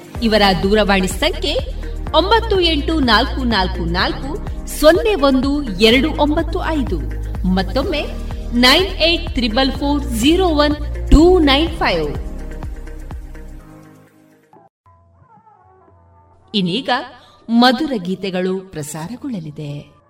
ಇವರ ದೂರವಾಣಿ ಸಂಖ್ಯೆ ಒಂಬತ್ತು ಎಂಟು ನಾಲ್ಕು ನಾಲ್ಕು ನಾಲ್ಕು ಸೊನ್ನೆ ಒಂದು ಎರಡು ಒಂಬತ್ತು ಐದು. ಮತ್ತೊಮ್ಮೆ nine eight triple four zero one two nine five. ಇನ್ನೀಗ ಮಧುರ ಗೀತೆಗಳು ಪ್ರಸಾರಗೊಳ್ಳಲಿದೆ.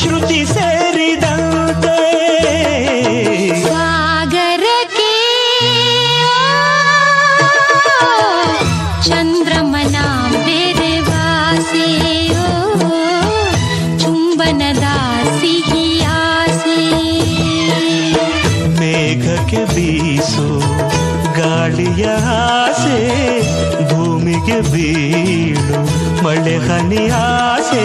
श्रुति से हृदय के चंद्रमना मेरे वासे चुंबन दासी मेघ के बीसो गाड़िया से भूमि के बीड़ो मल हनिया से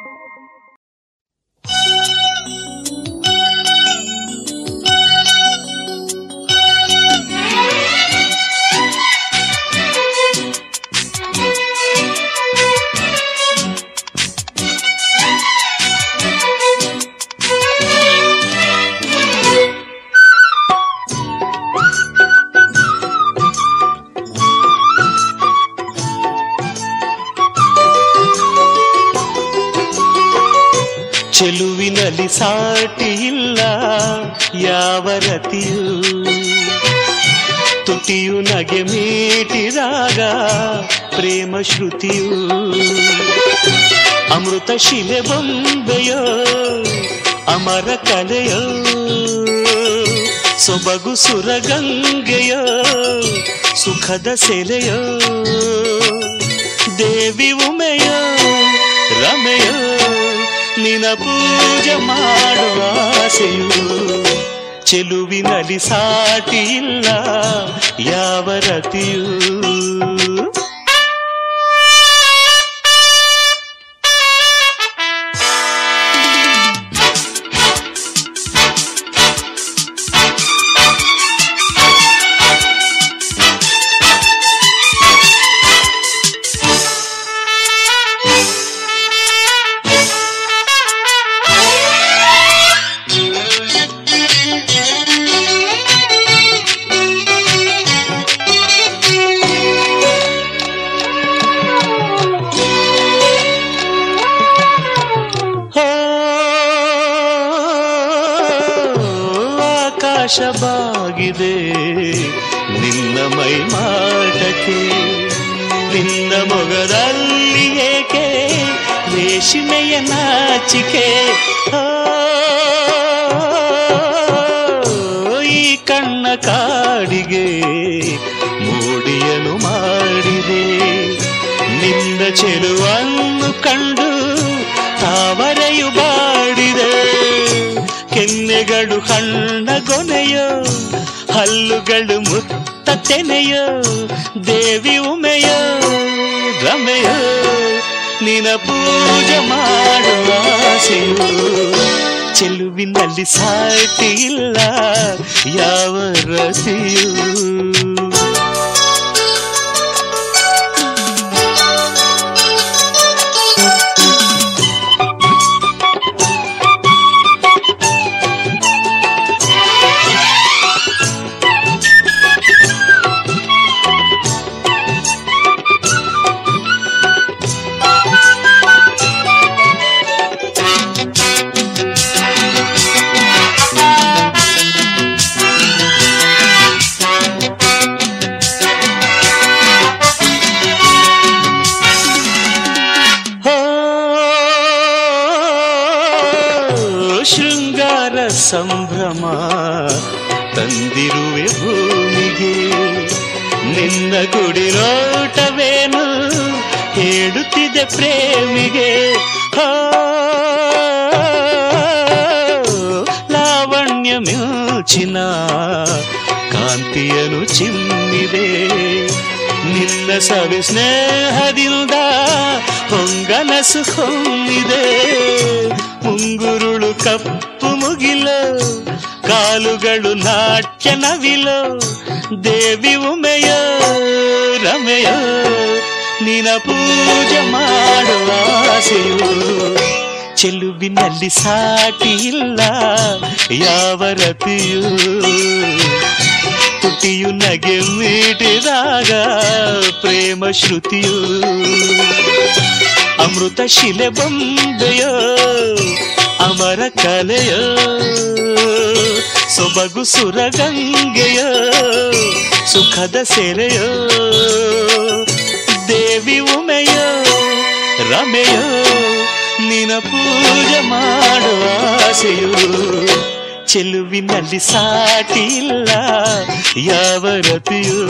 ಇಲ್ಲ ಯಾವ ರತಿಯು. ತುಟಿಯು ನಗೆ ಮೀಟಿದಾಗ ಪ್ರೇಮ ಶ್ರುತಿಯು. ಅಮೃತ ಶಿಲೆ ಬೊಂಬೆಯೋ, ಅಮರ ಕಲೆಯೋ. ಸೊಬಗು ಸುರಗಂಗೆಯೋ, ಸುಖದ ಸೆಲೆಯೋ. ದೇವಿ ಉಮೆಯೋ, ರಮೆಯೋ. ನಿನ ಪೂಜೆ ಮಾಡುವ ಆಸೆಯು ಚೆಲುವಿನಲ್ಲಿ ಸಾಟಿ ಇಲ್ಲ ಯಾವ ರತಿಯೂ. ಹಲ್ಲುಗಳು ಮುತ್ತ ದೇವಿ ಉಮೆಯೋ ರಮೆಯೋ ನಿನ ಪೂಜೆ ಮಾಡುವ ಆಸೆಯೋ ಚೆಲುವಿನಲ್ಲಿ ಸಾಟಿ ಇಲ್ಲ ಯಾವ ರತಿಯೂ ಉಂಗುರುಳು ಮುಂಗುರುಳು ಕಪ್ಪು ಮುಗಿಲು, ಕಾಲುಗಳು ನಾಟ್ಯ ನವಿಲು, ದೇವಿ ಉಮೆಯ, ರಮೆಯ ನಿನ ಪೂಜೆ ಮಾಡುವ ಆಸೆಯು ಚೆಲುವಿನಲ್ಲಿ ಸಾಟಿ ಇಲ್ಲ, ಯಾವ ರತಿಯೂ ತುಟಿಯು ನಗೆ ಮೀಟಿದಾಗ ಪ್ರೇಮ ಶ್ರುತಿಯು ಅಮೃತ ಶಿಲೆ ಬೊಂಬೆಯೋ ಅಮರ ಕಲೆಯೋ? ಸೊಬಗು ಸುರಗಂಗೆಯೋ? ಸುಖದ ಸೆರೆಯೋ? ದೇವಿ ಉಮೆಯ? ರಮೆಯ? ನಿನ ಪೂಜೆ ಮಾಡುವ ಆಸೆಯು ಚೆಲುವಿನಲ್ಲಿ ಸಾಟಿಲ್ಲ ಯಾವ ರತಿಯೂ?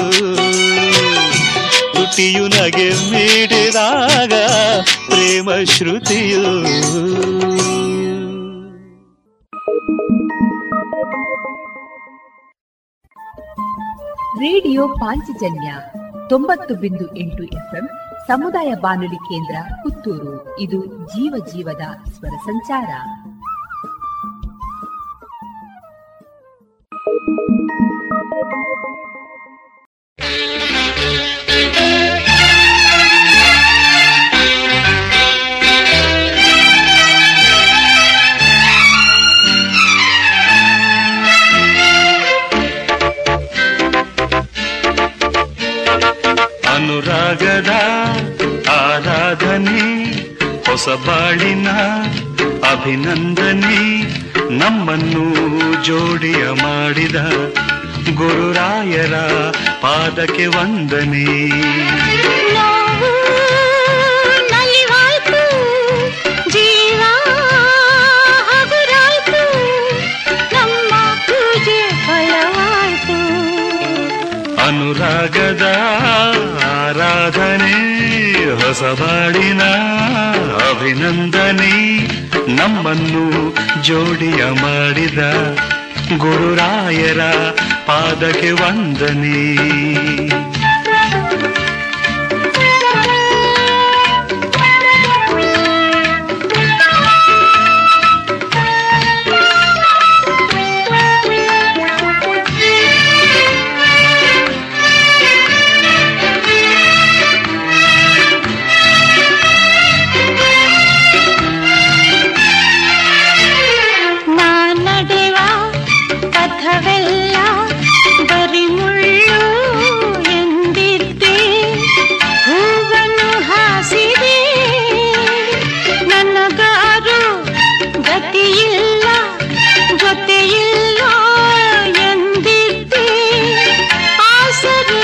ತುಟಿಯು ನಗೆ ಮೀಡಿದಾಗ ಪ್ರೇಮ ಶ್ರುತಿಯು. ರೇಡಿಯೋ ಪಾಂಚಜನ್ಯ ತೊಂಬತ್ತು ಬಿಂದು ಎಂಟು ಎಫ್ಎಂ ಸಮುದಾಯ ಬಾನುಲಿ ಕೇಂದ್ರ ಪುತ್ತೂರು. ಇದು ಜೀವ ಜೀವದ ಸ್ವರ ಸಂಚಾರ. ಅನುರಾಗದ ಆರಾಧನೆ ಹೊಸ ಬಾಳಿನ ಅಭಿನಂದನೆ ನಮ್ಮನ್ನು ಜೋಡಿಯ ಮಾಡಿದ ಗುರುರಾಯರ ಪಾದಕ್ಕೆ ವಂದನೆ. ಅನುರಾಗದ ಆರಾಧನೆ ಹೊಸ ಬಾಳಿನ ಅಭಿನಂದನೆ ನಮ್ಮನ್ನು ಜೋಡಿಯ ಮಾಡಿದ ಗುರುರಾಯರ ಪಾದಕ್ಕೆ ವಂದನೆ. ಗತಿಯಿಲ್ಲ ಜೊತೆಯಿಲ್ಲ ಎಂದಿದ್ದೆ ಆಸರೆ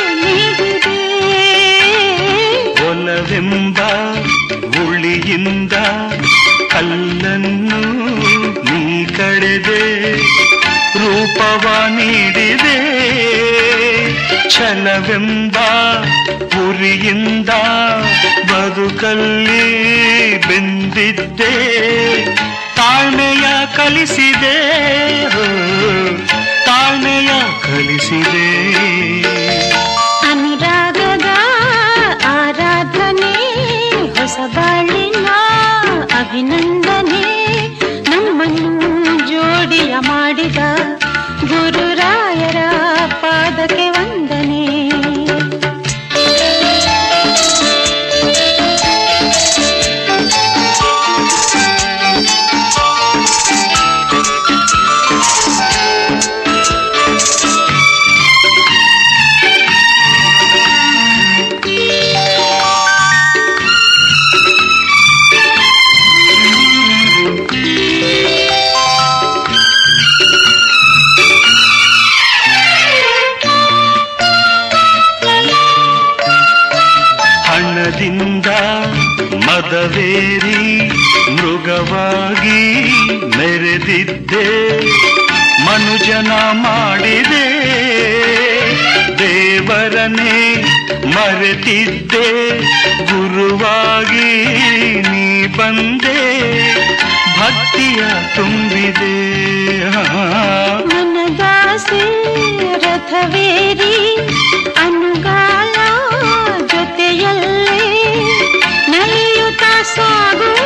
ನೀ ಕಡೆದೆ ರೂಪವ ನೀಡಿದೆ. ಛಲವೆಂಬ ಉರಿಯಿಂದ ಬದುಕಲ್ಲಿ ಬೆಂದಿದ್ದೆ. ಕಲಿಸಿದೆ. ತಾಳ್ಮೆಯ ಕಲಿಸಿದೆ. ಅನುರಾಗದ ಆರಾಧನೆ ಹೊಸ ಬಾಳಿನ ಅಭಿನಂದನೆ. ಮನುಜನ ಮಾಡಿದೆ. ದೇವ ದೇವರನೇ ಮರೆತಿದ್ದೆ. ಗುರುವಾಗಿ ನೀ ಬಂದೆ. ಭಕ್ತಿಯ ತುಂಬಿದೆ. ಮನದಾಸೆ ರಥವೇರಿ, ಅನುಗಾಲ ಜೊತೆಯಲ್ಲೇ, ನಲಿಯುತ್ತ ಸಾಗುವ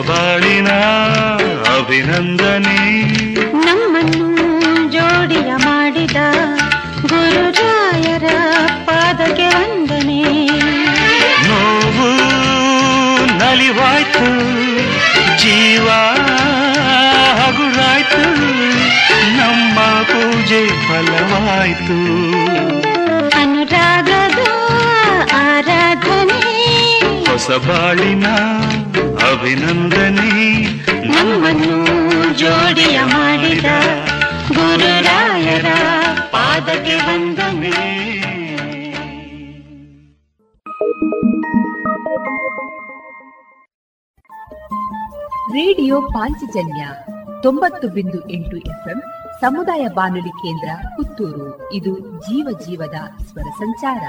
ಬಾಳಿನ ಅಭಿನಂದನೆ. ನಮ್ಮನ್ನು ಜೋಡಿಯ ಮಾಡಿದ ಗುರುರಾಯರ ಪಾದಕ್ಕೆ ವಂದನೆ. ನೋವು ನಲಿವಾಯ್ತು ಜೀವ ಹಗುರಾಯ್ತು ನಮ್ಮ ಪೂಜೆ ಫಲವಾಯ್ತು. ಅನುರಾಗದ ಆರಾಧನೆ. ಹೊಸ ಬಾಳಿನ ಅಭಿನಂದನೆ. ನಮ್ಮನ್ನು ಜೋಡಿಯ ಮಾಡಿದ ಗುರುರಾಯರ ಪಾದಕ್ಕೆ ವಂದನೆ. ರೇಡಿಯೋ ಪಾಂಚಜನ್ಯ ತೊಂಬತ್ತು ಬಿಂದು ಎಂಟು ಎಫ್ಎಂ ಸಮುದಾಯ ಬಾನುಲಿ ಕೇಂದ್ರ ಪುತ್ತೂರು. ಇದು ಜೀವ ಜೀವದ ಸ್ವರ ಸಂಚಾರ.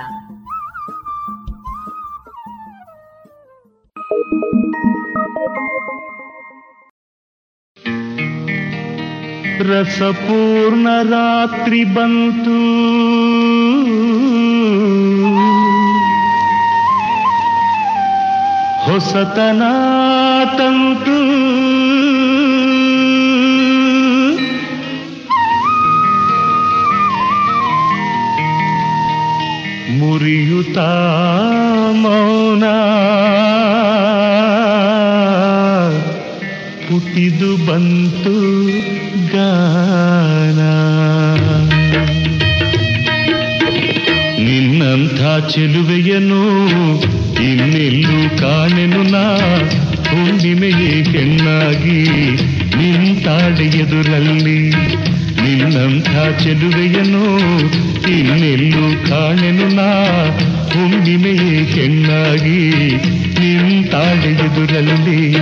रसपूर्ण रात्रि बंतु। हो सतना ಮುರಿಯುತ್ತ ಮೌನ? ಹುಟ್ಟಿದು ಬಂತು ಗಾನ. ನಿನ್ನಂಥ ಚೆಲುವೆಯನು ಇನ್ನೆಲ್ಲೂ ಕಾಣೆನು ನಾ. ಹುಣ್ಣಿಮೆಯೇ ಹೆಣ್ಣಾಗಿ ನಿಂತಾಡೆ ನಿನ್ನಂಥ ಚೆಲುವೆಯನ್ನು ಇನ್ನೆಲ್ಲೂ ಕಾಣೆನು ನಾ. ಹುಣ್ಣಿಮೆಯೇ ಹೆಣ್ಣಾಗಿ ನಿಂತಾಡೆ ಎದುರಲ್ಲಿ.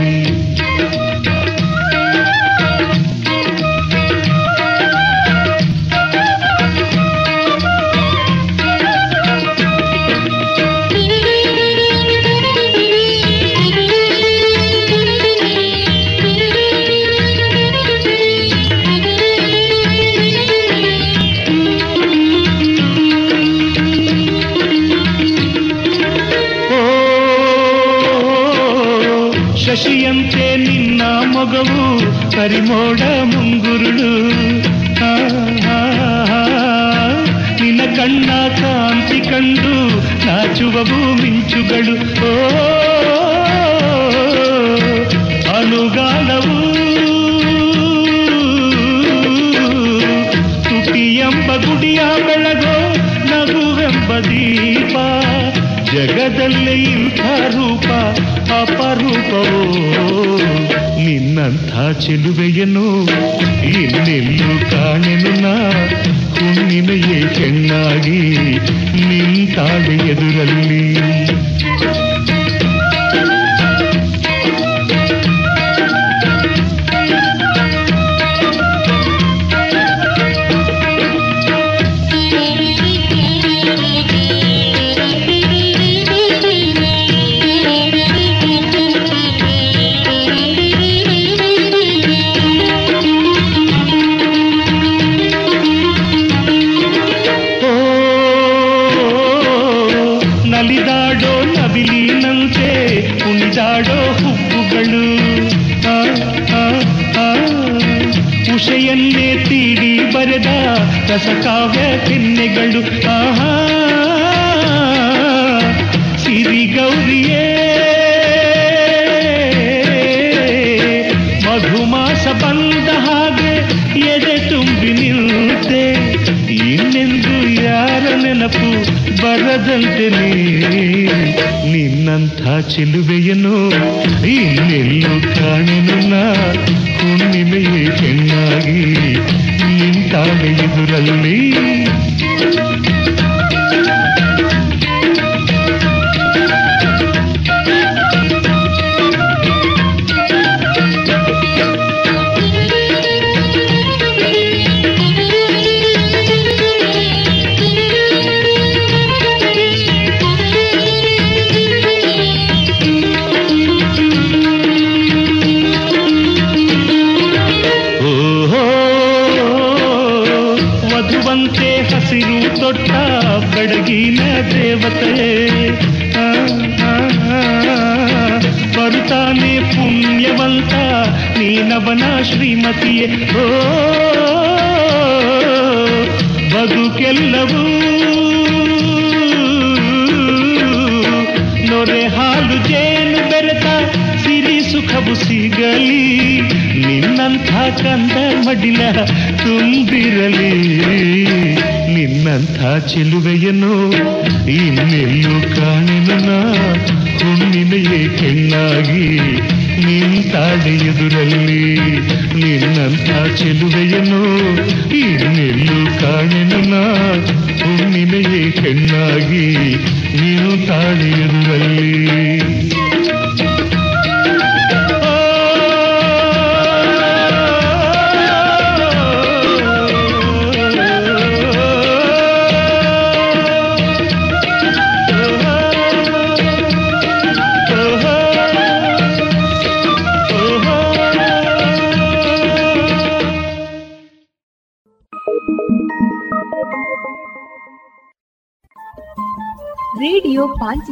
ಕರಿಮೋಡ ಮುಂಗುರುಳು ಆ, ಆ, ಆ, ನಿನ್ನ ಕಣ್ಣ ಕಾಂತಿ ಕಂಡು ನಾಚುವವು ಮಿಂಚುಗಳು ಓ ಅನುಗಾಲವು ತುಟಿಯೆಂಬ ಗುಡಿಯ ಬೆಳಗೋ ನಗುವೆಂಬ ದೀಪ ಜಗದಲ್ಲಿ ಇಂಥ ರೂಪ ಅಪರೂಪವೋ ನಿನ್ನಂಥ ಚೆಲುವೆಯನ್ನು ಇನ್ನೆಲ್ಲೂ ಕಾಣೆನು ನಾ. ಹುಣ್ಣಿಮೆಯೇ ಚೆನ್ನಾಗಿ ನಿಂತಾಳೆ ಎದುರಲ್ಲಿ. ರಸಕಾವ್ಯ ಚಿಹ್ನೆಗಳು. ಆಹಾ ಸಿರಿಗೌರಿಯೇ ಮಧುಮಾಸ ಬಂದ ಹಾಗೆ ಎದೆ ತುಂಬಿ ನಿಲ್ಲುತ್ತೆ ಇನ್ನೆಂದು ಯಾರ ನೆನಪು ಬರದಂತೆ ನಿನ್ನಂಥ ಚಿಲುವೆಯನ್ನು ಇನ್ನೆಲ್ಲೂ ಕಾಣೆನು ನಾ ರಲ್ಲಿ ನಿನ್ನಂಥ ಚೆಲುವೆಯನ್ನು ಇನ್ನೆಲ್ಲೂ ಕಾಣೆನ ಹುಣ್ಣಿಮೆಯೇ ಕೆಣ್ಣಾಗಿ ನಿಂತಾಡೆ ಎದುರಲ್ಲಿ ನಿನ್ನಂಥ ಚೆಲುವೆಯನ್ನು ಇನ್ನೆಲ್ಲೂ ಕಾಣೆನ ಹುಣ್ಣಿಮೆಯೇ ಕೆಣ್ಣಾಗಿ ನೀನು ತಾಳೆ ಎದುರಲ್ಲಿ